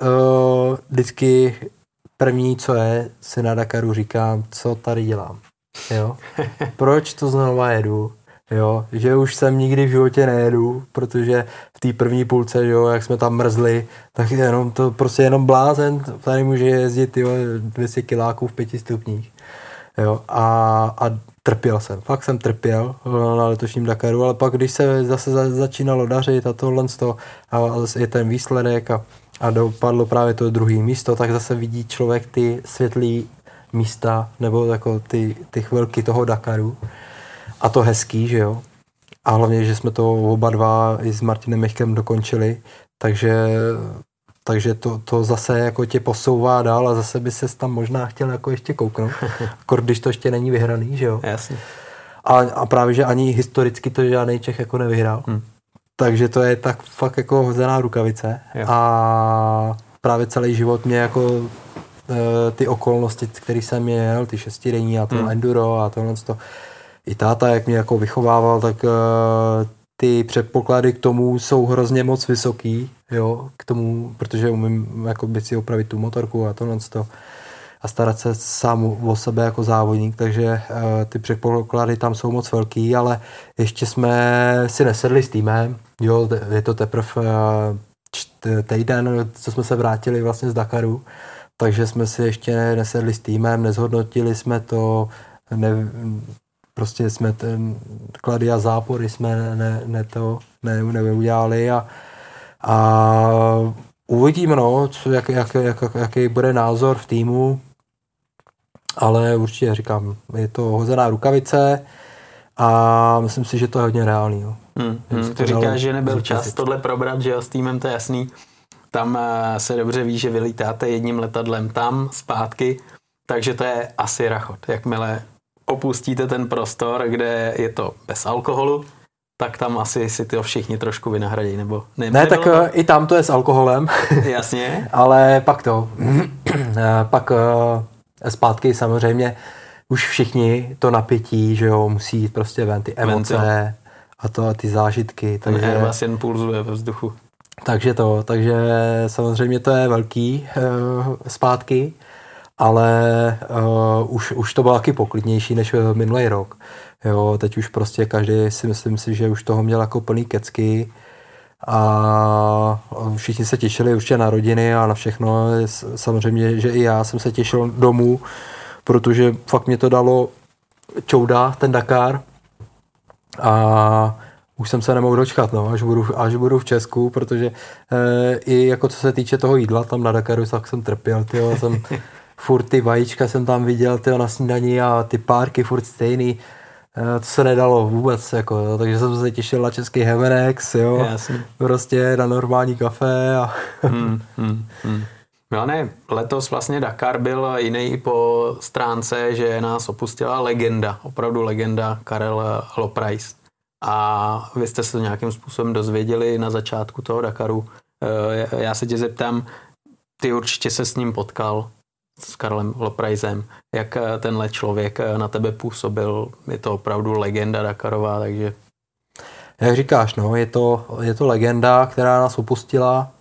vždycky první, co je, si na Dakaru říkám, co tady dělám. Jo? Proč to znova jedu? Jo? Že už jsem nikdy v životě nejedu, protože v té první půlce, jo, jak jsme tam mrzli, tak jenom to prostě jenom blázen tady může jezdit jo, 200 kiláků v pěti stupních. Jo? A, a trpěl jsem, fakt jsem trpěl na letošním Dakaru, ale pak když se zase začínalo dařit a tohle a je ten výsledek a, a dopadlo právě to druhé místo, tak zase vidí člověk ty světlý místa nebo jako ty, ty chvilky toho Dakaru a to hezký, že jo. A hlavně, že jsme to oba dva i s Martinem Mechkem dokončili, takže takže to, to zase jako tě posouvá dál a zase by se tam možná chtěl jako ještě kouknout, akor když to ještě není vyhraný, že jo. Jasně. A, a právě, že ani historicky to žádný Čech jako nevyhrál. Hmm. Takže to je tak fakt jako hozená rukavice. Jo. A právě celý život mě jako e, ty okolnosti, které jsem měl, ty šestidenní a to hmm. enduro a tohle to, i táta, jak mě jako vychovával, tak e, ty předpoklady k tomu jsou hrozně moc vysoký, jo, k tomu, protože umím jako by si opravit tu motorku a tohle to a starat se sám o sebe jako závodník, takže uh, ty předpoklady tam jsou moc velký, ale ještě jsme si nesedli s týmem, jo, je to teprve uh, týden, co jsme se vrátili vlastně z Dakaru, takže jsme si ještě nesedli s týmem, nezhodnotili jsme to, ne, prostě jsme ten klady a zápory jsme ne, ne, ne to ne, neudělali a, a uvidíme, no, co, jak, jak, jak, jaký bude názor v týmu, ale určitě říkám, je to hozená rukavice a myslím si, že to je hodně reálný. Jo. Hmm, hmm, ty říkáš, že nebyl čas tohle probrat, že jo, s týmem to je jasný. Tam eh, se dobře ví, že vylítáte jedním letadlem tam, zpátky, takže to je asi rachot. Jakmile opustíte ten prostor, kde je to bez alkoholu, tak tam asi si to všichni trošku vynahradí, nebo ne? Ne, tak to? Eh, i tam to je s alkoholem. Jasně. Ale pak to, eh, pak eh, zpátky samozřejmě už všichni to napětí, že jo, musí jít prostě ven, ty emoce Ventil. a to a ty zážitky. Takže vás jen pulzuje ve vzduchu. Takže to, takže samozřejmě to je velký uh, zpátky ale uh, už, už to bylo taky poklidnější než minulý rok. Jo, teď už prostě každý si myslím si, že už toho měl jako plný kecky a všichni se těšili určitě na rodiny a na všechno. Samozřejmě, že i já jsem se těšil domů, protože fakt mě to dalo čouda, ten Dakar. A už jsem se nemohl dočkat, no, až, budu, až budu v Česku, protože e, i jako co se týče toho jídla tam na Dakaru, tak jsem trpěl, tyjo, jsem furt ty vajíčka jsem tam viděl tyjo, na snídaní a ty párky furt stejný. E, to se nedalo vůbec, jako, jo, takže jsem se těšil na český Hemenex, jo, Jasně. prostě na normální kafe. A... hmm, hmm, hmm. Milane, letos vlastně Dakar byl jiný po stránce, že nás opustila legenda, opravdu legenda Karel Loprais. A vy jste se to nějakým způsobem dozvěděli na začátku toho Dakaru. Eh, já se tě zeptám, ty určitě se s ním potkal, s Karlem Lopraisem. Jak eh, tenhle člověk eh, na tebe působil? Je to opravdu legenda Dakarová, takže... Jak říkáš, no, je to, je to legenda, která nás opustila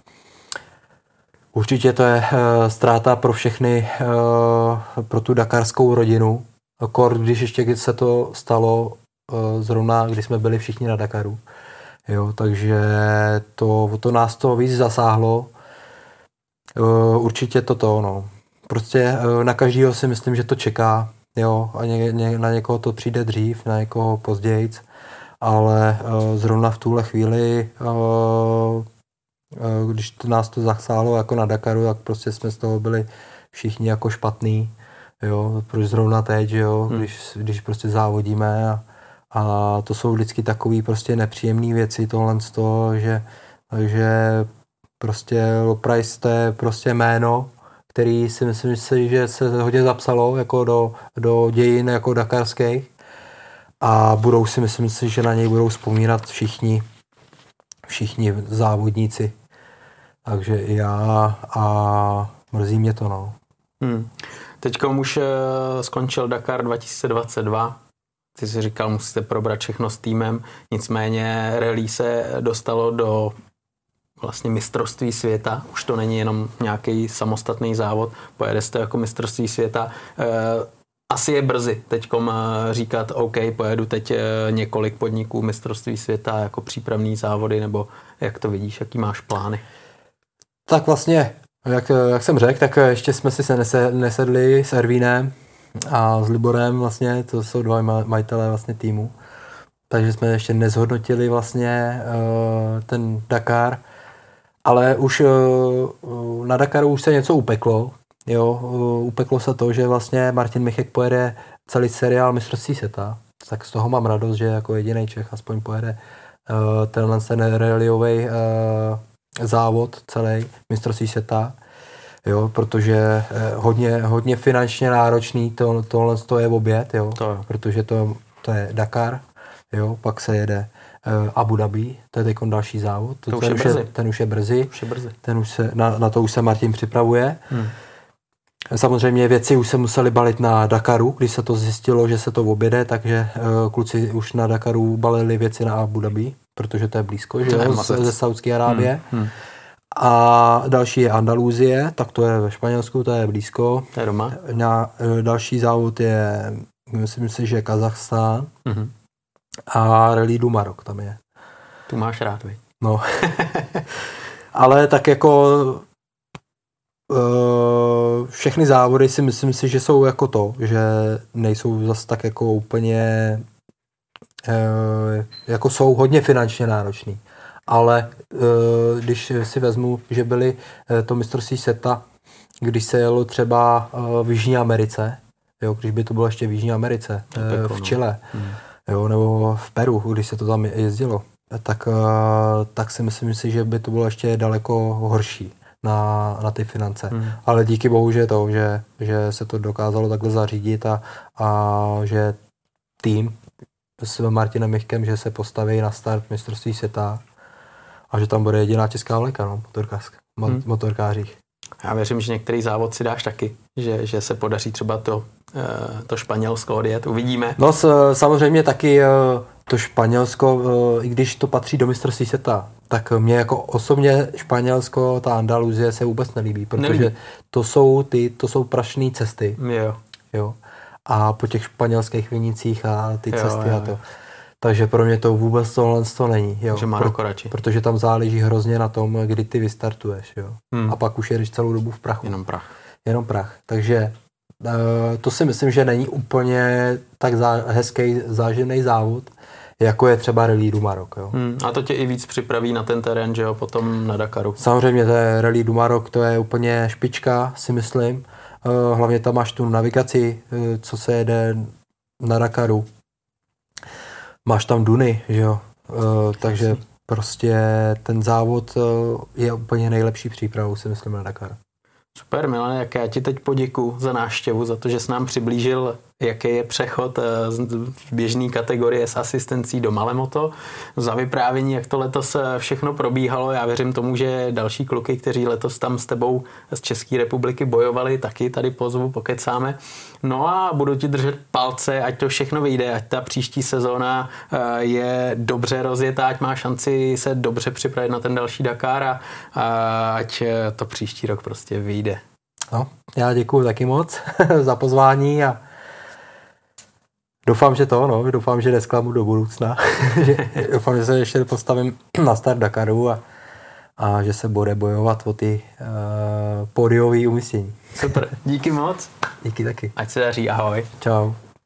Určitě to je uh, ztráta pro všechny, uh, pro tu dakarskou rodinu. Kor, když ještě se to stalo uh, zrovna, když jsme byli všichni na Dakaru. Jo, takže to, to nás to víc zasáhlo. Uh, určitě to to, no. Prostě uh, na každého si myslím, že to čeká. Jo, a ně, ně, na někoho to přijde dřív, na někoho později, ale uh, zrovna v tuhle chvíli uh, Eh, když to nás to zasáhlo jako na Dakaru, tak prostě jsme z toho byli všichni jako špatný, jo, proč zrovna teď, jo, hmm. když, když prostě závodíme a, a to jsou vždycky takové prostě nepříjemné věci, tohle z toho, že, takže prostě Loprice to je prostě jméno, který si myslím, že se hodně zapsalo jako do, do dějin jako dakarských a budou si myslím že na něj budou vzpomínat všichni, všichni závodníci. Takže já a mrzí mě to, no. Hmm. Teď už uh, skončil Dakar 2022. Ty jsi říkal, musíte probrat všechno s týmem, nicméně rally se dostalo do vlastně mistrovství světa. Už to není jenom nějaký samostatný závod, pojede to jako mistrovství světa. Uh, asi je brzy teď říkat, OK, pojedu teď několik podniků mistrovství světa jako přípravný závody, nebo jak to vidíš, jaký máš plány? Tak vlastně, jak, jak jsem řekl, tak ještě jsme si se nesedli s Ervínem a s Liborem vlastně, to jsou dva majitelé vlastně týmu. Takže jsme ještě nezhodnotili vlastně ten Dakar, ale už uh, na Dakaru už se něco upeklo. Jo, uh, upeklo se to, že vlastně Martin Michek pojede celý seriál mistrovství světa. Tak z toho mám radost, že jako jediný Čech aspoň pojede uh, tenhle ten rallyový závod celý mistrovství světa, jo, protože hodně, hodně finančně náročný to, tohle to je oběd, jo, to. protože to, to je Dakar, jo, pak se jede Abu Dhabi, to je teď další závod, to, to už je brzy. Je, ten už je brzy, už je brzy. Ten už se, na, na to už se Martin připravuje. Hmm. Samozřejmě věci už se museli balit na Dakaru, když se to zjistilo, že se to oběde, takže uh, kluci už na Dakaru balili věci na Abu Dhabi protože to je blízko, že jo, ze Saudské Arábie. Hmm, hmm. A další je Andalúzie, tak to je ve Španělsku, to je blízko. To je doma. Na, další závod je, myslím si, že Kazachstán. Hmm. A Rally du Marok tam je. Tu máš rád, vy. No. Ale tak jako uh, všechny závody si myslím si, že jsou jako to, že nejsou zase tak jako úplně Eh, jako jsou hodně finančně náročný. Ale eh, když si vezmu, že byly to mistrovství seta, když se jelo třeba v Jižní Americe, jo, když by to bylo ještě v Jižní Americe, v no. Chile, hmm. Jo, nebo v Peru, když se to tam jezdilo, tak, tak si myslím si, že by to bylo ještě daleko horší na, na ty finance. Hmm. Ale díky bohu, že to, že, že se to dokázalo takhle zařídit a, a že tým s Martinem Michkem, že se postaví na start mistrovství světa a že tam bude jediná česká vleka, no, motorkář, hmm. motorkářích. Já věřím, že některý závod si dáš taky, že, že se podaří třeba to, eh, to Španělsko odjet, uvidíme. No samozřejmě taky eh, to Španělsko, eh, i když to patří do mistrovství světa, tak mě jako osobně Španělsko, ta Andaluzie se vůbec nelíbí, protože nelíbí. to jsou ty, to jsou prašné cesty. Jo. Jo a po těch španělských vinicích a ty jo, cesty jo, a to. Takže pro mě to vůbec tohle to není. Jo. Takže Maroko radši. Protože tam záleží hrozně na tom, kdy ty vystartuješ. Jo. Hmm. A pak už jedeš celou dobu v prachu. Jenom prach. Jenom prach. Takže to si myslím, že není úplně tak zá, hezký záživný závod, jako je třeba Rally du Maroc. Jo. Hmm, a to tě i víc připraví na ten terén, že jo, potom na Dakaru. Samozřejmě to je Rally du Maroc, to je úplně špička, si myslím. Uh, hlavně tam máš tu navigaci, uh, co se jede na Dakaru. Máš tam Duny, že jo. Takže prostě ten závod je úplně nejlepší přípravou, si myslím, na Dakar. Super, Milan, jak já ti teď poděkuji za návštěvu, za to, že jsi nám přiblížil jaký je přechod eh, z běžné kategorie s asistencí do Malemoto, za vyprávění, jak to letos eh, všechno probíhalo. Já věřím tomu, že další kluky, kteří letos tam s tebou z České republiky bojovali, taky tady pozvu, pokecáme. No a budu ti držet palce, ať to všechno vyjde, ať ta příští sezóna eh, je dobře rozjetá, ať má šanci se dobře připravit na ten další Dakar a ať to příští rok prostě vyjde. No, já děkuji taky moc za pozvání a Doufám, že to, no, doufám, že nesklamu do budoucna. doufám, že se ještě postavím na start Dakaru a, a že se bude bojovat o ty uh, pódiové umístění. Super, díky moc. Díky taky. Ať se daří, ahoj. Čau.